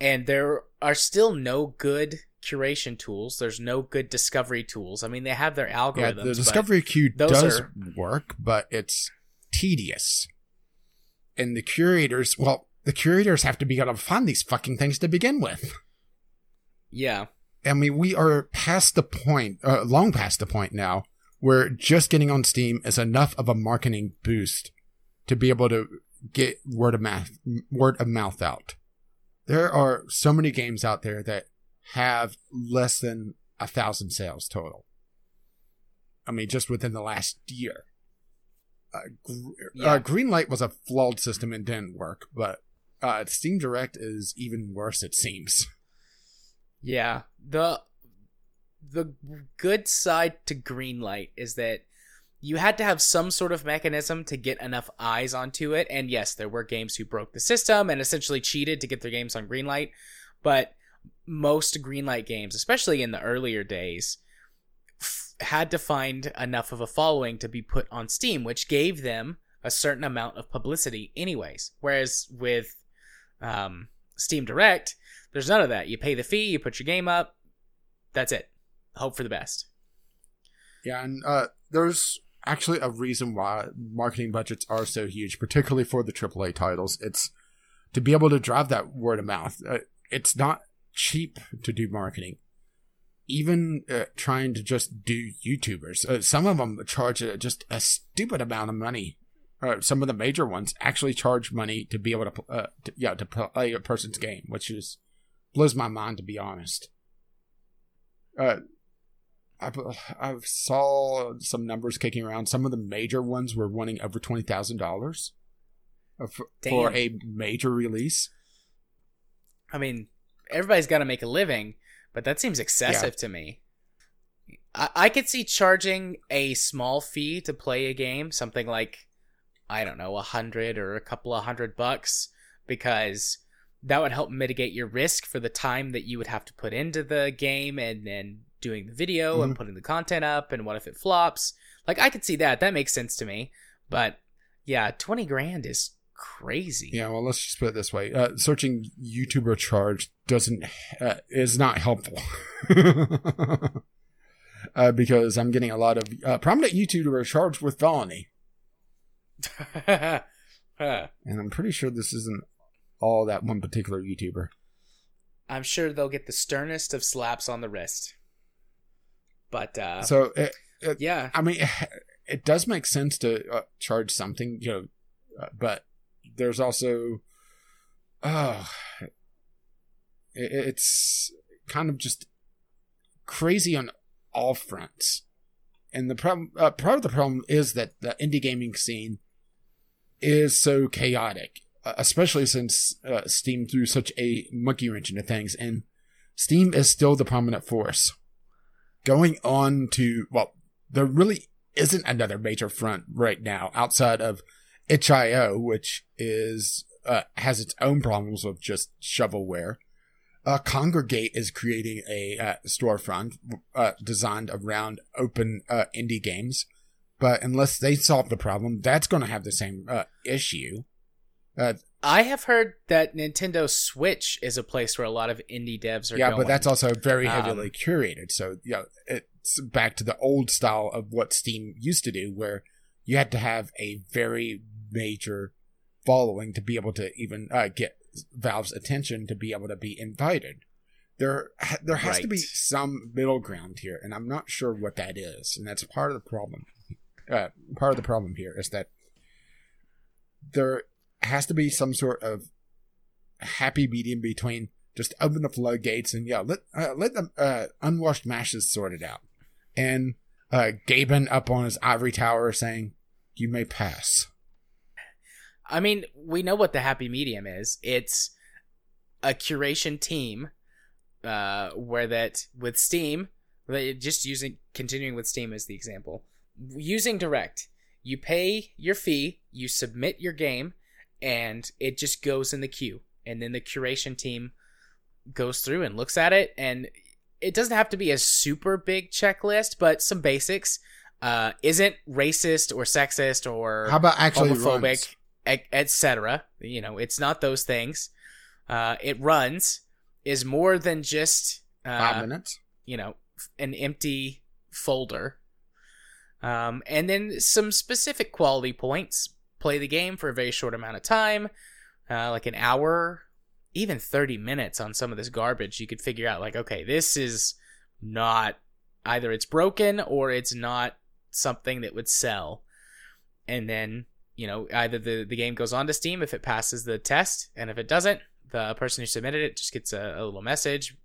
And there are still no good curation tools. There's no good discovery tools. I mean, they have their algorithms. Yeah, the discovery queue does are- work, but it's tedious. and the curators, well, the curators have to be able to find these fucking things to begin with. Yeah. I mean, we are past the point, uh, long past the point now, where just getting on Steam is enough of a marketing boost to be able to get word of mouth, word of mouth out. There are so many games out there that have less than a thousand sales total. I mean, just within the last year. Uh, gr- Yeah. uh, Greenlight was a flawed system and didn't work, but uh, Steam Direct is even worse, it seems. Yeah. The the good side to Greenlight is that you had to have some sort of mechanism to get enough eyes onto it. And yes, there were games who broke the system and essentially cheated to get their games on Greenlight. But most Greenlight games, especially in the earlier days, f- had to find enough of a following to be put on Steam, which gave them a certain amount of publicity, anyways. Whereas with um, Steam Direct, there's none of that. You pay the fee, you put your game up, that's it. Hope for the best. Yeah, and uh, there's actually a reason why marketing budgets are so huge, particularly for the AAA titles. It's to be able to drive that word of mouth. Uh, it's not cheap to do marketing. Even uh, trying to just do YouTubers, uh, some of them charge uh, just a stupid amount of money. Uh, some of the major ones actually charge money to be able to, uh, to yeah, to play a person's game, which is blows my mind to be honest. Uh, I I saw some numbers kicking around. Some of the major ones were wanting over twenty thousand dollars for Damn. a major release. I mean, everybody's got to make a living, but that seems excessive to me. I-, I could see charging a small fee to play a game, something like, I don't know, a hundred or a couple of hundred bucks, because that would help mitigate your risk for the time that you would have to put into the game and then doing the video and Mhm. putting the content up and what if it flops. Like, I could see that. That makes sense to me. But yeah, 20 grand is crazy. Yeah, well, let's just put it this way: uh, searching YouTuber charge doesn't uh, is not helpful. Uh, because I'm getting a lot of uh, prominent YouTubers charged with felony, and I'm pretty sure this isn't all that one particular YouTuber. I'm sure they'll get the sternest of slaps on the wrist. But uh, So it, yeah, I mean, it does make sense to uh, charge something, you know, uh, but there's also, oh, it's kind of just crazy on all fronts. And the problem, uh, part of the problem is that the indie gaming scene is so chaotic, uh, especially since uh, Steam threw such a monkey wrench into things, and Steam is still the prominent force. Going on to well, there really isn't another major front right now outside of itch.io, which is uh, has its own problems with just shovelware. Uh, Kongregate is creating a uh, storefront uh, designed around open uh, indie games, but unless they solve the problem, that's going to have the same uh, issue. Uh, I have heard that Nintendo Switch is a place where a lot of indie devs are yeah, going. but that's also very Um, heavily curated. So, you know, it's back to the old style of what Steam used to do, where you had to have a very major following to be able to even uh, get Valve's attention to be able to be invited. There, there has to be some middle ground here, and I'm not sure what that is, and that's part of the problem. Uh, part of the problem here is that there has to be some sort of happy medium between just open the floodgates and yeah, let uh, let the uh, unwashed masses sort it out. And uh, Gaben up on his ivory tower saying, "You may pass." I mean, we know what the happy medium is. It's a curation team, uh, where that with Steam, just using continuing with Steam as the example, using Direct, you pay your fee, you submit your game, and it just goes in the queue, and then the curation team goes through and looks at it, and it doesn't have to be a super big checklist, but some basics. Uh, isn't racist or sexist or How about actually homophobic, runs? Etc. You know, it's not those things. Uh, it runs is more than just Five uh, minutes. you know an empty folder. Um, and then some specific quality points. play the game for a very short amount of time, uh, like an hour, even 30 minutes on some of this garbage, you could figure out, like, okay, this is not either it's broken or it's not something that would sell. And then, you know, either the, the game goes on to Steam if it passes the test, and if it doesn't, the person who submitted it just gets a, a little message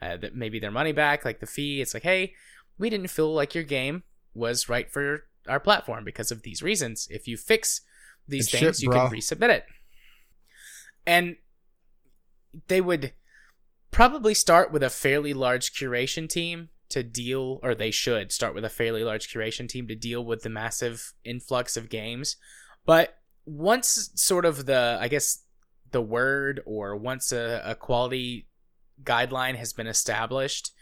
uh, that maybe their money back, like the fee. It's like, hey, we didn't feel like your game was right for our platform because of these reasons. If you fix these things, shit, you can resubmit it. And they would probably start with a fairly large curation team to deal, or they should start with a fairly large curation team to deal with the massive influx of games. But once sort of the, I guess, the word or once a, a quality guideline has been established,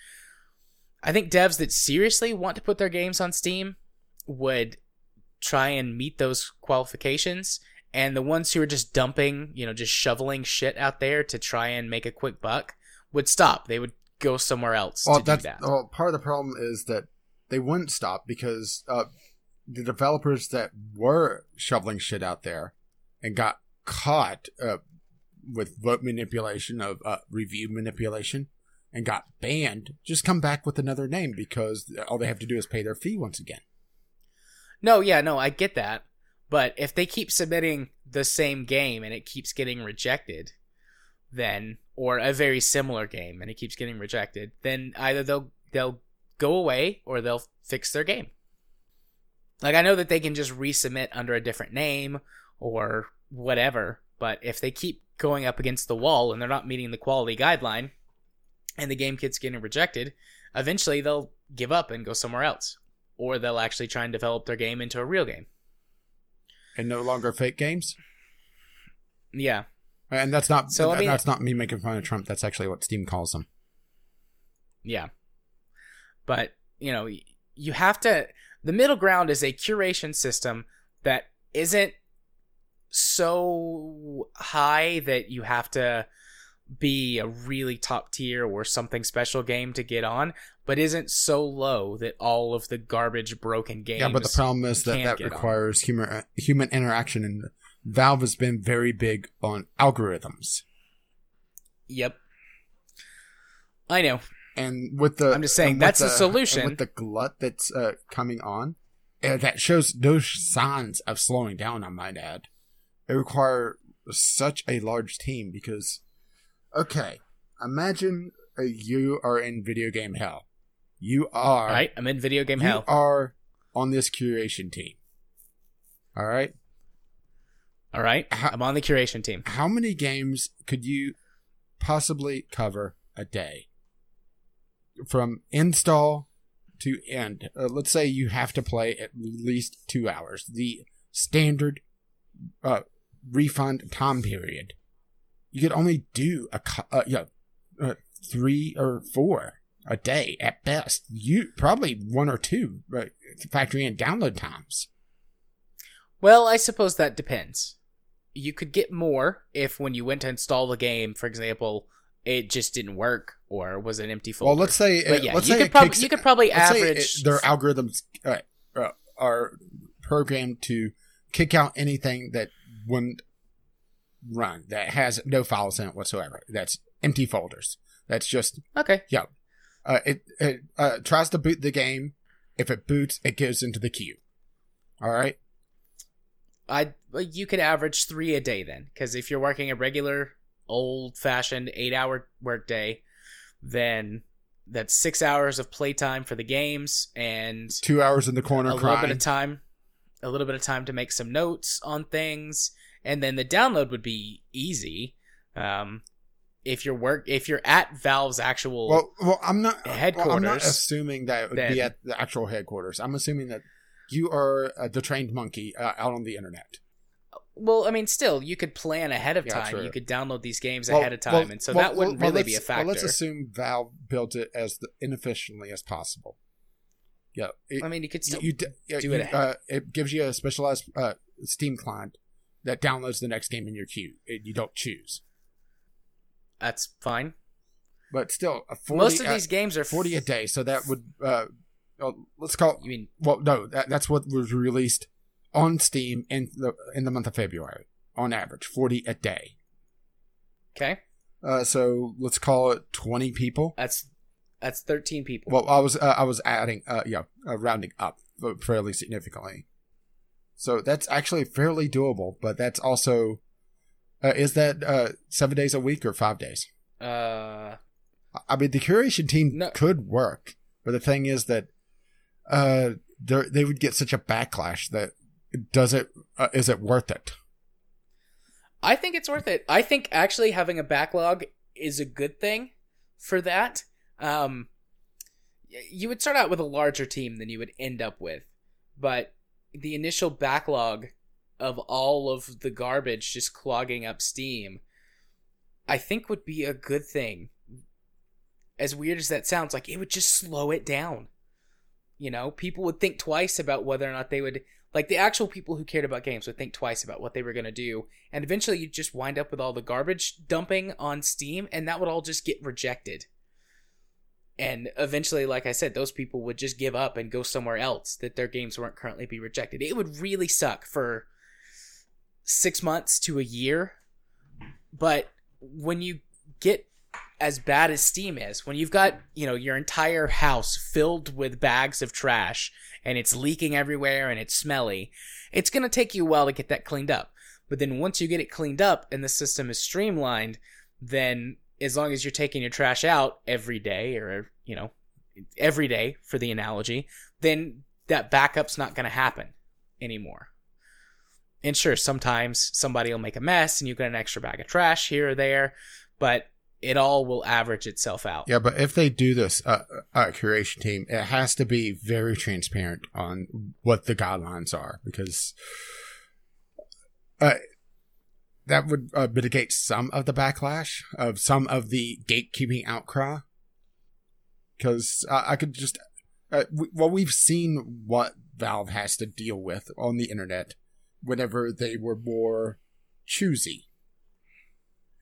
I think devs that seriously want to put their games on Steam would try and meet those qualifications. And the ones who are just dumping, you know, just shoveling shit out there to try and make a quick buck would stop. They would go somewhere else Well, to do that. well, part of the problem is that they wouldn't stop because uh, the developers that were shoveling shit out there and got caught uh, with vote manipulation of uh, review manipulation and got banned just come back with another name because all they have to do is pay their fee once again. No, yeah, no, I get that. But if they keep submitting the same game and it keeps getting rejected, then or a very similar game and it keeps getting rejected, then either they'll they'll go away or they'll fix their game. Like I know that they can just resubmit under a different name or whatever, but if they keep going up against the wall and they're not meeting the quality guideline and the game keeps getting rejected, eventually they'll give up and go somewhere else or they'll actually try and develop their game into a real game. And no longer fake games. Yeah. And that's not So, I mean- that's not me making fun of Trump. That's actually what Steam calls them. Yeah. But, you know, you have to the middle ground is a curation system that isn't so high that you have to be a really top tier or something special game to get on, but isn't so low that all of the garbage broken games Yeah, but the problem is that that on. requires human human interaction, and Valve has been very big on algorithms. Yep. I know. And with the, I'm just saying, that's the the- solution. With the glut that's uh, coming on, uh, that shows no signs of slowing down. I might add, it requires such a large team because, okay, imagine uh, you are in video game hell. You are All right, I'm in video game hell. you are on this curation team. All right. All right, How- I'm on the curation team. how many games could you possibly cover a day from install to end. Uh, let's say you have to play at least two hours. The standard uh, refund time period. You could only do a uh, yeah, uh, three or four a day at best. You probably one or two uh, factoring in download times. Well, I suppose that depends. You could get more if when you went to install the game, for example, it just didn't work or was an empty folder. well let's say yeah, let's you say could probably kicks- you could probably average it- their algorithms uh, uh, are programmed to kick out anything that wouldn't run that has no files in it whatsoever. That's empty folders. That's just okay. uh, it. It uh, tries to boot the game. If it boots, it goes into the queue. All right. I you could average three a day then, because if you're working a regular old fashioned eight hour workday, then that's six hours of playtime for the games and Two hours in the corner a little bit of time a little bit of time to make some notes on things and then the download would be easy um if you're work if you're at valve's actual well, well, I'm not. Well, I'm not Headquarters, assuming that it would be at the actual headquarters. I'm assuming that you are uh, the trained monkey uh, out on the internet. Well i mean still you could plan ahead of Yeah, time true. you could download these games Well- ahead of time well- and so well- that wouldn't well, really be a factor Well, let's assume Valve built it as the, inefficiently as possible. Yeah, it, i mean you could still you, yeah, do you, it ahead. Uh, it gives you a specialized uh, Steam client that downloads the next game in your queue. It, you don't choose, that's fine but still, a 40, most of uh, these games are forty a day. So that would uh, let's call. you mean Well, no, that, that's what was released on Steam in the in the month of February on average, 40 a day. Okay. Uh, so let's call it 20 people. That's that's 13 people. Well, I was uh, I was adding uh yeah, uh, rounding up fairly significantly. So that's actually fairly doable, but that's also uh, is that uh 7 days a week or 5 days? Uh I mean the curation team No. could work, but the thing is that uh they would get such a backlash that does it uh, is it worth it? I think it's worth it. I think actually having a backlog is a good thing for that. Um, you would start out with a larger team than you would end up with, but the initial backlog of all of the garbage just clogging up Steam, I think would be a good thing. As weird as that sounds, like it would just slow it down. You know, people would think twice about whether or not they would like the actual people who cared about games would think twice about what they were going to do and eventually you'd just wind up with all the garbage dumping on steam and that would all just get rejected. And eventually like i said those people would just give up and go somewhere else that their games weren't currently be rejected. It would really suck for six months to a year but when you get as bad as steam is. When you've got you know your entire house filled with bags of trash and it's leaking everywhere and it's smelly it's going to take you a while to get that cleaned up. But then once you get it cleaned up and the system is streamlined then as long as you're taking your trash out every day or you know every day for the analogy then that backup's not going to happen anymore. And sure sometimes somebody will make a mess and you get an extra bag of trash here or there but it all will average itself out Yeah, but if they do this uh, uh, curation team, it has to be very transparent on what the guidelines are because uh, that would uh, mitigate some of the backlash of some of the gatekeeping outcry. Because uh, I could just, uh, w- well, we've seen what Valve has to deal with on the internet whenever they were more choosy.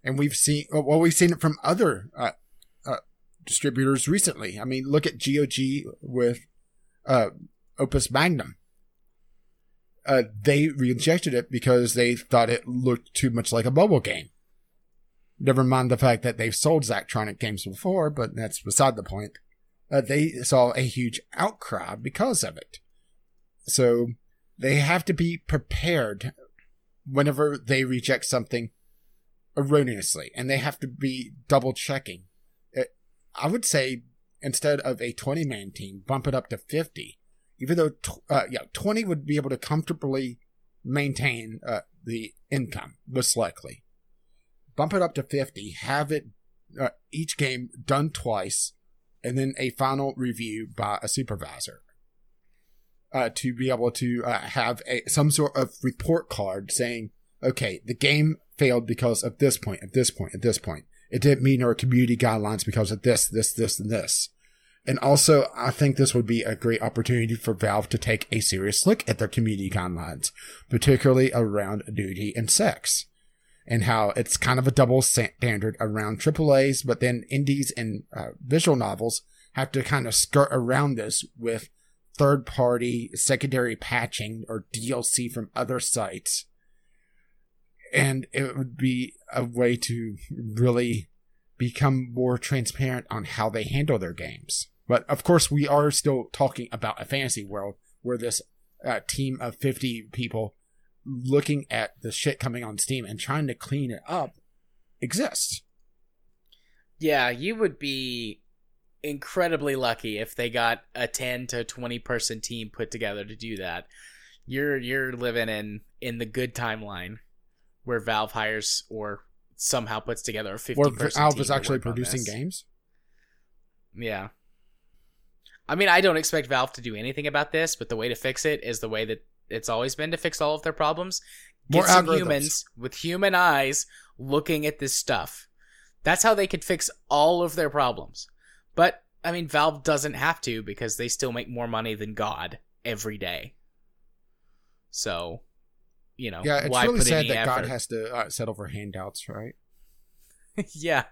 And we've seen, well, we've seen it from other uh, distributors recently. I mean, look at GOG with uh, Opus Magnum. Uh, they rejected it because they thought it looked too much like a mobile game. Never mind the fact that they've sold Zachtronic games before, but that's beside the point. Uh, they saw a huge outcry because of it. So they have to be prepared whenever they reject something erroneously, and they have to be double checking. I would say instead of a 20 man team, bump it up to 50. Even though, uh, yeah, 20 would be able to comfortably maintain uh, the income, most likely. Bump it up to 50, have it, uh, each game done twice, and then a final review by a supervisor. Uh, to be able to uh, have a some sort of report card saying, okay, the game failed because of this point, at this point, at this point it didn't meet our community guidelines because of this, this, this, and this. And also, I think this would be a great opportunity for Valve to take a serious look at their community guidelines, particularly around nudity and sex, and how it's kind of a double standard around AAA's, but then indies and uh, visual novels have to kind of skirt around this with third party secondary patching or DLC from other sites and it would be a way to really become more transparent on how they handle their games. But of course, we are still talking about a fantasy world where this uh, team of 50 people looking at the shit coming on Steam and trying to clean it up exists. Yeah, you would be incredibly lucky if they got a 10 to 20 person team put together to do that. You're you're living in in the good timeline where Valve hires or somehow puts together a 50 Where person Valve is actually producing games. Yeah. I mean, I don't expect Valve to do anything about this, but the way to fix it is the way that it's always been to fix all of their problems. Get More some algorithms. humans with human eyes looking at this stuff. That's how they could fix all of their problems. But I mean, Valve doesn't have to because they still make more money than God every day. So, you know, Yeah, it's really sad that God has to uh, settle for handouts, right? yeah.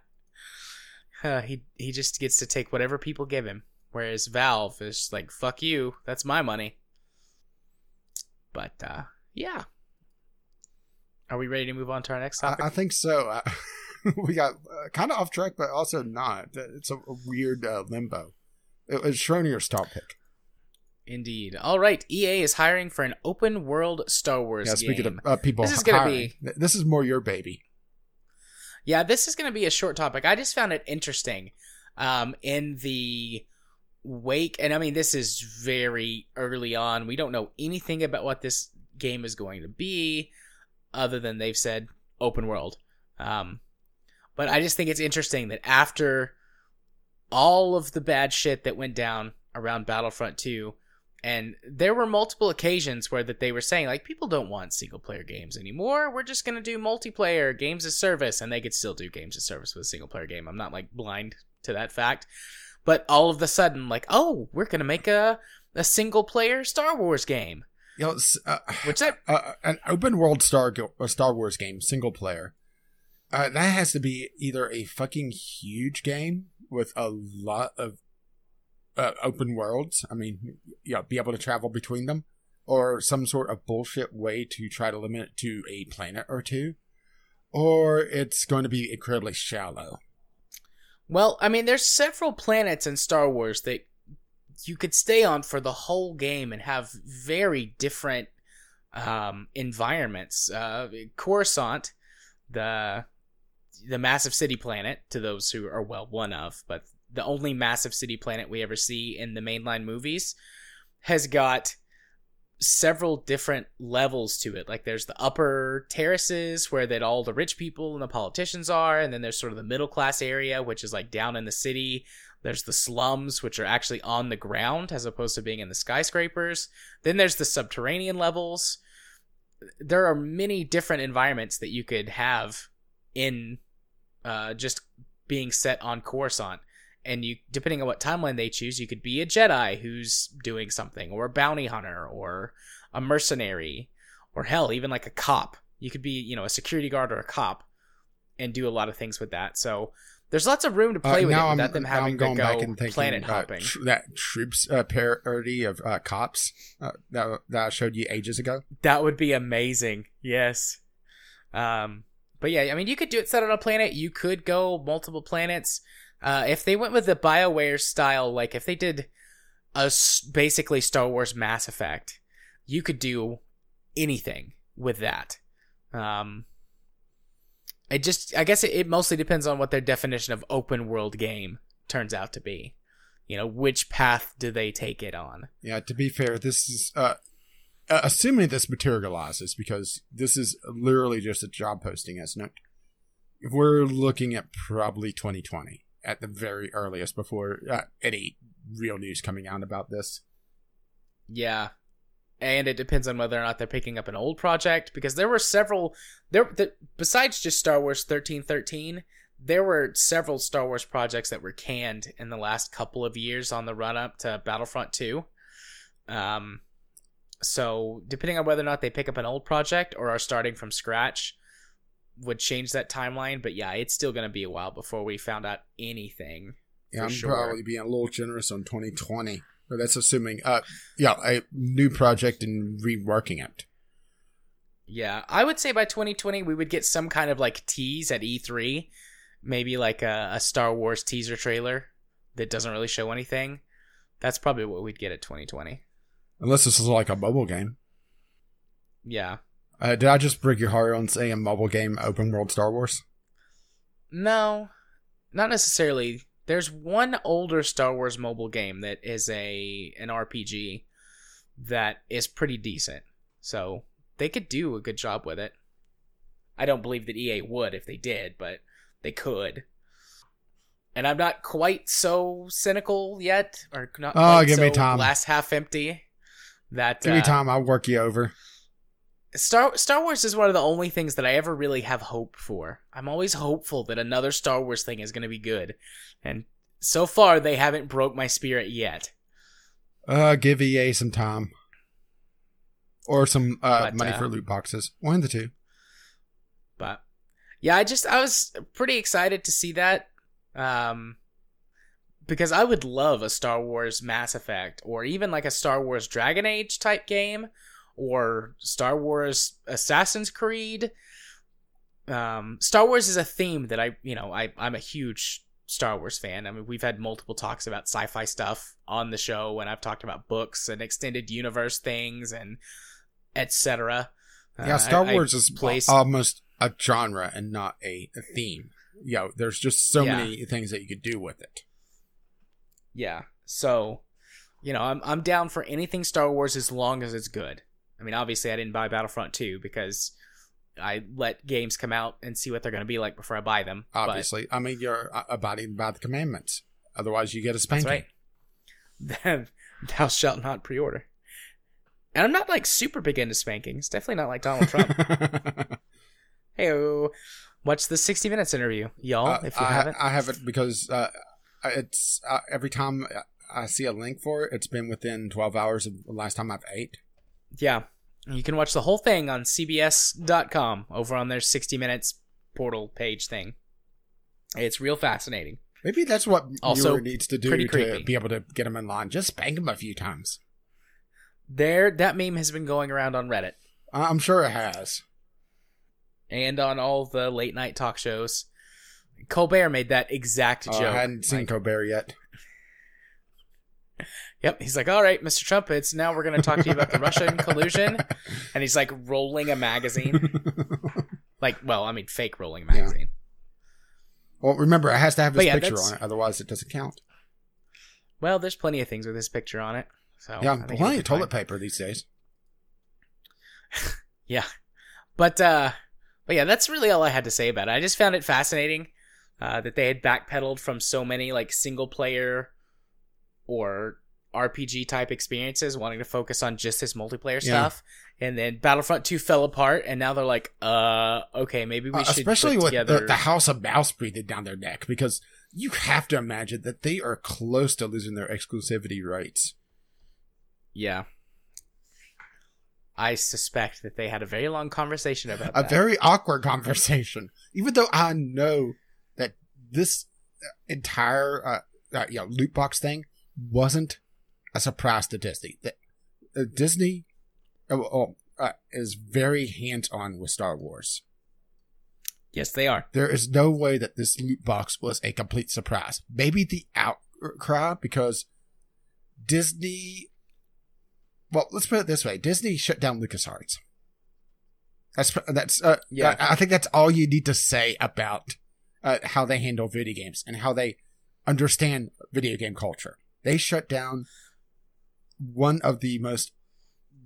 Uh, he he just gets to take whatever people give him, whereas Valve is like, "Fuck you, that's my money." But uh, yeah, are we ready to move on to our next topic? I think so. Uh, we got uh, kind of off track, but also not. It's a, a weird uh, limbo. It was Schrodinger's top pick. Indeed. All right, EA is hiring for an open world Star Wars Yeah, game. speaking of uh, people, This is gonna hiring, be- this is more your baby. Yeah, this is going to be a short topic. I just found it interesting. Um, in the wake, and I mean, this is very early on. We don't know anything about what this game is going to be, other than they've said open world. Um, but I just think it's interesting that after all of the bad shit that went down around Battlefront 2, and there were multiple occasions where that they were saying like people don't want single player games anymore. We're just gonna do multiplayer games as service, and they could still do games as service with a single player game. I'm not like blind to that fact, but all of a sudden, like, oh, we're gonna make a a single player Star Wars game, You know, uh, which that uh, an open world Star Go- uh, Star Wars game, single player. Uh, that has to be either a fucking huge game with a lot of uh, open worlds. I mean, yeah, be able to travel between them, or some sort of bullshit way to try to limit it to a planet or two, or it's going to be incredibly shallow. Well, I mean, there's several planets in Star Wars that you could stay on for the whole game and have very different um, environments. Uh, Coruscant, the the massive city planet, to those who are well one of, but the only massive city planet we ever see in the mainline movies, has got several different levels to it. Like there's the upper terraces where that all the rich people and the politicians are, and then there's sort of the middle class area, which is like down in the city. There's the slums, which are actually on the ground as opposed to being in the skyscrapers. Then there's the subterranean levels. There are many different environments that you could have in uh, just being set on Coruscant. And you, depending on what timeline they choose, you could be a Jedi who's doing something, or a bounty hunter, or a mercenary, or hell, even like a cop. You could be, you know, a security guard or a cop, and do a lot of things with that. So there's lots of room to play Uh, with it now I'm, them having to go back and thinking planet uh, hopping. tr- that troops uh, parody of uh, cops uh, that that I showed you ages ago. That would be amazing. Yes. Um, but yeah, I mean, you could do it set on a planet. You could go multiple planets. Uh, if they went with the Bioware style, like if they did a basically Star Wars Mass Effect, you could do anything with that. Um, it just, I guess it, it mostly depends on what their definition of open world game turns out to be. You know, which path do they take it on? Yeah, to be fair, this is uh, uh, assuming this materializes because this is literally just a job posting, isn't it? We're looking at probably 2020 at the very earliest before uh, any real news coming out about this. Yeah. And it depends on whether or not they're picking up an old project because there were several there the, besides just Star Wars 1313, there were several Star Wars projects that were canned in the last couple of years on the run up to Battlefront 2. Um so depending on whether or not they pick up an old project or are starting from scratch would change that timeline, but yeah, it's still going to be a while before we found out anything. Yeah, I'm sure. probably being a little generous on 2020, but that's assuming, uh, yeah, a new project and reworking it. Yeah, I would say by 2020 we would get some kind of like tease at E3, maybe like a, a Star Wars teaser trailer that doesn't really show anything. That's probably what we'd get at 2020. Unless this is like a mobile game. Yeah. Uh, did I just break your heart on saying a mobile game open world Star Wars? No, not necessarily. There's one older Star Wars mobile game that is a an RPG that is pretty decent. So they could do a good job with it. I don't believe that EA would if they did, but they could. And I'm not quite so cynical yet, or not Oh, quite give me time. glass half empty. That Give me uh, time, I'll work you over. Star Star Wars is one of the only things that I ever really have hope for. I'm always hopeful that another Star Wars thing is going to be good, and so far they haven't broke my spirit yet. Uh, give EA some time. Or some uh, But, money uh, for loot boxes. One of the two. But yeah, I just I was pretty excited to see that, um, because I would love a Star Wars Mass Effect or even like a Star Wars Dragon Age type game, or Star Wars Assassin's Creed. Um, Star Wars is a theme that I, you know, I I'm a huge Star Wars fan. I mean, we've had multiple talks about sci-fi stuff on the show, and I've talked about books and extended universe things and etc. Yeah, Star Wars is place... almost a genre and not a, a theme. You know, there's just so yeah. many things that you could do with it. Yeah. So, you know, I'm I'm down for anything Star Wars as long as it's good. I mean, obviously, I didn't buy Battlefront 2 because I let games come out and see what they're going to be like before I buy them. Obviously, but, I mean, you're abiding by the commandments. Otherwise, you get a spanking. That's right. Thou shalt not pre-order. And I'm not like super big into spankings. Definitely not like Donald Trump. hey, watch the 60 Minutes interview, y'all. Uh, if you I, haven't, I haven't because uh, it's uh, every time I see a link for it, it's been within 12 hours of the last time I've ate. Yeah, you can watch the whole thing on CBS.com over on their 60 Minutes portal page thing. It's real fascinating. Maybe that's what also needs to do to creepy. be able to get him in line. Just spank him a few times. There, that meme has been going around on Reddit. I'm sure it has, and on all the late night talk shows. Colbert made that exact oh, joke. I hadn't seen like, Colbert yet. Yep, he's like, "All right, Mr. Trump, it's now we're going to talk to you about the Russian collusion," and he's like rolling a magazine, like, well, I mean, fake rolling a magazine. Yeah. Well, remember, it has to have his yeah, picture on it, otherwise it doesn't count. Well, there's plenty of things with his picture on it. So yeah, plenty of toilet paper these days. yeah, but uh, but yeah, that's really all I had to say about it. I just found it fascinating uh, that they had backpedaled from so many like single player or RPG type experiences, wanting to focus on just this multiplayer yeah. stuff. And then Battlefront 2 fell apart, and now they're like, uh, okay, maybe we uh, should. Especially with together... the, the, House of Mouse breathing down their neck, because you have to imagine that they are close to losing their exclusivity rights. Yeah. I suspect that they had a very long conversation about a that. very awkward conversation. Even though I know that this entire uh, uh, you know, loot box thing wasn't a surprise to Disney. That uh, Disney oh, oh, uh, is very hands on with Star Wars. Yes, they are. There is no way that this loot box was a complete surprise. Maybe the outcry because Disney. Well, let's put it this way: Disney shut down LucasArts. That's that's uh, yeah. I, I, think that's all you need to say about uh, how they handle video games and how they understand video game culture. They shut down one of the most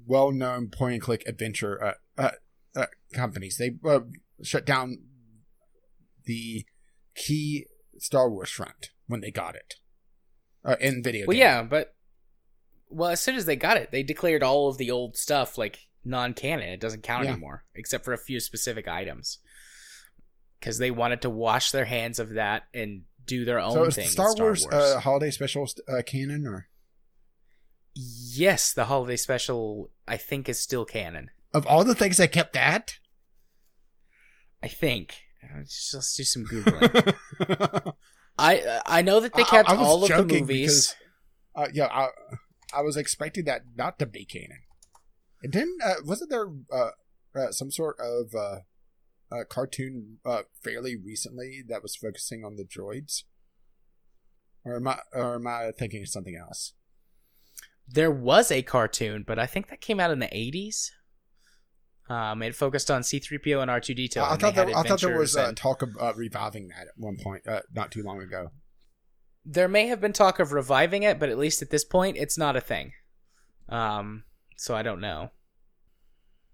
well-known point-and-click adventure uh, uh, uh, companies. They uh, shut down the key Star Wars front when they got it uh, in video. Well, game. yeah, but well, as soon as they got it, they declared all of the old stuff like non-canon. It doesn't count yeah. anymore, except for a few specific items, because they wanted to wash their hands of that and do their own so thing. Star, Star Wars, Wars. Uh, holiday special uh, canon or Yes, the holiday special I think is still canon. Of all the things they kept that, I think. Let's just do some googling. I I know that they kept I, I all of the movies. Because, uh, yeah, I, I was expecting that not to be canon. And then uh, wasn't there uh, uh, some sort of uh, cartoon uh, fairly recently that was focusing on the droids? Or am I or am I thinking of something else? There was a cartoon, but I think that came out in the 80s. Um, it focused on C3PO and R2D2. I, thought, there, I thought there was uh, talk of uh, reviving that at one point, uh, not too long ago. There may have been talk of reviving it, but at least at this point, it's not a thing. Um, so I don't know.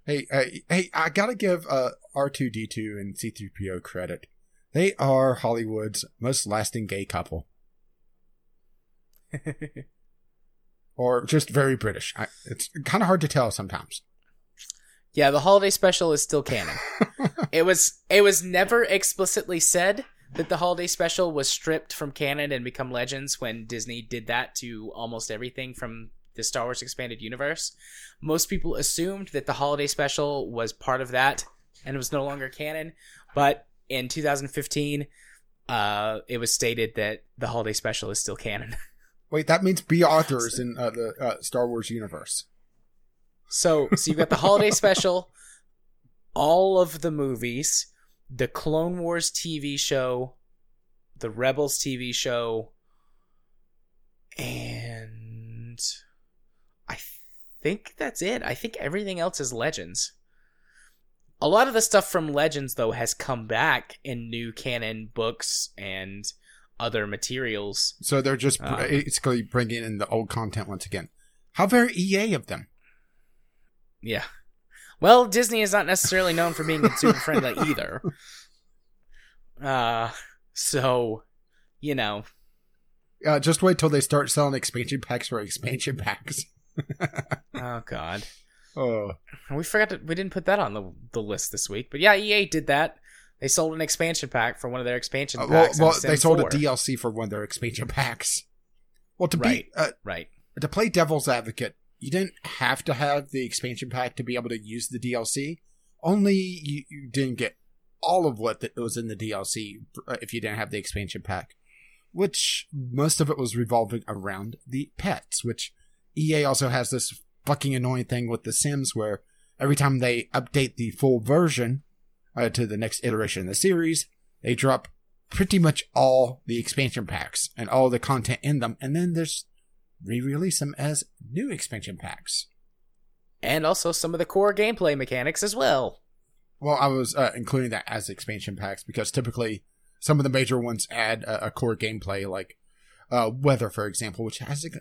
Hey, hey, hey! I gotta give uh, R2D2 and C3PO credit. They are Hollywood's most lasting gay couple. or just very British. I, it's kind of hard to tell sometimes. Yeah, the holiday special is still canon. it was it was never explicitly said that the holiday special was stripped from canon and become legends when Disney did that to almost everything from the Star Wars expanded universe. Most people assumed that the holiday special was part of that and it was no longer canon, but in 2015 uh, it was stated that the holiday special is still canon. Wait, that means Bea Arthur is in uh, the uh, Star Wars universe. So, so you've got the holiday special, all of the movies, the Clone Wars TV show, the Rebels TV show, and I think that's it. I think everything else is Legends. A lot of the stuff from Legends, though, has come back in new canon books and other materials. So they're just Um, basically bringing in the old content once again. How very EA of them. Yeah. Well, Disney is not necessarily known for being consumer friendly either. Uh, so, you know, Uh, just wait till they start selling expansion packs for expansion packs. oh god, Oh, we forgot to, we didn't put that on the the list this week. But yeah, EA did that. They sold an expansion pack for one of their expansion Uh, well, packs. in well they sold 4. a DLC for one of their expansion packs. Well, to Right. be uh, Right. to play devil's advocate, you didn't have to have the expansion pack to be able to use the DLC. Only you, you didn't get all of what that was in the DLC uh, if you didn't have the expansion pack, which most of it was revolving around the pets. Which EA also has this fucking annoying thing with The Sims where every time they update the full version uh, to the next iteration of the series, they drop pretty much all the expansion packs and all the content in them, and then there's re-release them as new expansion packs. And also some of the core gameplay mechanics as well. Well, I was uh, including that as expansion packs because typically some of the major ones add a, a core gameplay, like uh, weather, for example, which hasn't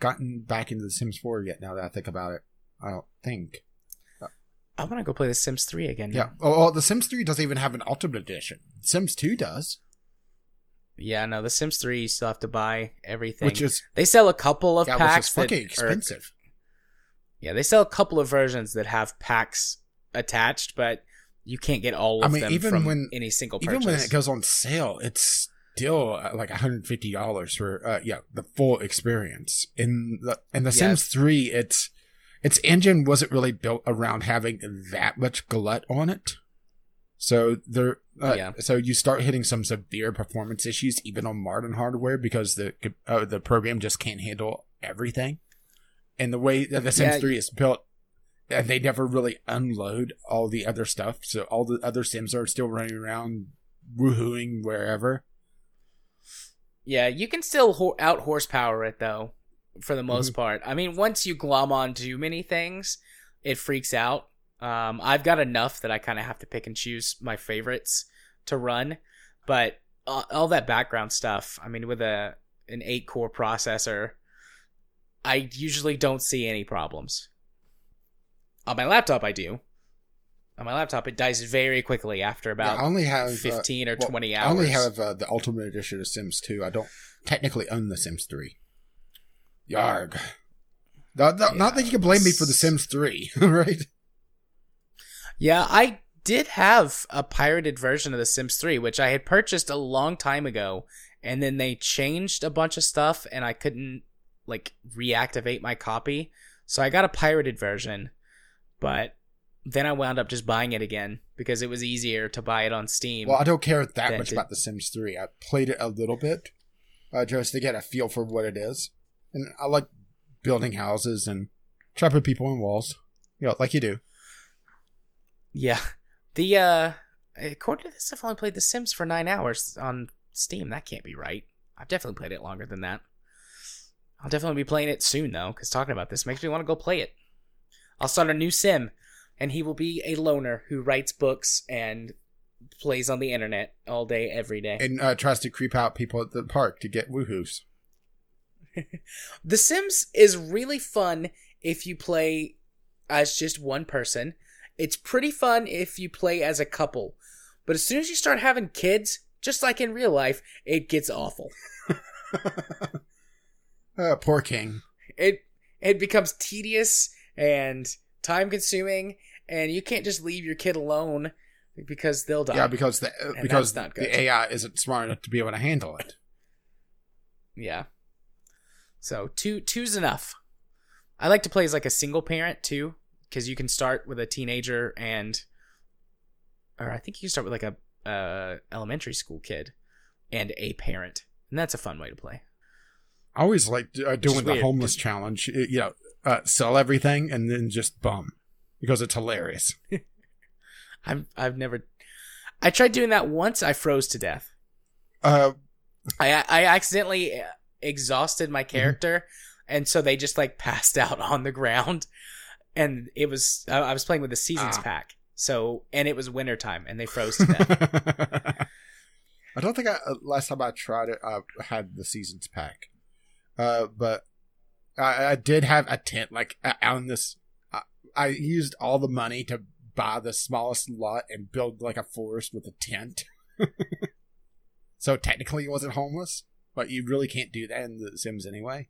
gotten back into The Sims 4 yet. Now that I think about it, I don't think. I want to go play The Sims 3 again. Yeah. Oh, well, The Sims 3 doesn't even have an Ultimate Edition. Sims 2 does, Yeah, no, The Sims 3 you still have to buy everything. which is they sell a couple of yeah, which is packs that fucking are- expensive. Yeah, they sell a couple of versions that have packs attached, but you can't get all of I mean, them even from when- any single purchase. Even when it goes on sale, it's still uh, like $150 for uh, yeah the full experience. In the in the Yeah. Sims 3, it's its engine wasn't really built around having that much glut on it. So there, uh, Yeah. so you start hitting some severe performance issues even on modern hardware because the uh, the program just can't handle everything. And the way that the Sims Yeah. 3 is built, they never really unload all the other stuff. So all the other Sims are still running around woohooing wherever. yeah, you can still ho- out horsepower it though, for the most Mm-hmm. part. I mean, once you glom on too many things, it freaks out. Um, I've got enough that I kind of have to pick and choose my favorites to run, but all, all that background stuff. I mean, with a an eight core processor, I usually don't see any problems. On my laptop, I do. On my laptop, it dies very quickly after about Yeah, I only have uh, 15 or well, 20 I hours. only have uh, the Ultimate Edition of Sims 2. I don't technically own the Sims 3. Yarg. Not, not, not that you can blame me for the Sims 3, right? Yeah, I did have a pirated version of The Sims 3, which I had purchased a long time ago, and then they changed a bunch of stuff, and I couldn't like reactivate my copy, so I got a pirated version, but then I wound up just buying it again because it was easier to buy it on Steam. Well, I don't care that much did- about the Sims 3. I played it a little bit uh, just to get a feel for what it is. And I like building houses and trapping people in walls. You know, like you do. yeah, the uh, according to this, I've only played The Sims for nine hours on Steam. That can't be right. I've definitely played it longer than that. I'll definitely be playing it soon though, because talking about this makes me want to go play it. I'll start a new sim, and he will be a loner who writes books and plays on the internet all day, every day. And uh, tries to creep out people at the park to get woohoos. The Sims is really fun if you play as just one person. It's pretty fun if you play as a couple. But as soon as you start having kids, just like in real life, it gets awful. Uh, poor King. It it becomes tedious and time consuming and you can't just leave your kid alone because they'll die. Yeah, because the And because the AI isn't smart enough to be able to handle it. Yeah. So two two's enough. I like to play as like a single parent too, because you can start with a teenager and, or I think you can start with like a uh, elementary school kid and a parent, and that's a fun way to play. I always like uh, doing the homeless challenge. It- you know, uh, sell everything and then just bum because it's hilarious. I've I've never. I tried doing that once. I froze to death. Uh, I I accidentally exhausted my character, and so they just like passed out on the ground, and it was I I was playing with the seasons Ah. pack. So and it was wintertime, and they froze to death. I don't think I uh, last time I tried it, I had the seasons pack. Uh, but I, I did have a tent like on this. I, I used all the money to buy the smallest lot and build like a forest with a tent. so technically, it wasn't homeless, but you really can't do that in the Sims anyway.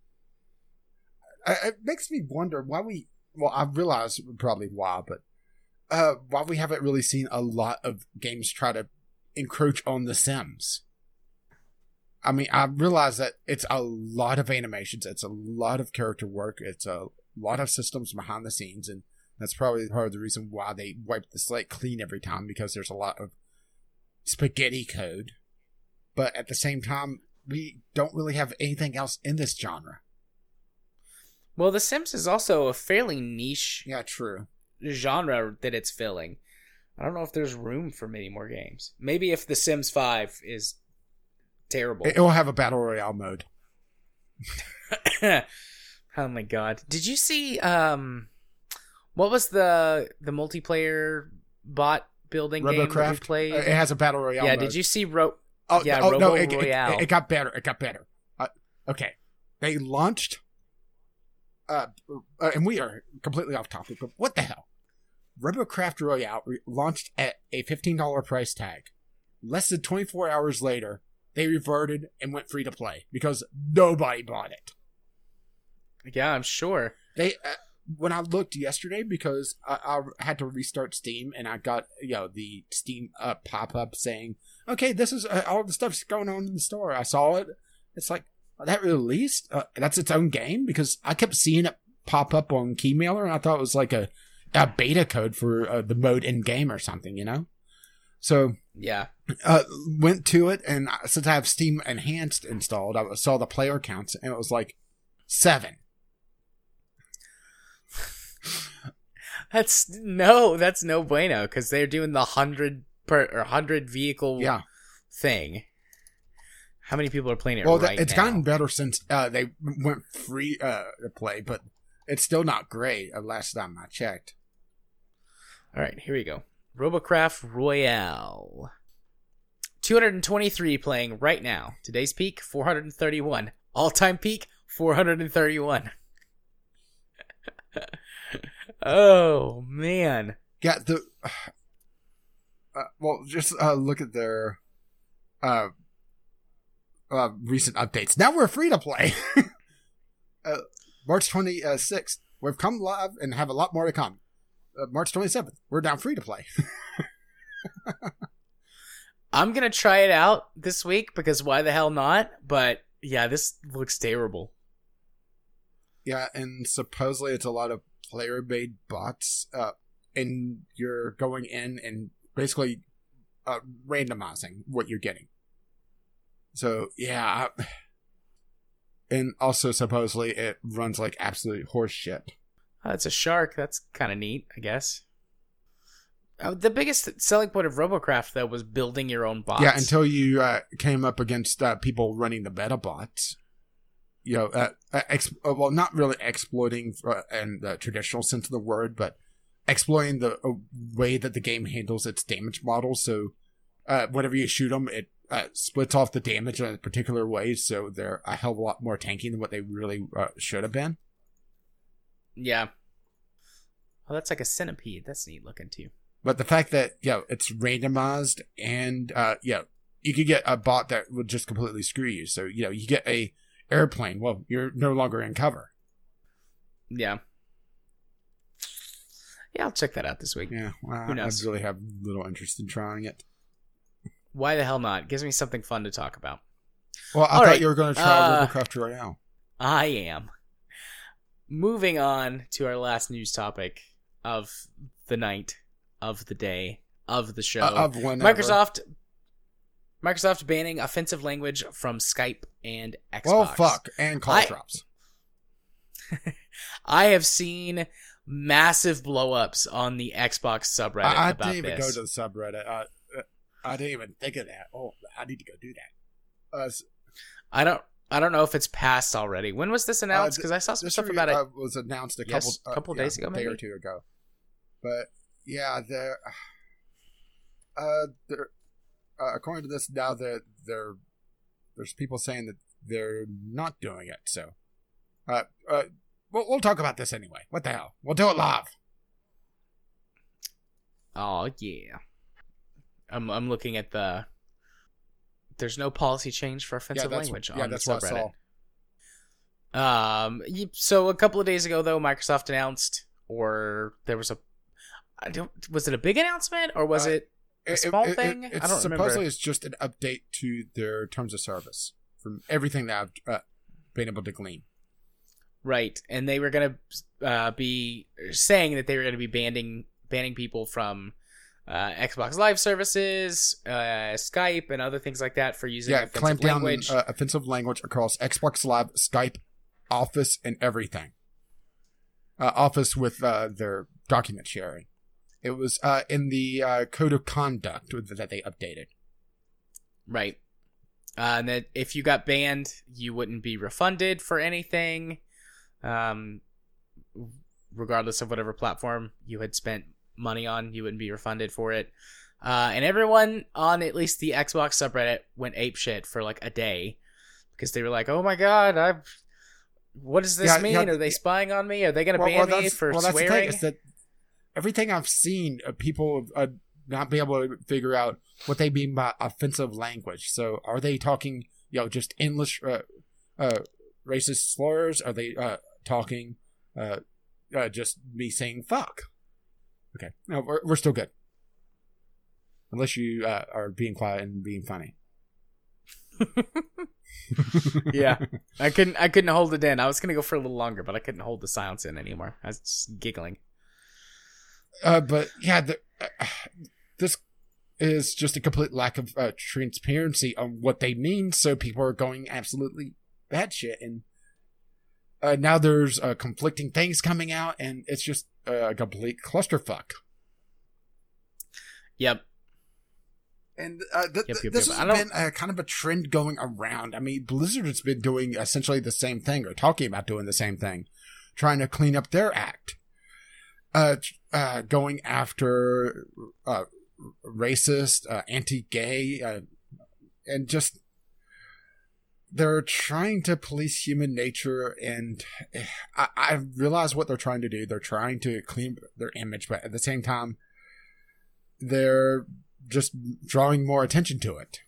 I, it makes me wonder why we. Well, I realize probably why, but uh, why we haven't really seen a lot of games try to encroach on the Sims. I mean, I realize that it's a lot of animations, it's a lot of character work, it's a lot of systems behind the scenes, and that's probably part of the reason why they wipe the slate clean every time because there's a lot of spaghetti code. But at the same time, we don't really have anything else in this genre. well, The Sims is also a fairly niche Yeah, true. genre that it's filling. I don't know if there's room for many more games. Maybe if The Sims Five is terrible. It will have a battle royale mode. oh my god! Did you see um, what was the the multiplayer bot building game that we played? Uh, It has a battle royale. yeah, mode. did you see Ro? Oh, Yeah, oh no, Robo it, it- Royale. It, it got better. It got better. Uh, okay, they launched, uh, uh, and we are completely off topic. But what the hell? RoboCraft Royale re- launched at a fifteen dollar price tag. Less than twenty four hours later, they reverted and went free to play because nobody bought it. Yeah, I'm sure. They uh, when I looked yesterday because I, I had to restart Steam and I got you know the Steam uh, pop up saying, "Okay, this is uh, all the stuff's going on in the store." I saw it. It's like "Oh, that released. Uh, that's its own game because I kept seeing it pop up on Keymailer and I thought it was like a a beta code for uh, the mode in game or something, you know. So Yeah, uh, went to it and since I have Steam Enhanced installed, I saw the player counts and it was like seven. that's no, that's no bueno because they're doing the hundred per or hundred vehicle Yeah. thing. How many people are playing it Well, right it's now? gotten better since uh, they went free uh, to play, but it's still not great. Uh, last time I checked, All right, here we go. Robocraft Royale. 223 playing right now. Today's peak 431. All-time peak 431. oh man. yeah. The uh, well, just uh, look at their uh, uh, recent updates. Now we're free to play. uh, March twenty sixth, we've come live and have a lot more to come. Uh, March twenty seventh, we're down free to play. I'm going to try it out this week because why the hell not? But yeah, this looks terrible. Yeah, and supposedly it's a lot of player made bots, uh, and you're going in and basically uh, randomizing what you're getting. So yeah, I- and also supposedly it runs like absolute horse shit. Oh, it's a shark. That's kind of neat, I guess. Uh, the biggest selling point of Robocraft, though, was building your own bots. Yeah, until you uh, came up against uh, people running the beta bots. You know, uh, uh, ex- uh, well, not really exploiting uh, in the traditional sense of the word, but exploiting the uh, way that the game handles its damage model. So, uh, whenever you shoot them, it uh, splits off the damage in a particular way, so they're a hell of a lot more tanky than what they really uh, should have been. Yeah. Oh, that's like a centipede. That's neat looking too. But the fact that you know it's randomized and uh you know, you could get a bot that would just completely screw you. So you know you get a airplane. Well, you're no longer in cover. Yeah. Yeah, I'll check that out this week. Yeah, well, Who I really have little interest in trying it. Why the hell not? Gives me something fun to talk about. Well, I All thought right, you were going to try uh, Robocraft Royale. I am. Moving on to our last news topic of the night, of the day, of the show. Uh, of Microsoft Microsoft banning offensive language from Skype and Xbox. Well, fuck, and call I- drops. I have seen massive blowups on the Xbox subreddit I, I didn't even this. go to the subreddit. I, uh, I didn't even think of that. Oh, I need to go do that. Uh, s- I don't. I don't know if it's passed already. When was this announced? Because I saw some stuff about it. uh, was announced a Yes, couple a couple yeah, days ago, a day or two ago. But yeah, they're uh, they're uh, according to this now that they're there's people saying that they're not doing it. So, uh, uh, we'll, we'll talk about this anyway. What the hell? We'll do it live. Oh yeah. I'm I'm looking at the. There's no policy change for Yeah, offensive that's language yeah, on the subreddit. Um. So a couple of days ago, though, Microsoft announced, or there was a. I don't. Was it a big announcement or was Uh, it? A small thing? I don't supposedly remember. it's just an update to their terms of service from everything that I've uh, been able to glean. Right, and they were gonna uh, be saying that they were gonna be banning banning people from uh, Xbox Live services, uh, Skype, and other things like that for using yeah, offensive clamp down language. uh, offensive language across Xbox Live, Skype, Office, and everything. Uh, Office with uh, their document sharing. It was uh, in the uh, code of conduct that they updated. Right. Uh, and that if you got banned, you wouldn't be refunded for anything, um, regardless of whatever platform you had spent money on. You wouldn't be refunded for it. Uh, and everyone on at least the Xbox subreddit went ape shit for like a day because they were like, "Oh my god, I've." What does this Yeah, mean? yeah, Are they spying on me? Are they going to Well, ban well, me for well, that's the thing, is that everything I've seen, uh, people uh, not be able to figure out what they mean by offensive language. So, are they talking, you know, just English, uh, uh, racist slurs? Are they uh, talking uh, uh, just me saying "fuck"? Okay, no, we're we're still good, unless you uh, are being quiet and being funny. yeah, I couldn't. I couldn't hold it in. I was going to go for a little longer, but I couldn't hold the silence in anymore. I was just giggling. Uh, but yeah, the, uh, this is just a complete lack of uh, transparency on what they mean. So people are going absolutely batshit, and uh, now there's uh, conflicting things coming out, and it's just uh, a complete clusterfuck. Yep. And uh, th- yep, yep, this yep. has been uh, kind of a trend going around. I mean, Blizzard has been doing essentially the same thing, or talking about doing the same thing, trying to clean up their act. Uh, uh, going after uh, racist, uh, anti-gay, uh, and just they're trying to police human nature. And eh, I, I realize what they're trying to do. They're trying to clean their image, but at the same time, they're just drawing more attention to it.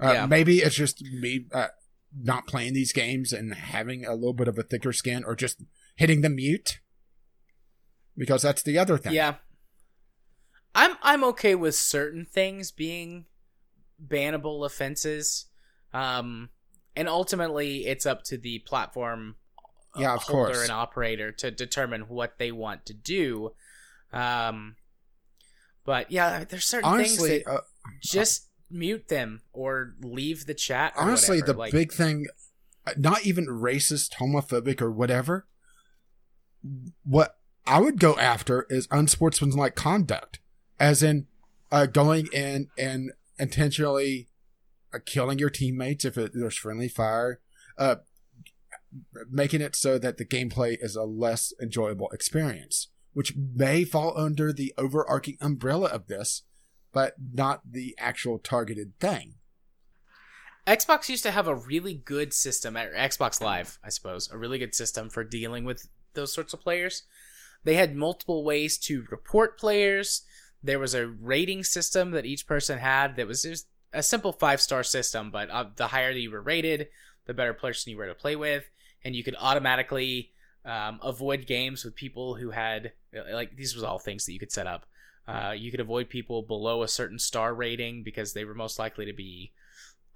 Uh, Yeah. Maybe it's just me uh, not playing these games and having a little bit of a thicker skin, or just hitting the mute, because that's the other thing. Yeah. I'm I'm okay with certain things being bannable offenses. Um and ultimately it's up to the platform uh, Yeah, of holder course. and operator to determine what they want to do. Um but yeah, there's certain honestly, things that uh, just mute them or leave the chat honestly, whatever. the like, big thing, uh, not even racist, homophobic, or whatever. What I would go after is unsportsmanlike conduct, as in uh, going in and intentionally killing your teammates if it, there's friendly fire, uh, making it so that the gameplay is a less enjoyable experience, which may fall under the overarching umbrella of this, but not the actual targeted thing. Xbox used to have a really good system, or Xbox Live, I suppose, a really good system for dealing with those sorts of players. They had multiple ways to report players. There was a rating system that each person had that was just a simple five star system, but uh, the higher that you were rated, the better person you were to play with. And you could automatically um, avoid games with people who had, like, these was all things that you could set up. Uh, you could avoid people below a certain star rating because they were most likely to be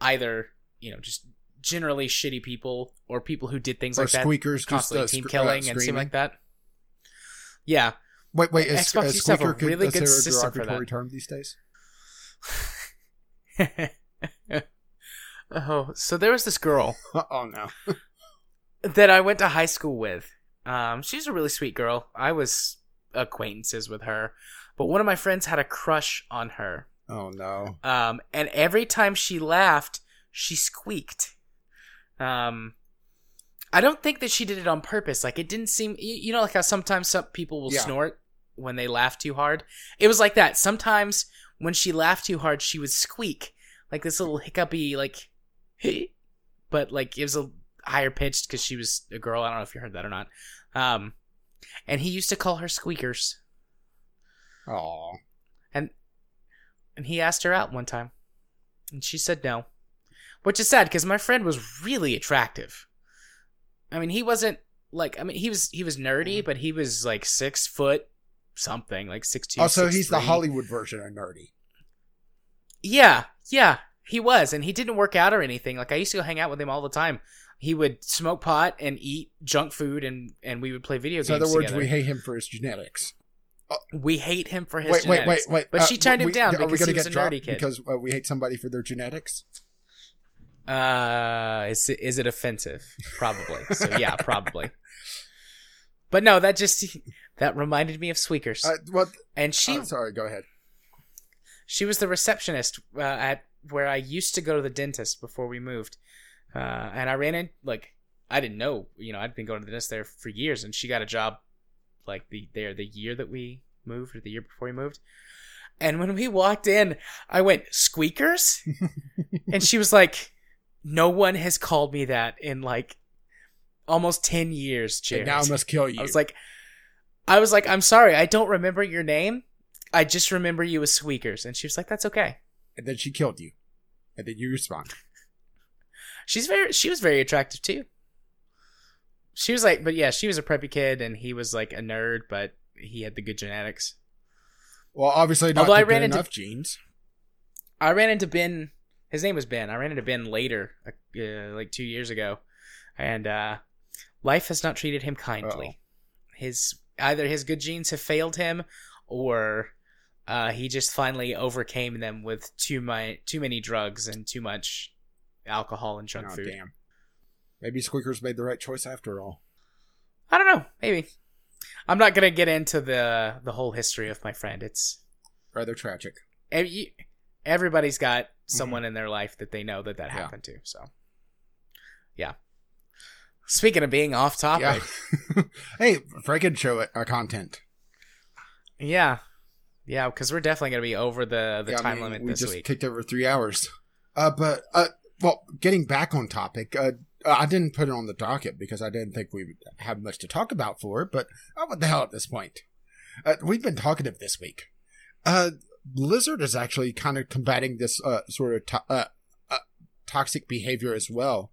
either you know just generally shitty people or people who did things or like that squeakers, just constantly uh, team sc- uh, killing and seem like that yeah Wait, wait, is Xbox uh, to have a really good system for derogatory that. term these days? oh so there was this girl oh no. that i went to high school with Um, she's a really sweet girl. I was acquaintances with her, but one of my friends had a crush on her. Oh no. Um, and every time she laughed, she squeaked. Um, I don't think that she did it on purpose. Like it didn't seem, you know, like how sometimes some people will Yeah. snort when they laugh too hard. It was like that. Sometimes when she laughed too hard, she would squeak like this little hiccupy, like, but like it was a higher pitched because she was a girl. I don't know if you heard that or not. Um, and he used to call her squeakers. Oh. And and he asked her out one time and she said no which is sad because my friend was really attractive i mean he wasn't like i mean he was he was nerdy but he was like six foot something like six two Also, six, he's the. Hollywood version of nerdy. yeah yeah he was and he didn't work out or anything like i used to go hang out with him all the time he would smoke pot and eat junk food and and we would play video games. So in other words, together. we hate him for his genetics. we hate him for his Wait, wait, wait, genetics. wait. but uh, she turned him we- down because he was a nerdy kid Because uh, we hate somebody for their genetics. Uh, is it, is it offensive? Probably. So yeah, probably. But no, that just that reminded me of Squeakers, Uh, what? and she oh, sorry, go ahead. she was the receptionist uh, at where I used to go to the dentist before we moved, uh, and I ran in like I didn't know, you know, I'd been going to the dentist there for years, and she got a job like the there the year that we moved or the year before we moved. And when we walked in, I went squeakers, and she was like, "No one has called me that in like almost ten years, And Jared." now I must kill you. I was like, I was like, I'm sorry, I don't remember your name. I just remember you as Squeakers. And she was like, that's okay. and then she killed you, and then you respond. She's very, she was very attractive too. She was like, but yeah, she was a preppy kid and he was like a nerd, but he had the good genetics. Well, obviously not Although I ran into- enough genes. I ran into Ben. His name was Ben. I ran into Ben later, uh, like two years ago, and uh, life has not treated him kindly. His either his good genes have failed him, or uh, he just finally overcame them with too my too many drugs and too much alcohol and junk Oh, food. damn. Maybe Squeakers made the right choice after all. I don't know. Maybe I'm not gonna get into the the whole history of my friend. It's Rather tragic. everybody's got someone in their life that they know that that Mm-hmm. Yeah. happened to. So, yeah. Speaking of being off topic, Yeah. hey, Franken show it, uh, content. yeah, yeah, because we're definitely gonna be over the the Yeah, I time mean, limit we this just week. kicked over three hours. Uh, but uh, well, getting back on topic, uh, I didn't put it on the docket because I didn't think we would have much to talk about for it. But oh, what the hell at this point? Uh, we've been talkative this week. Uh, Blizzard is actually kind of combating this uh, sort of to- uh, uh, toxic behavior as well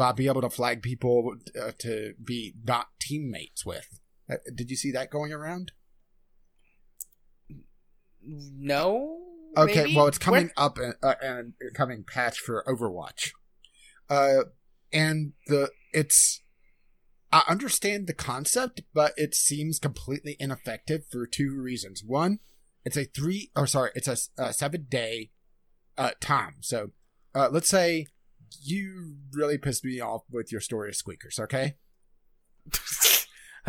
by being able to flag people uh, to be not teammates with. Uh, did you see that going around? no. Okay, maybe? well, it's coming Where- up and uh, coming patch for Overwatch, uh, and the it's. I understand the concept, but it seems completely ineffective for two reasons. One, it's a three, or sorry, it's a, a seven day uh, time. So, uh, let's say you really pissed me off with your story of squeakers, okay?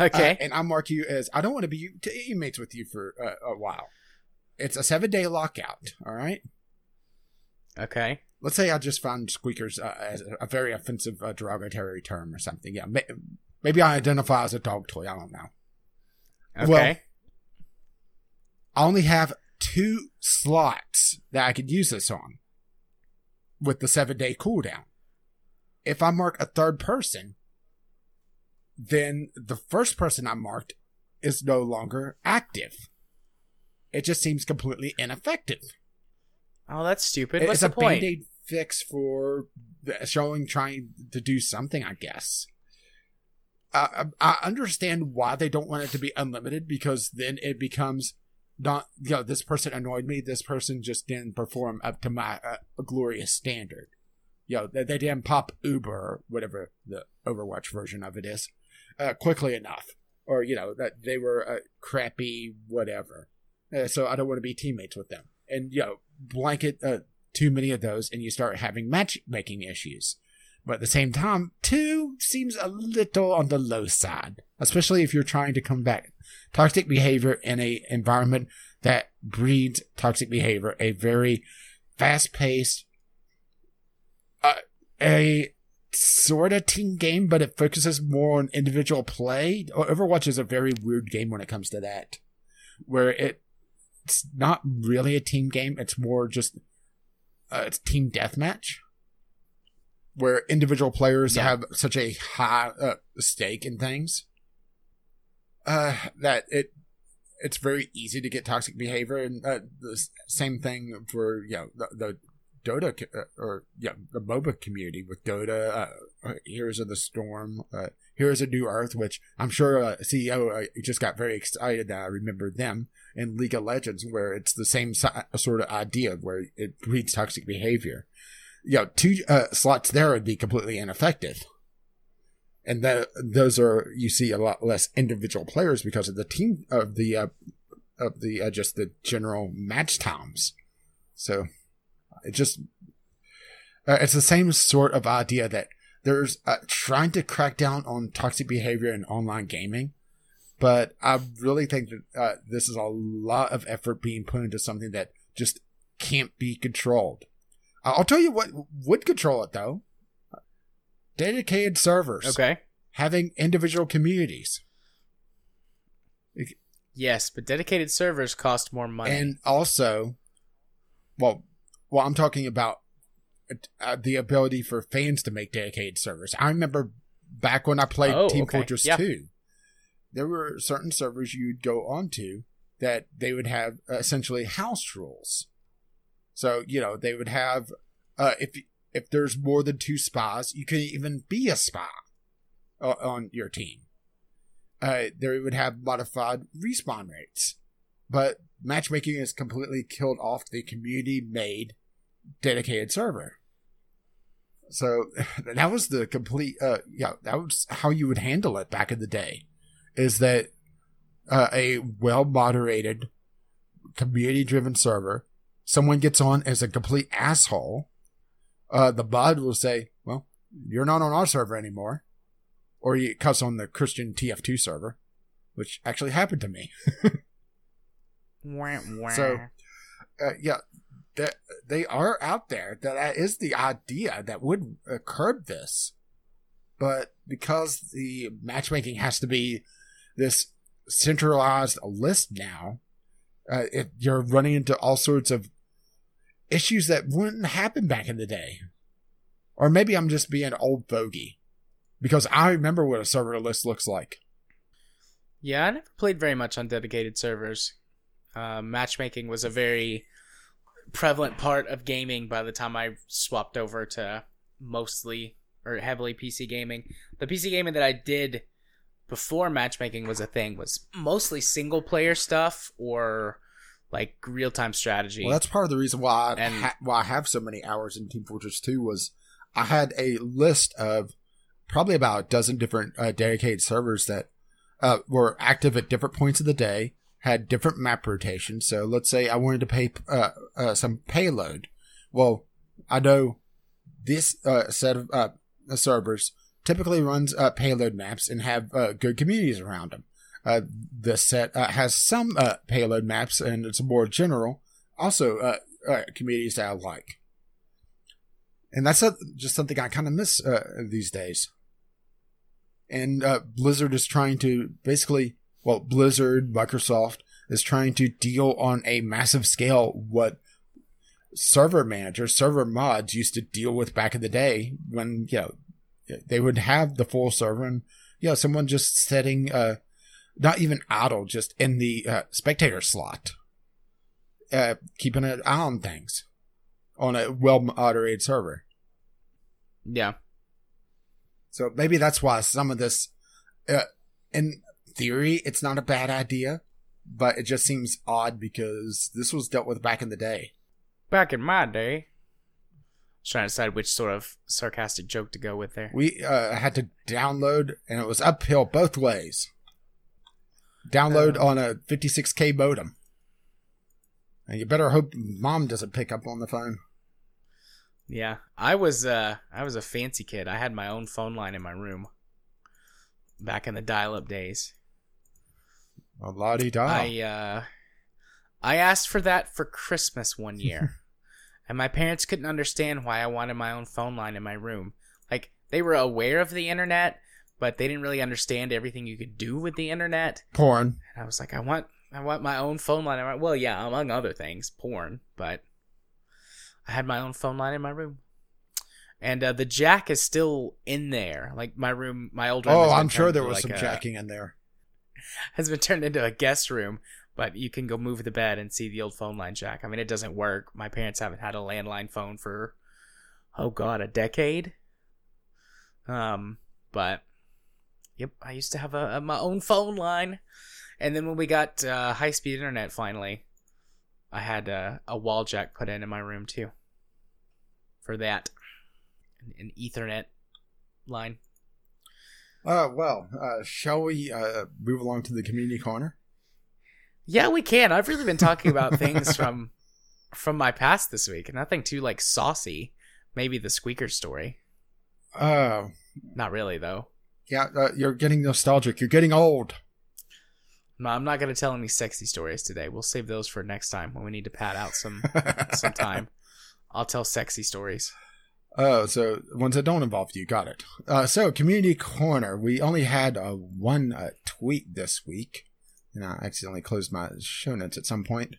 okay. Uh, and I mark you as I don't want to be teammates with you for uh, a while. It's a seven day lockout, all right? okay. let's say I just found squeakers uh, as a very offensive uh, derogatory term or something. Yeah, may- maybe I identify as a dog toy. I don't know. Okay. Well- I only have two slots that I could use this on with the seven day cooldown. If I mark a third person, then the first person I marked is no longer active. It just seems completely ineffective. oh, that's stupid. It's What's a the point? band-aid fix for showing trying to do something, I guess. Uh, I understand why they don't want it to be unlimited because then it becomes not you know this person annoyed me. This person just didn't perform up to my uh, glorious standard. You know they, they didn't pop Uber whatever the Overwatch version of it is uh, quickly enough, or you know that they were uh, crappy whatever. Uh, so I don't want to be teammates with them. And you know blanket uh, too many of those and you start having matchmaking issues But at the same time, two seems a little on the low side, especially if you're trying to combat toxic behavior in a environment that breeds toxic behavior, a very fast paced, uh, a sort of team game, but it focuses more on individual play. Overwatch is a very weird game when it comes to that, where it, it's not really a team game. It's more just uh, it's team deathmatch, where individual players Yeah. have such a high uh, stake in things uh, that it it's very easy to get toxic behavior, and uh, the same thing for you know the, the Dota uh, or yeah the MOBA community with Dota, uh, uh, Heroes of the Storm, uh, Heroes of Newerth, which I'm sure uh, CEO uh, just got very excited that I remember them, and League of Legends, where it's the same si- sort of idea where it breeds toxic behavior. You know, two uh, slots there would be completely ineffective. And that those are you see a lot less individual players because of the team of the uh, of the uh, just the general match times. So it just uh, it's the same sort of idea that there's uh, trying to crack down on toxic behavior in online gaming, but I really think that uh, this is a lot of effort being put into something that just can't be controlled. I'll tell you what would control it though. Dedicated servers Okay. having individual communities. Yes, but dedicated servers cost more money. And also, well, well, I'm talking about uh, the ability for fans to make dedicated servers. I remember back when I played Oh, Team okay. Fortress Yeah. 2, there were certain servers you'd go onto that they would have uh, essentially house rules. So, you know, they would have, uh, if, if there's more than two spas, you couldn't even be a spa uh, on your team. Uh, they would have modified respawn rates. But matchmaking has completely killed off the community made dedicated server. So that was the complete, uh, yeah, that was how you would handle it back in the day. Is that uh, a well moderated, community driven server? Someone gets on as a complete asshole. Uh, the bot will say, "Well, you're not on our server anymore," or you cuss on the Christian TF2 server, which actually happened to me. Wah, wah. So, uh, yeah, that they are out there. That is the idea that would uh, curb this, but because the matchmaking has to be this centralized list now, uh, it, you're running into all sorts of issues that wouldn't happen back in the day. Or maybe I'm just being old fogey because I remember what a server list looks like. Yeah, I never played very much on dedicated servers. Uh, matchmaking was a very prevalent part of gaming by the time I swapped over to mostly or heavily PC gaming. The PC gaming that I did before matchmaking was a thing was mostly single player stuff or like real time strategy. Well, that's part of the reason why I And- ha- why I have so many hours in Team Fortress 2 was I had a list of probably about a dozen different uh, dedicated servers that uh, were active at different points of the day, had different map rotations. So let's say I wanted to pay uh, uh, some payload. Well, I know this uh, set of uh, servers typically runs uh, payload maps and have uh, good communities around them. Uh, the set uh, has some uh, payload maps and it's more general. Also, uh, uh, communities that I like. And that's a, just something I kind of miss uh, these days. And Blizzard is trying to basically, well, Blizzard, Microsoft is trying to deal on a massive scale what server managers, server mods used to deal with back in the day when, you know, they would have the full server and, you know, someone just setting, uh, not even idle, just in the uh, spectator slot, uh, keeping an eye on things on a well moderated server. yeah. So maybe that's why some of this, uh, in theory, it's not a bad idea, but it just seems odd because this was dealt with back in the day. Back in my day, I was trying to decide which sort of sarcastic joke to go with there. We uh, had to download, and it was uphill both ways. Download Oh. on a 56k modem. And you better hope mom doesn't pick up on the phone. Yeah, I was uh I was a fancy kid. I had my own phone line in my room. Back in the dial-up days. A la di da. I uh I asked for that for Christmas one year. and my parents couldn't understand why I wanted my own phone line in my room. Like they were aware of the internet, but they didn't really understand everything you could do with the internet. Porn. And I was like, I want I want my own phone line. Went, well, yeah, among other things, porn, but I had my own phone line in my room. And uh, the jack is still in there. Like my room, my old room. Oh, I'm sure there was like, some a- jacking in there. Has been turned into a guest room, but you can go move the bed and see the old phone line jack. I mean, it doesn't work. My parents haven't had a landline phone for, oh god, a decade. Um, but yep, I used to have a, a my own phone line, and then when we got uh, high speed internet finally, I had uh, a wall jack put in in my room too. For that, an, an Ethernet line. Uh, well, uh, shall we uh, move along to the community corner? Yeah, we can. I've really been talking about things from from my past this week. Nothing too like saucy. Maybe the squeaker story. Uh, Not really though. Yeah, uh, you're getting nostalgic. You're getting old. No, I'm not gonna tell any sexy stories today. We'll save those for next time when we need to pad out some some time. I'll tell sexy stories. Oh, so ones that don't involve you. Got it. Uh, so community corner. We only had uh, one uh, tweet this week, and I accidentally closed my show notes at some point.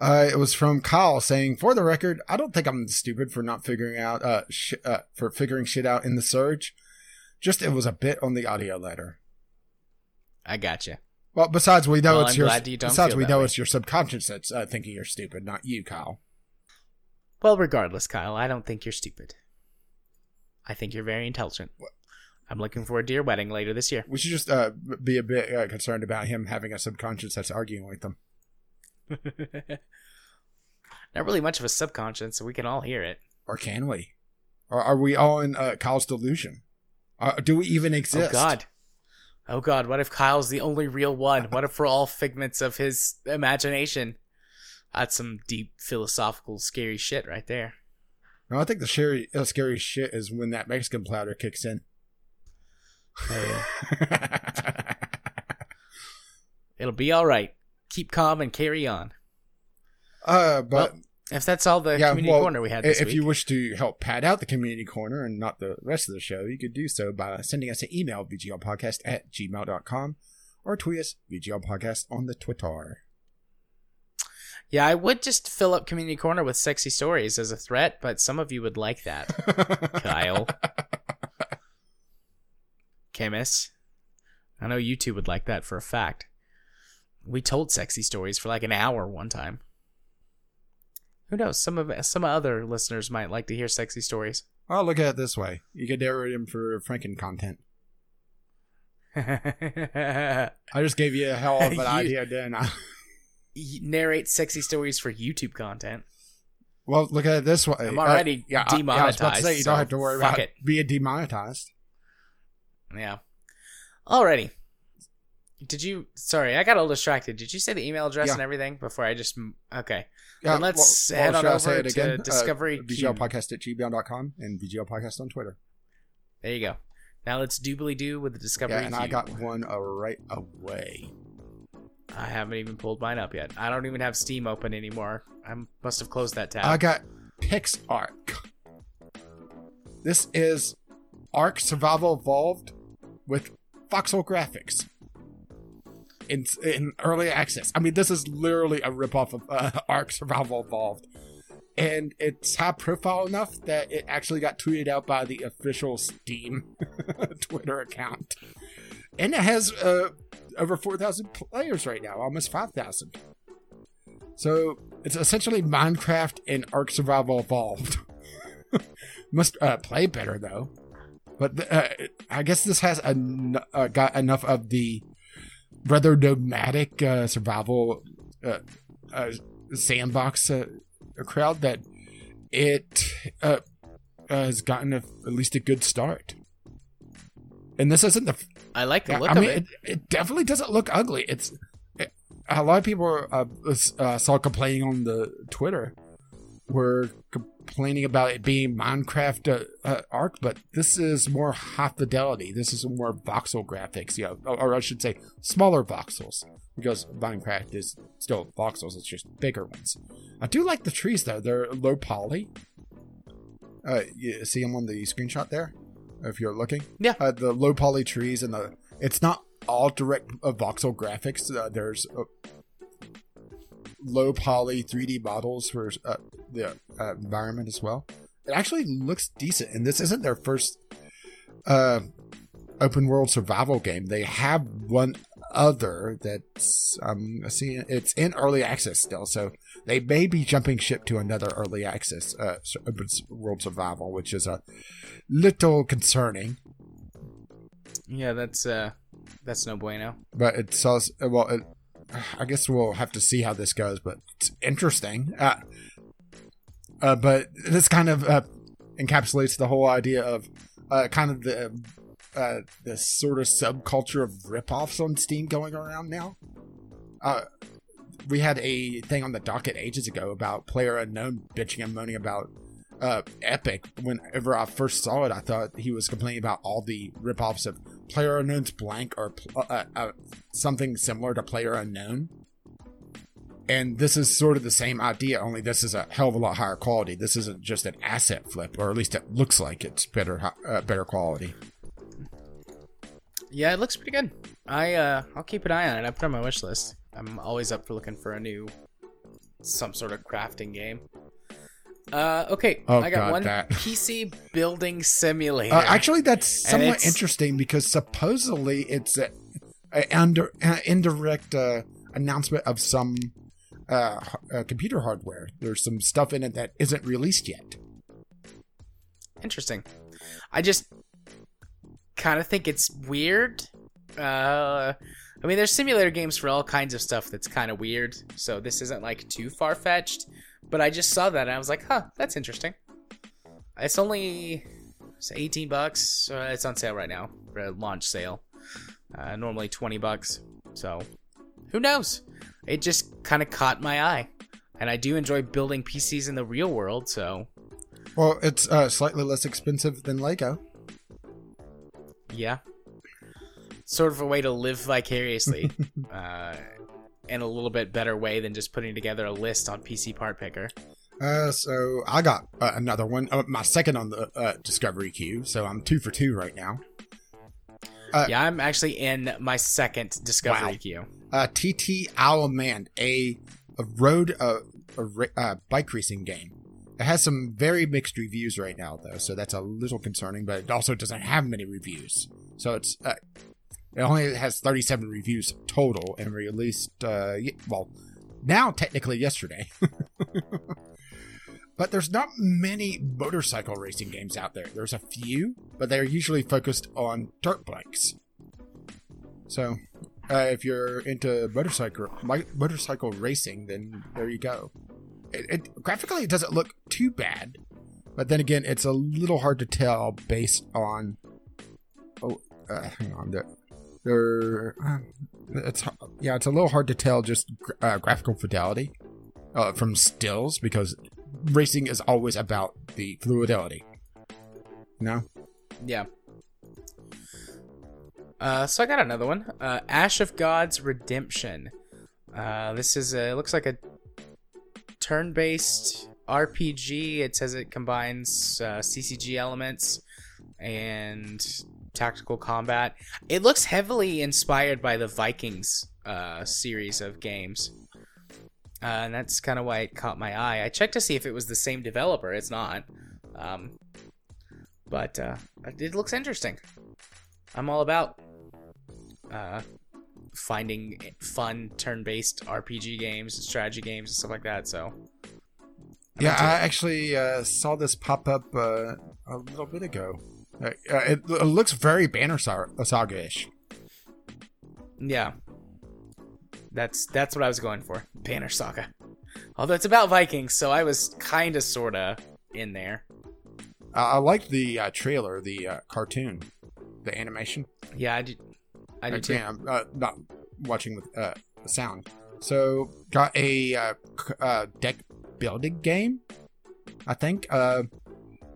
Uh, it was from Kyle saying, "For the record, I don't think I'm stupid for not figuring out uh, sh- uh for figuring shit out in the surge. Just it was a bit on the audio letter. I gotcha. Well, besides we know Well, it's I'm your you besides we know way. it's your subconscious that's uh, thinking you're stupid, not you, Kyle. Well, regardless, Kyle, I don't think you're stupid. I think you're very intelligent. I'm looking forward to your wedding later this year. We should just uh, be a bit uh, concerned about him having a subconscious that's arguing with them. Not really much of a subconscious, so we can all hear it. Or can we? Or are we all in uh, Kyle's delusion? Uh, do we even exist? Oh God. Oh God, what if Kyle's the only real one? What if we're all figments of his imagination? That's some deep philosophical scary shit right there. No, I think the scary, uh, scary shit is when that Mexican platter kicks in. It'll be all right. Keep calm and carry on. uh, but Well, If that's all the yeah, community well, corner we had this if week. you wish to help pad out the community corner and not the rest of the show, you could do so by sending us an email, vglpodcast at gmail.com, or tweet us, vglpodcast, on the Twitter. yeah, I would just fill up community corner with sexy stories as a threat, but some of you would like that. Kyle. Chemist. I know you two would like that for a fact. We told sexy stories for like an hour one time. Who knows? Some of some other listeners might like to hear sexy stories. Well, look at it this way. You could narrate him for Franken content. I just gave you a hell of an You- idea, didn't I? Narrate sexy stories for YouTube content. Well, look at it this way. I'm Uh, already yeah, I- yeah, I was about to demonetized, say, you don't have to worry about it. being demonetized. Yeah. Alrighty. Did you? Sorry, I got a little distracted. Did you say the email address Yeah. and everything before I just? Okay. Yeah, Then let's well, head well, on over it to again? Discovery Uh, Cube. VGLpodcast at gmail.com and VGL Podcast on Twitter. There you go. Now let's doobly doo with the Discovery Yeah, and I got one uh, right away. I haven't even pulled mine up yet. I don't even have Steam open anymore. I must have closed that tab. I got PixArk. This is Ark Survival Evolved with voxel graphics. In, in early access. I mean, this is literally a ripoff of uh, Ark Survival Evolved. And it's high profile enough that it actually got tweeted out by the official Steam Twitter account. And it has uh, over 4,000 players right now, almost 5,000. So it's essentially Minecraft and Ark Survival Evolved. Must uh, play better though. But uh, I guess this has en- uh, got enough of the rather nomadic uh, survival uh, uh, sandbox uh, crowd that it uh, has gotten a, at least a good start. And this isn't the I like the look I of mean, it. it. It definitely doesn't look ugly. It's it, a lot of people uh, uh, saw complaining on the Twitter were complaining about it being Minecraft uh, uh, Ark, but this is more high fidelity. This is more voxel graphics, you know, or I should say, smaller voxels, because Minecraft is still voxels. It's just bigger ones. I do like the trees though; they're low poly. Uh, you see them on the screenshot there, if you're looking. Yeah. Uh, the low poly trees and the it's not all direct uh, voxel graphics. Uh, there's uh, low poly 3D models for uh, the uh, environment as well. It actually looks decent, and this isn't their first uh, open world survival game. They have one other that's um seeing it's in early access still, so they may be jumping ship to another early access uh, open world survival, which is a little concerning. Yeah, that's uh, that's no bueno. But it says well, it, I guess we'll have to see how this goes, but it's interesting. Uh, uh, but this kind of uh, encapsulates the whole idea of uh, kind of the uh, the sort of subculture of ripoffs on Steam going around now. Uh, we had a thing on the docket ages ago about Player Unknown bitching and moaning about uh, Epic. Whenever I first saw it, I thought he was complaining about all the ripoffs of Player Unknown's Blank or uh, uh, something similar to Player Unknown. And this is sort of the same idea, only this is a hell of a lot higher quality. This isn't just an asset flip, or at least it looks like it's better, uh, better quality. Yeah, it looks pretty good. I uh, I'll keep an eye on it. I put it on my wish list. I'm always up for looking for a new, some sort of crafting game. Uh, okay, Oh, I got God, one that. PC building simulator. Uh, actually, that's somewhat interesting because supposedly it's a, a under, an indirect uh, announcement of some uh, uh, computer hardware. There's some stuff in it that isn't released yet. Interesting. I just kind of think it's weird. Uh, I mean, there's simulator games for all kinds of stuff that's kind of weird, so this isn't like too far fetched. But I just saw that and I was like, huh, that's interesting. It's only it's 18 bucks. Uh, it's on sale right now for a launch sale. Uh, normally 20 bucks. So who knows? It just kind of caught my eye. And I do enjoy building PCs in the real world, so Well, it's uh, slightly less expensive than Lego. Yeah. Sort of a way to live vicariously. uh, in a little bit better way than just putting together a list on PC Part Picker. Uh, so I got uh, another one, uh, my second on the uh, Discovery queue. So I'm two for two right now. Uh, yeah, I'm actually in my second Discovery Wow. queue. Uh, TT Isle of Man, a, a road uh, a uh, bike racing game. It has some very mixed reviews right now, though, so that's a little concerning. But it also doesn't have many reviews, so it's uh, it only has 37 reviews total and released uh, well now technically yesterday. but there's not many motorcycle racing games out there. There's a few, but they're usually focused on dirt bikes. So uh, if you're into motorcycle motorcycle racing, then there you go. It, it graphically it doesn't look too bad, but then again, it's a little hard to tell based on. Oh, uh, hang on there. There, um, it's yeah, it's a little hard to tell just gra- uh, graphical fidelity uh, from stills because racing is always about the fluidity. No, Yeah. Uh, so I got another one. Uh, Ash of God's Redemption. Uh, this is a, it looks like a turn-based RPG. It says it combines uh, CCG elements and tactical combat. It looks heavily inspired by the Vikings uh, series of games. Uh, and that's kind of why it caught my eye. I checked to see if it was the same developer. It's not. Um, but it looks interesting. I'm all about uh, finding fun turn-based RPG games, strategy games, and stuff like that. So Yeah, I actually uh, saw this pop up uh, a little bit ago. Uh, uh, it, it looks very Banner Saga ish. yeah, that's that's what I was going for. Banner Saga. Although it's about Vikings, so I was kind of sorta in there. I I like the uh, trailer, the uh, cartoon, the animation. Yeah, I do. I do too. I'm uh, not watching with uh, the sound. So, got a uh, c- uh, deck building game. I think. Uh,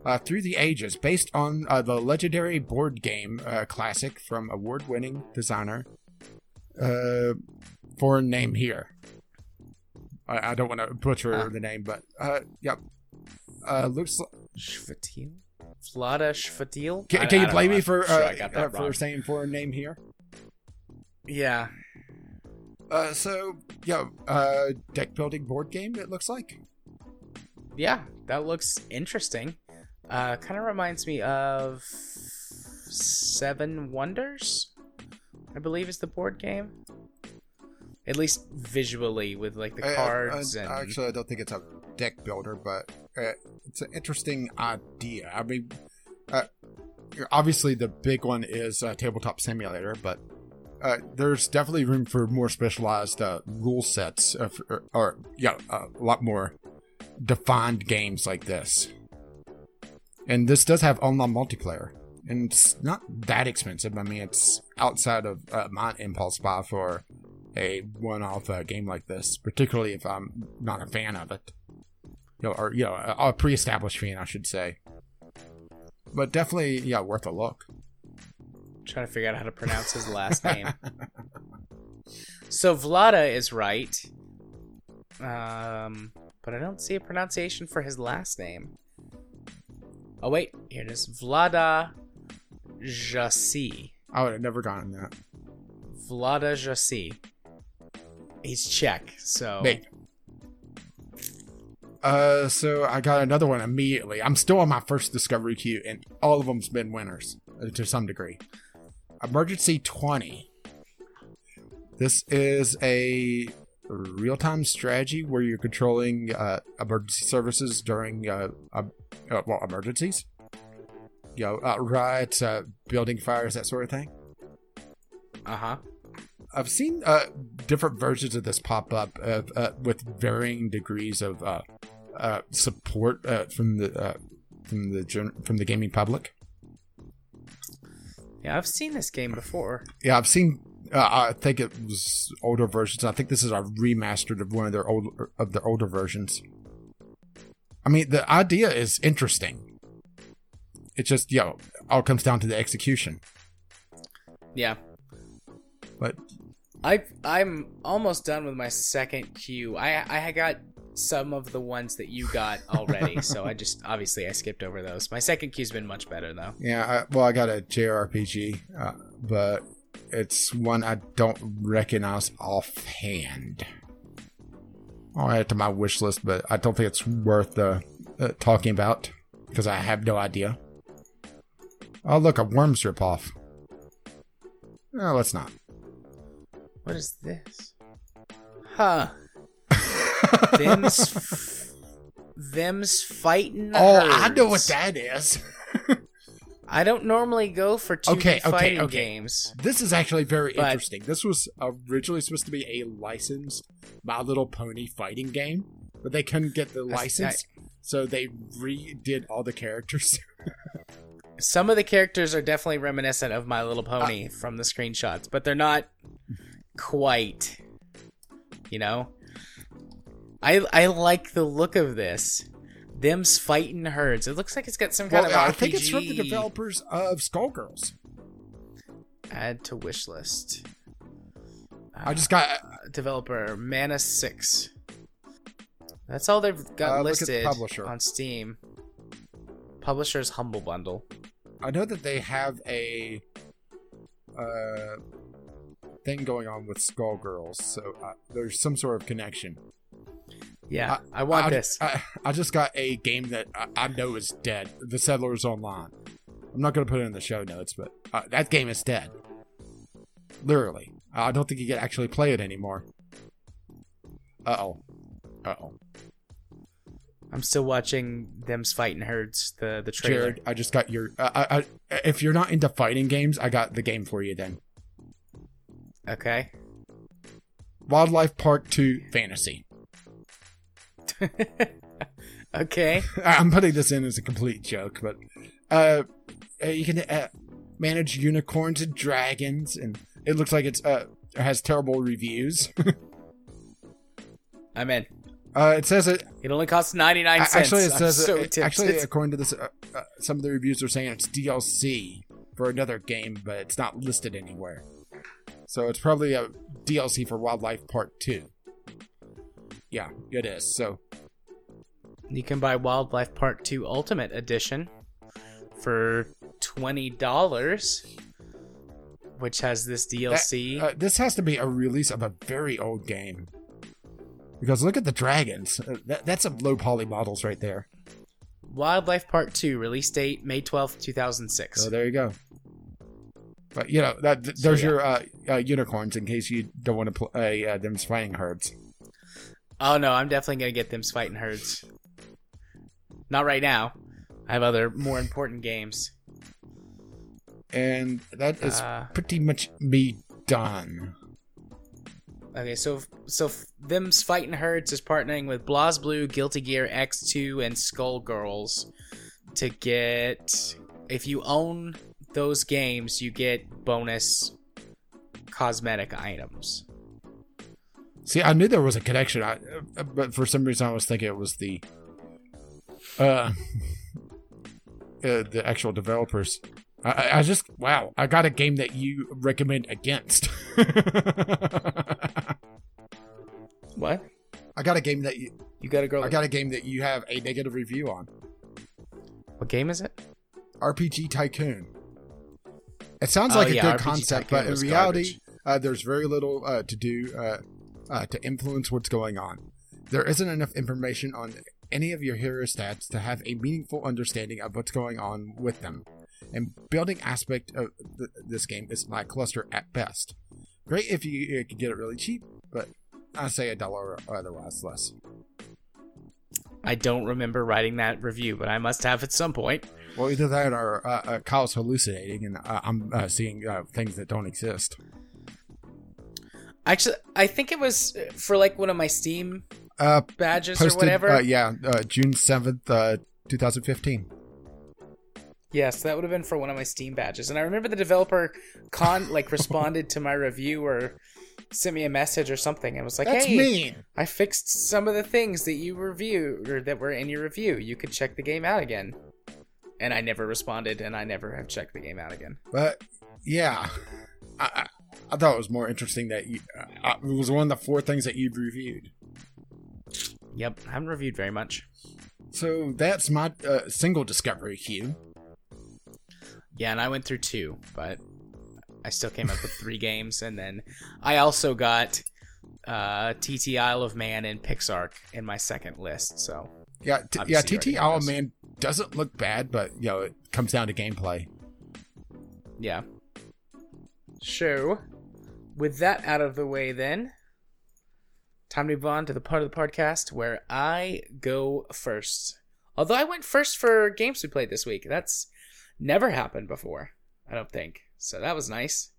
uh, through the ages, based on uh, the legendary board game uh, classic from award-winning designer. Uh, foreign name here. I, I don't want to butcher Ah. the name, but uh, yep. Uh, looks. Like, Shvatil? Vlaada Chvátil? can, can you blame me for sure uh, I got uh, that for saying foreign name here? Yeah. Uh, so yeah, uh, deck building board game. It looks like. Yeah, that looks interesting. Uh, kind of reminds me of Seven Wonders, I believe is the board game. At least visually, with like the I- I- cards I- and Actually, I don't think it's a deck builder, but uh, it's an interesting idea. I mean, uh, obviously the big one is uh, tabletop simulator, but uh, there's definitely room for more specialized uh, rule sets, of, or, or yeah, a lot more defined games like this. And this does have online multiplayer, and it's not that expensive. I mean, it's outside of uh, my impulse buy for a one-off uh, game like this, particularly if I'm not a fan of it, you know, or you know, a, a pre-established fan, I should say. But definitely, yeah, worth a look. Trying to figure out how to pronounce his last name. So Vlada is right. Um, but I don't see a pronunciation for his last name. Oh wait, here it is. Vlada Jasi. I would have never gotten that. Vlada Jasi. He's Czech, so Mate. Uh, so I got another one immediately. I'm still on my first discovery queue, and all of them's been winners uh, to some degree. Emergency 20. This is a real-time strategy where you're controlling uh, emergency services during uh, uh, uh, well emergencies. You know, uh, riots, uh, building fires, that sort of thing. uh huh. I've seen uh, different versions of this pop up uh, uh, with varying degrees of uh, uh, support uh, from the uh, from the gen- from the gaming public. Yeah, I've seen this game before. Yeah, I've seen. Uh, I think it was older versions. I think this is a remastered of one of their old of their older versions. I mean, the idea is interesting. It just, know, all comes down to the execution. Yeah, But I I'm almost done with my second queue. I I got some of the ones that you got already, so I just obviously I skipped over those. My second queue's been much better though. Yeah, I, well, I got a JRPG, uh, but it's one I don't recognize offhand. I'll add it to my wish list, but I don't think it's worth uh, uh, talking about because I have no idea. Oh, look, a Worms ripoff. No, let's not. What is this? Huh. Them's them's fighting. oh, I know what that is. I don't normally go for two Okay, okay, fighting okay. games. This is actually very But- interesting. This was originally supposed to be a licensed My Little Pony fighting game, but they couldn't get the I- license, so they redid all the characters. Some of the characters are definitely reminiscent of My Little Pony uh, from the screenshots, but they're not quite. You know, I I like the look of this. Them's fighting herds. It looks like it's got some kind well, of RPG. I think it's from the developers of Skullgirls. Add to wish list. I just got Uh, developer Mane6. That's all they've got Uh, the listed on Steam. Publisher's Humble Bundle. I know that they have a uh thing going on with Skullgirls, so uh, there's some sort of connection. Yeah, I, want I, this. I, I just got a game that I, I know is dead. The Settlers Online. I'm not going to put it in the show notes, but uh, that game is dead. Literally. I don't think you can actually play it anymore. Uh oh. Uh oh. I'm still watching them's fighting herds. The the trailer. Jared, I just got your. Uh, I, I, if you're not into fighting games, I got the game for you then. Okay. Wildlife Park 2 Fantasy. okay. I'm putting this in as a complete joke, but uh, uh, you can uh, manage unicorns and dragons, and it looks like it's uh it has terrible reviews. I'm in. Uh, it says it It only costs 99 cents. actually. It says so it, actually according to this, uh, uh, some of the reviews are saying it's DLC for another game, but it's not listed anywhere. So it's probably a DLC for Wildlife Park Two. Yeah, it is. So You can buy Wildlife Park 2 Ultimate Edition for $20, which has this DLC. uh, this has to be a release of a very old game. Because look at the dragons. Uh, that, that's some low poly models right there. Wildlife Park 2, release date May 12th, 2006. Oh, there you go. But you know that th- So, there's yeah. your uh, uh, unicorns in case you don't want to play uh, them fighting herds. Oh no, I'm definitely gonna get them fighting herds. Not right now. I have other more important games. And that is Uh, pretty much me done. Okay, so so them's fighting herds is partnering with BlazBlue, Guilty Gear X2, and Skullgirls to get. If you own those games, you get bonus cosmetic items. See, I knew there was a connection, I, uh, but for some reason I was thinking it was the uh, uh the actual developers. I- I, I just wow, I got a game that you recommend against. What? I got a game that you, You gotta go. I got a game that you have a negative review on. what game is it? RPG Tycoon. It sounds Oh, like a yeah, good RPG concept, Tycoon but in reality, uh, there's very little uh, to do uh, uh, to influence what's going on. There isn't enough information on any of your hero stats to have a meaningful understanding of what's going on with them. And building aspect of th- this game is lackluster at best. Great if you, uh, could get it really cheap, but I say a dollar or otherwise less. I don't remember writing that review, but I must have at some point. Well, either that or uh, uh, Kyle's hallucinating, and uh, I'm uh, seeing uh, things that don't exist. Actually, I think it was for like one of my Steam Uh, badges posted, or whatever. Uh, yeah, uh, June seventh, uh, two thousand fifteen. Yes, that would have been for one of my Steam badges. And I remember the developer con like responded to my review or sent me a message or something and was like, That's "Hey, mean. I fixed some of the things that you reviewed or that were in your review. You could check the game out again." And I never responded, and I never have checked the game out again. But yeah, I, I, thought it was more interesting that you. Uh, it was one of the four things that you've reviewed. Yep, I haven't reviewed very much. So that's my uh, single discovery, queue. Yeah, and I went through two, but I still came up with three games, and then I also got uh, TT Isle of Man and Pixark in my second list. So Yeah, t- yeah. TT Isle of Man doesn't look bad, but you know it comes down to gameplay. Yeah. So, with that out of the way, then, time to move on to the part of the podcast where I go first. Although I went first for games we played this week. That's never happened before, I don't think. So that was nice.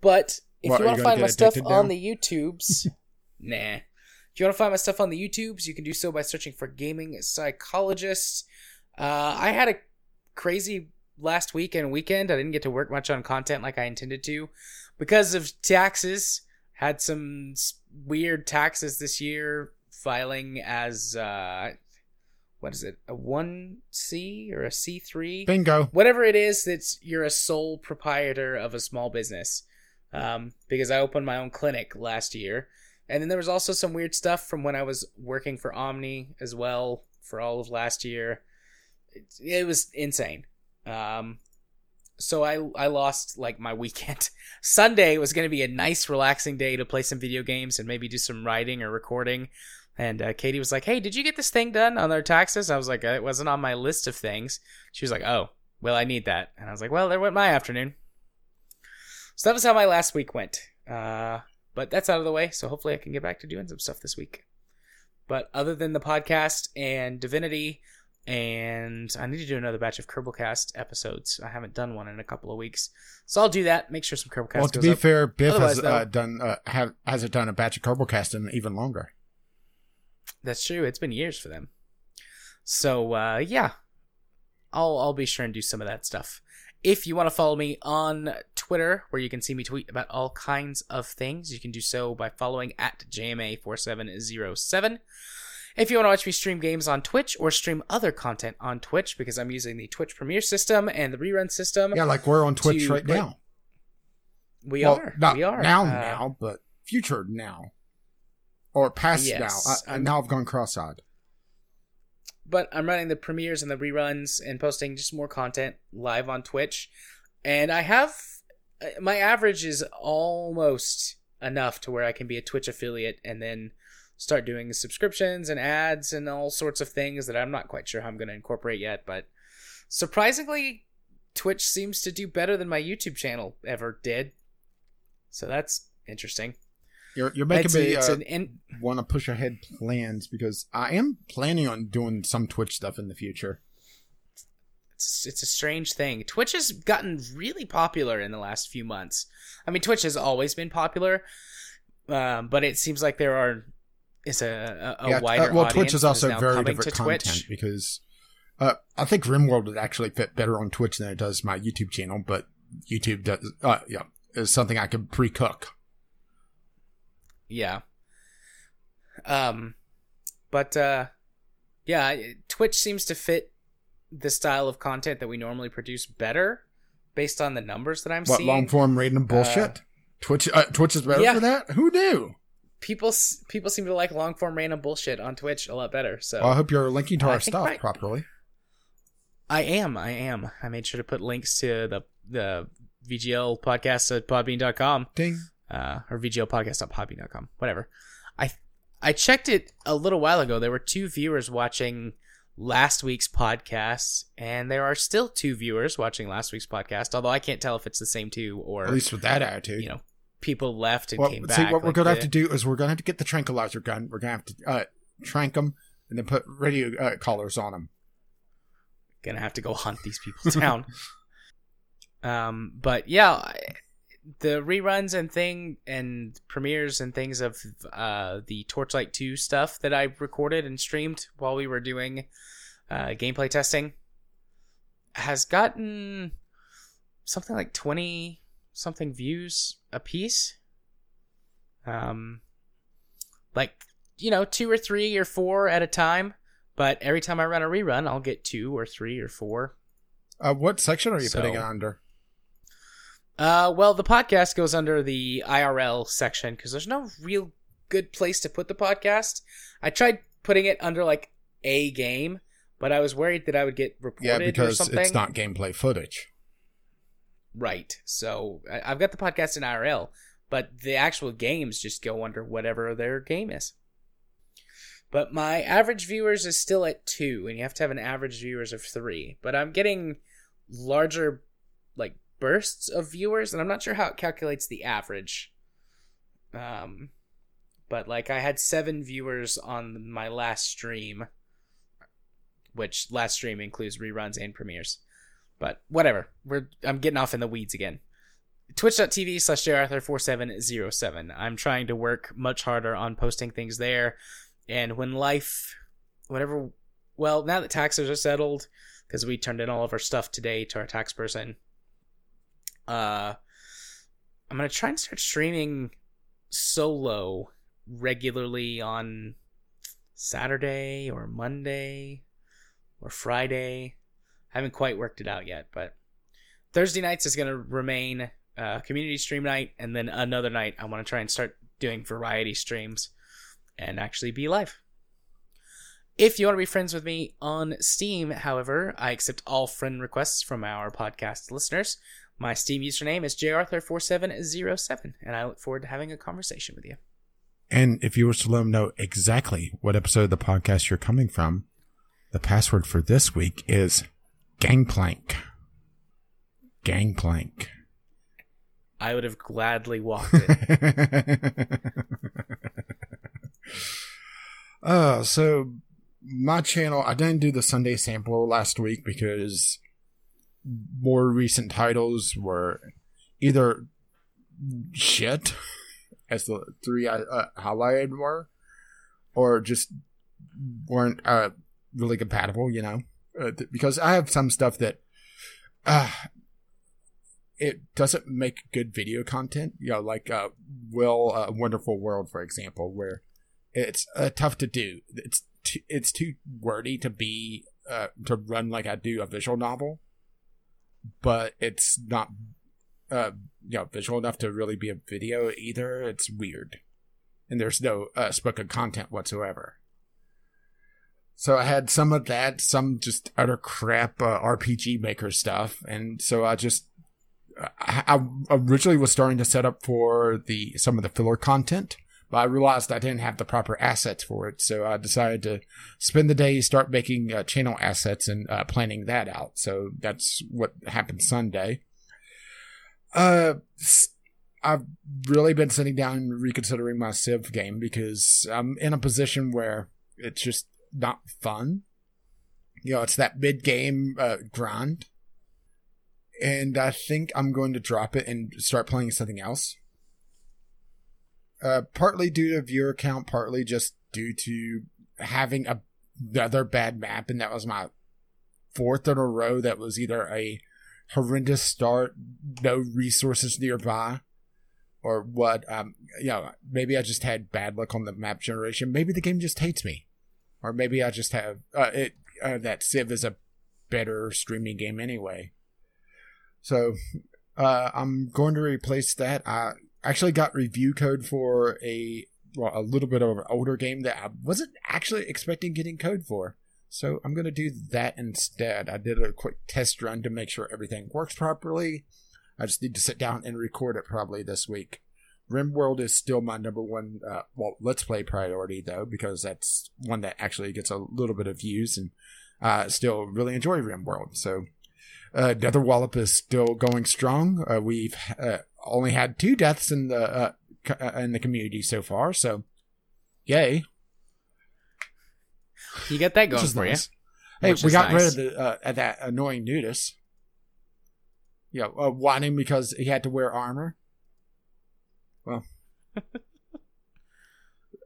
But if What, you want to find my stuff addicted on the YouTubes, nah. If you want to find my stuff on the YouTubes, you can do so by searching for Gaming Psychologist. Uh, I had a crazy last week and weekend. I didn't get to work much on content like I intended to because of taxes. Had some weird taxes this year, filing as uh, what is it, a one C or a C three? Bingo. whatever it is that's you're a sole proprietor of a small business um, because i opened my own clinic last year and then there was also some weird stuff from when i was working for omni as well for all of last year it, it was insane um, so I, I lost like my weekend sunday was going to be a nice relaxing day to play some video games and maybe do some writing or recording and uh, Katie was like, "Hey, did you get this thing done on our taxes?" I was like, "It wasn't on my list of things." She was like, "Oh, well, I need that," and I was like, "Well, there went my afternoon." So that was how my last week went. Uh, but that's out of the way, so hopefully I can get back to doing some stuff this week. But other than the podcast and Divinity, and I need to do another batch of Kerbalcast episodes. I haven't done one in a couple of weeks, so I'll do that. Make sure some Kerbalcast Well, to goes be up. fair, Biff Otherwise, has though- uh, done uh, have hasn't done a batch of Kerbal in even longer. That's true. It's been years for them. So uh, yeah, I'll I'll be sure and do some of that stuff. If you want to follow me on Twitter, where you can see me tweet about all kinds of things, you can do so by following at JMA4707. If you want to watch me stream games on Twitch or stream other content on Twitch, because I'm using the Twitch Premiere system and the rerun system. Yeah, like we're on Twitch to- right now. We well, are. Not we are. now, Uh, now, but future now, or past Yes, now. I, now I've gone cross-eyed. but I'm running the premieres and the reruns and posting just more content live on Twitch. And I have uh, my average is almost enough to where I can be a Twitch affiliate and then start doing subscriptions and ads and all sorts of things that I'm not quite sure how I'm going to incorporate yet. But surprisingly, Twitch seems to do better than my YouTube channel ever did. So that's interesting. You're you're making It's, me uh, in- want to push ahead plans because I am planning on doing some Twitch stuff in the future. it's, it's a strange thing. Twitch has gotten really popular in the last few months. I mean, Twitch has always been popular, um, but it seems like there are is a, a, a Yeah, uh, wider well, audience Twitch is also now very different to content Twitch. because uh, I think RimWorld would actually fit better on Twitch than it does my YouTube channel, but YouTube does. Uh, yeah, is something I could pre-cook. Yeah. Um, but uh, yeah, Twitch seems to fit the style of content that we normally produce better, based on the numbers that I'm What seeing. long form random bullshit? Twitch uh, Twitch is better yeah. for that. Who knew? People people seem to like long form random bullshit on Twitch a lot better. So Well, I hope you're linking to our stuff right- properly. I am. I am. I made sure to put links to the the VGL podcast at podbean.com Ding. uh, or VGLpodcast.podbean.com. Whatever. I I checked it a little while ago. There were two viewers watching last week's podcast, and there are still two viewers watching last week's podcast. Although I can't tell if it's the same two or At least with that attitude. you know people left and well, came see, back. what we're gonna have to do is we're gonna have to get the tranquilizer gun. We're gonna have to uh, trank them and then put radio uh, collars on them. gonna have to go hunt these people down. um, but yeah, the reruns and thing and premieres and things of uh, the Torchlight Two stuff that I recorded and streamed while we were doing uh, gameplay testing has gotten something like twenty something views a piece. Um, like you know, two or three or four at a time. But every time I run a rerun, I'll get two or three or four. Uh, what section are you So- putting it under? Uh, well, the podcast goes under the IRL section because there's no real good place to put the podcast. I tried putting it under like a game, but I was worried that I would get reported Yeah, or because something. it's not gameplay footage. Right. So I- I've got the podcast in IRL, but the actual games just go under whatever their game is. But my average viewers is still at two, and you have to have an average viewers of three. But I'm getting larger, like bursts of viewers, and I'm not sure how it calculates the average. Um, but like I had seven viewers on my last stream, which last stream includes reruns and premieres. But whatever, we're I'm getting off in the weeds again. Twitch.tv slash jarthur4707. I'm trying to work much harder on posting things there. And when life, whatever, well, now that taxes are settled, because we turned in all of our stuff today to our tax person, uh, I'm going to try and start streaming solo regularly on Saturday or Monday or Friday. I haven't quite worked it out yet, but Thursday nights is going to remain uh, community stream night, and then another night I want to try and start doing variety streams and actually be live. If you want to be friends with me on Steam, however, I accept all friend requests from our podcast listeners. My Steam username is jarthur4707, and I look forward to having a conversation with you. And if you were to let them know exactly what episode of the podcast you're coming from, the password for this week is Gangplank. Gangplank. I would have gladly walked it. uh, so my channel, I didn't do the Sunday sample last week because more recent titles were either shit, as the three I uh, highlighted were, or just weren't uh, really compatible, you know? Uh, th- because I have some stuff that uh, it doesn't make good video content. You know, like uh, Will uh, Wonderful World, for example, where it's uh, tough to do. It's too, it's too wordy to be uh, to run like I do a visual novel, but it's not uh, you know visual enough to really be a video either. It's weird, and there's no uh, spoken content whatsoever. So I had some of that, some just utter crap uh, RPG Maker stuff, and so I just I, originally was starting to set up for the some of the filler content, but I realized I didn't have the proper assets for it, so I decided to spend the day start making uh, channel assets and uh, planning that out. So that's what happened Sunday. Uh, I've really been sitting down and reconsidering my Civ game because I'm in a position where it's just not fun. You know, it's that mid game uh, grind. And I think I'm going to drop it and start playing something else. Uh, partly due to viewer count, partly just due to having a, another bad map, and that was my fourth in a row that was either a horrendous start, no resources nearby, or what. Um, you know, maybe I just had bad luck on the map generation. Maybe the game just hates me or maybe I just have uh, it uh, that Civ is a better streaming game anyway. So uh, I'm going to replace that. I actually got review code for a well, a little bit of an older game that I wasn't actually expecting getting code for. So I'm going to do that instead. I did a quick test run to make sure everything works properly. I just need to sit down and record it probably this week. RimWorld is still my number one, uh, well, let's play priority though, because that's one that actually gets a little bit of views and uh, still really enjoy RimWorld. So, uh, Netherwallop is still going strong. Uh, we've uh, only had two deaths in the uh, uh, in the community so far, so yay! You got that going for nice. you. Hey, we got nice. rid of the uh, that annoying nudist. Yeah, uh, whining because he had to wear armor. Well,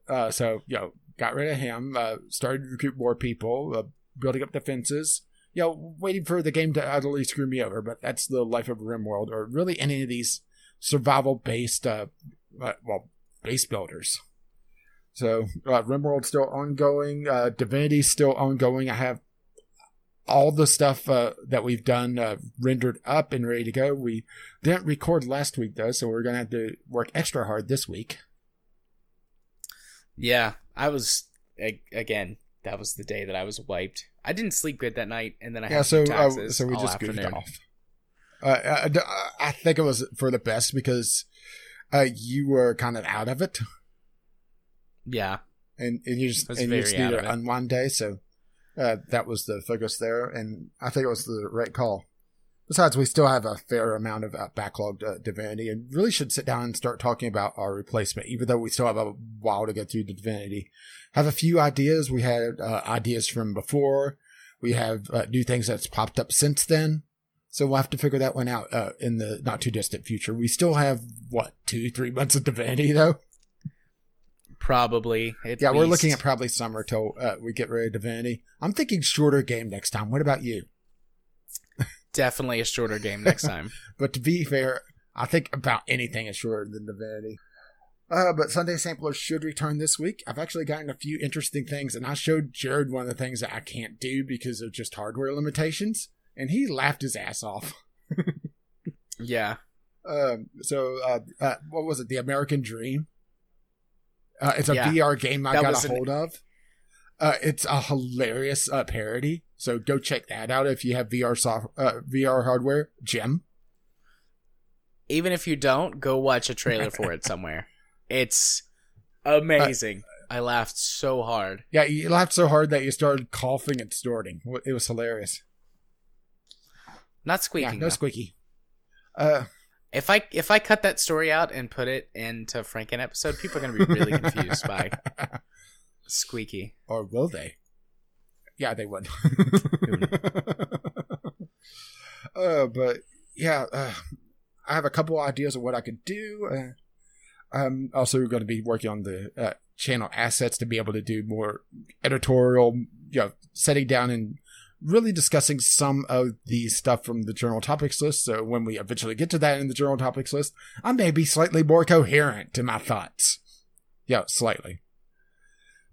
uh, so you know, got rid of him. Uh, started to recruit more people, uh, building up defenses. You know, waiting for the game to utterly screw me over. But that's the life of RimWorld, or really any of these survival-based, uh, uh, well, base builders. So uh, RimWorld's still ongoing. Uh, Divinity's still ongoing. I have all the stuff uh, that we've done uh, rendered up and ready to go. We didn't record last week though, so we're gonna have to work extra hard this week. Yeah, I was again. That was the day that I was wiped. I didn't sleep good that night, and then I yeah. so uh, so we just afternoon. goofed off. Uh, I, I, think it was for the best because uh, you were kind of out of it. Yeah, and, and you just and you just needed an unwind day, so uh, that was the focus there, and I think it was the right call. Besides, we still have a fair amount of uh, backlogged uh, Divinity, and really should sit down and start talking about our replacement. Even though we still have a while to get through the Divinity, have a few ideas. We had uh, ideas from before. We have uh, new things that's popped up since then. So we'll have to figure that one out uh, in the not too distant future. We still have what two, three months of Divinity though. Probably. yeah, least. we're looking at probably summer till uh, we get rid of Divinity. I'm thinking shorter game next time. What about you? Definitely a shorter game next time. but to be fair, I think about anything is shorter than Divinity. Uh, but Sunday Sampler should return this week. I've actually gotten a few interesting things, and I showed Jared one of the things that I can't do because of just hardware limitations, and he laughed his ass off. yeah. Um. So, uh, uh, what was it? The American Dream. Uh, it's a yeah. VR game I that got a hold an... of. Uh, it's a hilarious uh, parody, so go check that out if you have VR soft uh, VR hardware. Jim. Even if you don't, go watch a trailer for it somewhere. It's amazing. I laughed so hard. Yeah, you laughed so hard that you started coughing and snorting. It was hilarious. Not squeaking. Yeah, no though. squeaky. Uh, if I if I cut that story out and put it into Franken episode, people are going to be really confused by Squeaky. Or will they? Yeah, they would. uh, but yeah, uh, I have a couple ideas of what I could do. Uh, I'm also going to be working on the uh, channel assets to be able to do more editorial, you know, setting down and really discussing some of the stuff from the journal topics list. So when we eventually get to that in the journal topics list, I may be slightly more coherent in my thoughts. Yeah, slightly.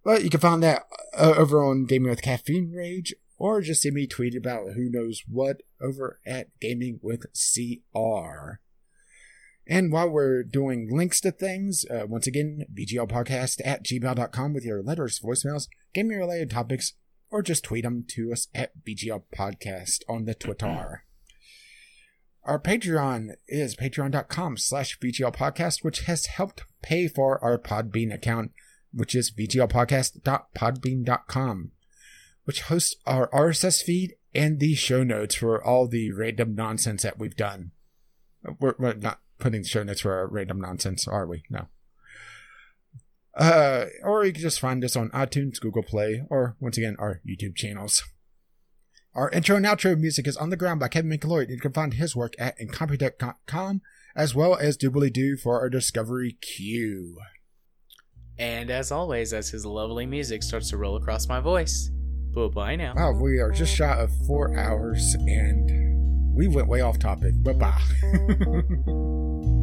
But you can find that uh, over on Gaming with Caffeine Rage, or just see me tweet about who knows what over at Gaming with CR. And while we're doing links to things, uh, once again, VGLpodcast at gmail.com with your letters, voicemails, gaming related topics, or just tweet them to us at VGL Podcast on the Twitter. Our Patreon is patreon.com slash VGL Podcast, which has helped pay for our Podbean account, which is VGLpodcast.podbean.com, which hosts our RSS feed and the show notes for all the random nonsense that we've done. We're, we're not putting show notes for our random nonsense, are we? No. Uh, or you can just find us on iTunes, Google Play, or once again, our YouTube channels. Our intro and outro music is On the Ground by Kevin MacLeod. You can find his work at incompetech.com as well as Doobly Doo for our Discovery queue. And as always, as his lovely music starts to roll across my voice, bye bye now. Wow, we are just shy of four hours and we went way off topic. Bye bye.